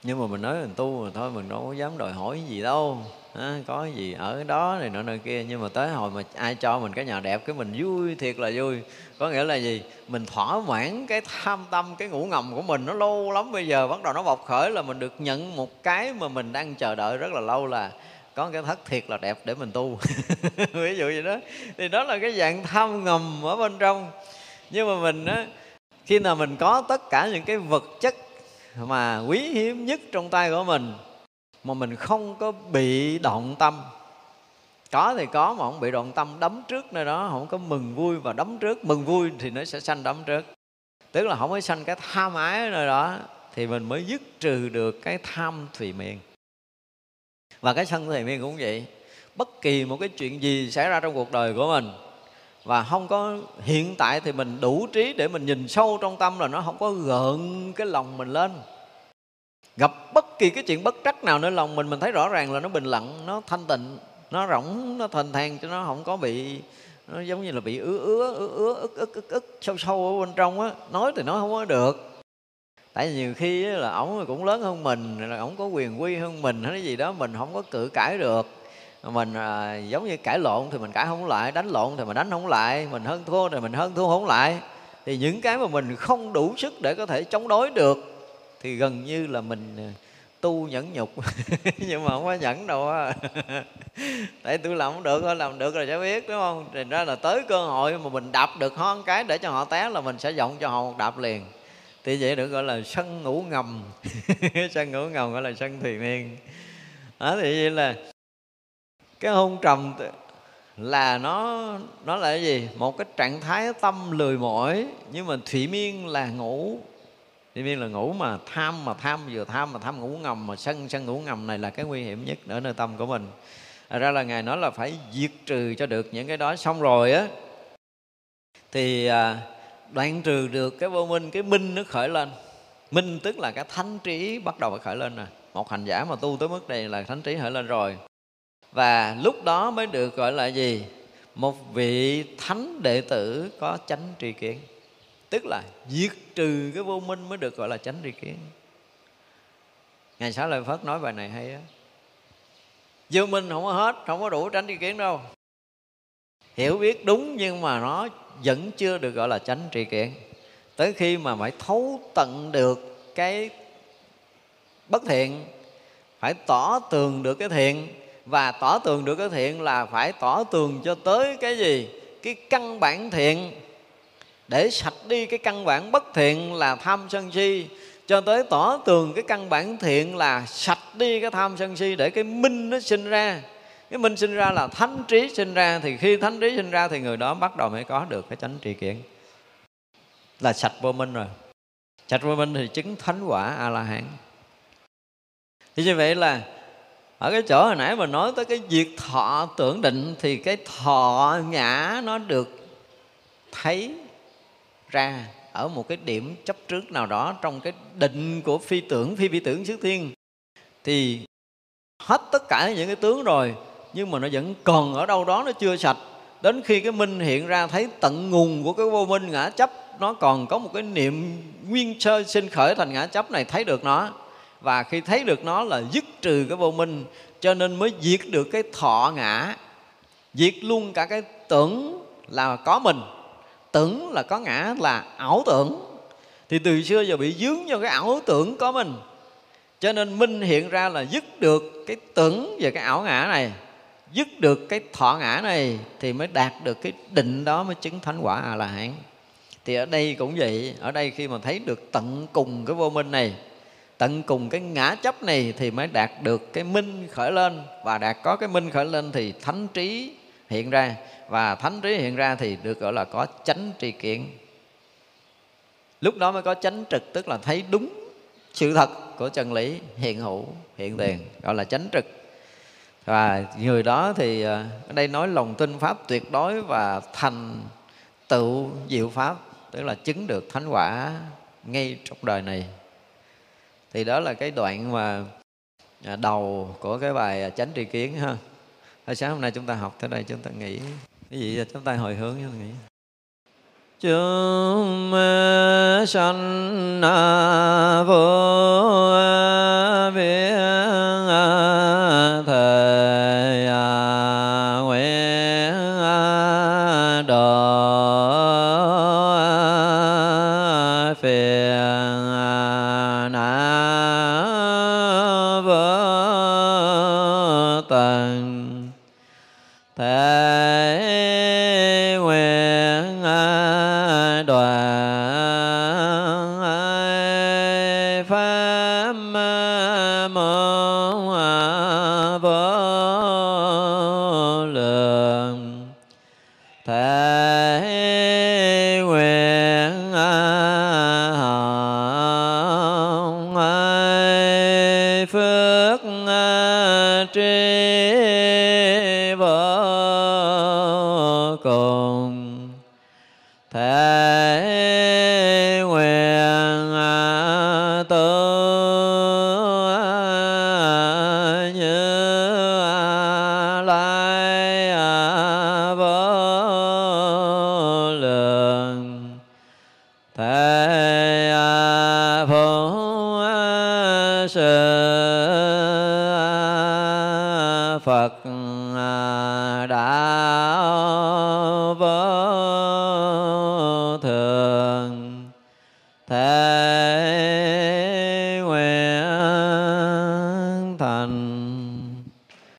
Nhưng mà mình nói mình tu mà thôi mình đâu có dám đòi hỏi gì đâu à, có gì ở đó này nọ nơi kia nhưng mà tới hồi mà ai cho mình cái nhà đẹp cái mình vui thiệt là vui. Có nghĩa là gì? Mình thỏa mãn cái tham tâm cái ngủ ngầm của mình nó lâu lắm bây giờ bắt đầu nó bộc khởi là mình được nhận một cái mà mình đang chờ đợi rất là lâu là có cái thất thiệt là đẹp để mình tu. Ví dụ vậy đó. Thì đó là cái dạng tham ngầm ở bên trong. Nhưng mà mình á khi nào mình có tất cả những cái vật chất mà quý hiếm nhất trong tay của mình mà mình không có bị động tâm. Có thì có mà không bị động tâm đấm trước nơi đó, không có mừng vui và đấm trước. Mừng vui thì nó sẽ sanh đấm trước. Tức là không có sanh cái tham ái ở nơi đó, thì mình mới dứt trừ được cái tham thùy miên và cái sân thùy miên cũng vậy. Bất kỳ một cái chuyện gì xảy ra trong cuộc đời của mình và không có hiện tại thì mình đủ trí để mình nhìn sâu trong tâm là nó không có gợn cái lòng mình lên gặp bất kỳ cái chuyện bất trắc nào nơi lòng mình mình thấy rõ ràng là nó bình lặng nó thanh tịnh nó rỗng nó thênh thang cho nó không có bị nó giống như là bị ứa ứa ứa ứa ức ức ức ức sâu sâu ở bên trong á. Nói thì nói không có được. Tại vì nhiều khi là ổng cũng lớn hơn mình là ổng có quyền quy hơn mình hay cái gì đó mình không có cự cãi được. Mình à, giống như cãi lộn thì mình cãi không lại đánh lộn thì mình đánh không lại mình hơn thua thì mình hơn thua không lại. Thì những cái mà mình không đủ sức để có thể chống đối được thì gần như là mình ờ, tu nhẫn nhục. Nhưng mà không có nhẫn đâu á. Tại tôi làm không được thôi, làm được rồi sẽ biết, đúng không? Thì ra là tới cơ hội mà mình đạp được ho cái để cho họ té là mình sẽ giọng cho họ một đạp liền. Thì vậy được gọi là sân ngủ ngầm. Sân ngủ ngầm gọi là sân thùy miên đó, thì vậy là cái hôn trầm là nó nó là cái gì? Một cái trạng thái tâm lười mỏi, nhưng mà thủy miên là ngủ tuy nhiên là ngủ mà tham mà tham, vừa tham mà tham ngủ ngầm, mà sân sân ngủ ngầm này là cái nguy hiểm nhất ở nơi tâm của mình. Thật ra là ngài nói là phải diệt trừ cho được những cái đó. Xong rồi á, thì à, đoạn trừ được cái vô minh, cái minh nó khởi lên. Minh tức là cái thánh trí bắt đầu phải khởi lên rồi. Một hành giả mà tu tới mức này là thánh trí khởi lên rồi. Và lúc đó mới được gọi là gì? Một vị thánh đệ tử có chánh tri kiến tức là diệt trừ cái vô minh mới được gọi là chánh tri kiến. Ngài xá lợi phất nói bài này hay á. Vô minh không có hết, không có đủ tránh tri kiến đâu. Hiểu biết đúng nhưng mà nó vẫn chưa được gọi là chánh tri kiến. Tới khi mà phải thấu tận được cái bất thiện, phải tỏ tường được cái thiện, và tỏ tường được cái thiện là phải tỏ tường cho tới cái gì? Cái căn bản thiện để sạch đi cái căn bản bất thiện là tham sân si. Cho tới tỏ tường cái căn bản thiện là sạch đi cái tham sân si để cái minh nó sinh ra. Cái minh sinh ra là thánh trí sinh ra. Thì khi thánh trí sinh ra thì người đó bắt đầu mới có được cái chánh tri kiến. Là sạch vô minh rồi. Sạch vô minh thì chứng thánh quả a la hán thì như vậy là ở cái chỗ hồi nãy mình nói tới cái việc thọ tưởng định thì cái thọ ngã nó được thấy ra ở một cái điểm chấp trước nào đó trong cái định của phi tưởng, phi vi tưởng trước thiên, thì hết tất cả những cái tướng rồi, nhưng mà nó vẫn còn ở đâu đó nó chưa sạch. Đến khi cái minh hiện ra, thấy tận nguồn của cái vô minh ngã chấp, nó còn có một cái niệm nguyên sơ sinh khởi thành ngã chấp này, thấy được nó. Và khi thấy được nó là dứt trừ cái vô minh, cho nên mới diệt được cái thọ ngã, diệt luôn cả cái tưởng là có mình tưởng là có ngã là ảo tưởng. Thì từ xưa giờ bị dướng vào cái ảo tưởng có mình. Cho nên minh hiện ra là dứt được cái tưởng về cái ảo ngã này, dứt được cái thọ ngã này thì mới đạt được cái định đó mới chứng thánh quả a la hán thì ở đây cũng vậy, ở đây khi mà thấy được tận cùng cái vô minh này, tận cùng cái ngã chấp này thì mới đạt được cái minh khởi lên. Và đạt có cái minh khởi lên thì thánh trí hiện ra, và thánh trí hiện ra thì được gọi là có chánh tri kiến. Lúc đó mới có chánh trực, tức là thấy đúng sự thật của chân lý hiện hữu, hiện tiền, gọi là chánh trực. Và người đó thì ờ, ở đây nói lòng tin pháp tuyệt đối và thành tựu diệu pháp, tức là chứng được thánh quả ngay trong đời này. Thì đó là cái đoạn mà à, đầu của cái bài à, chánh tri kiến ha. Thôi sáng hôm nay chúng ta học tới đây, chúng ta nghĩ cái gì chúng ta hồi hướng chúng ta nghĩ chúng sanh vô biết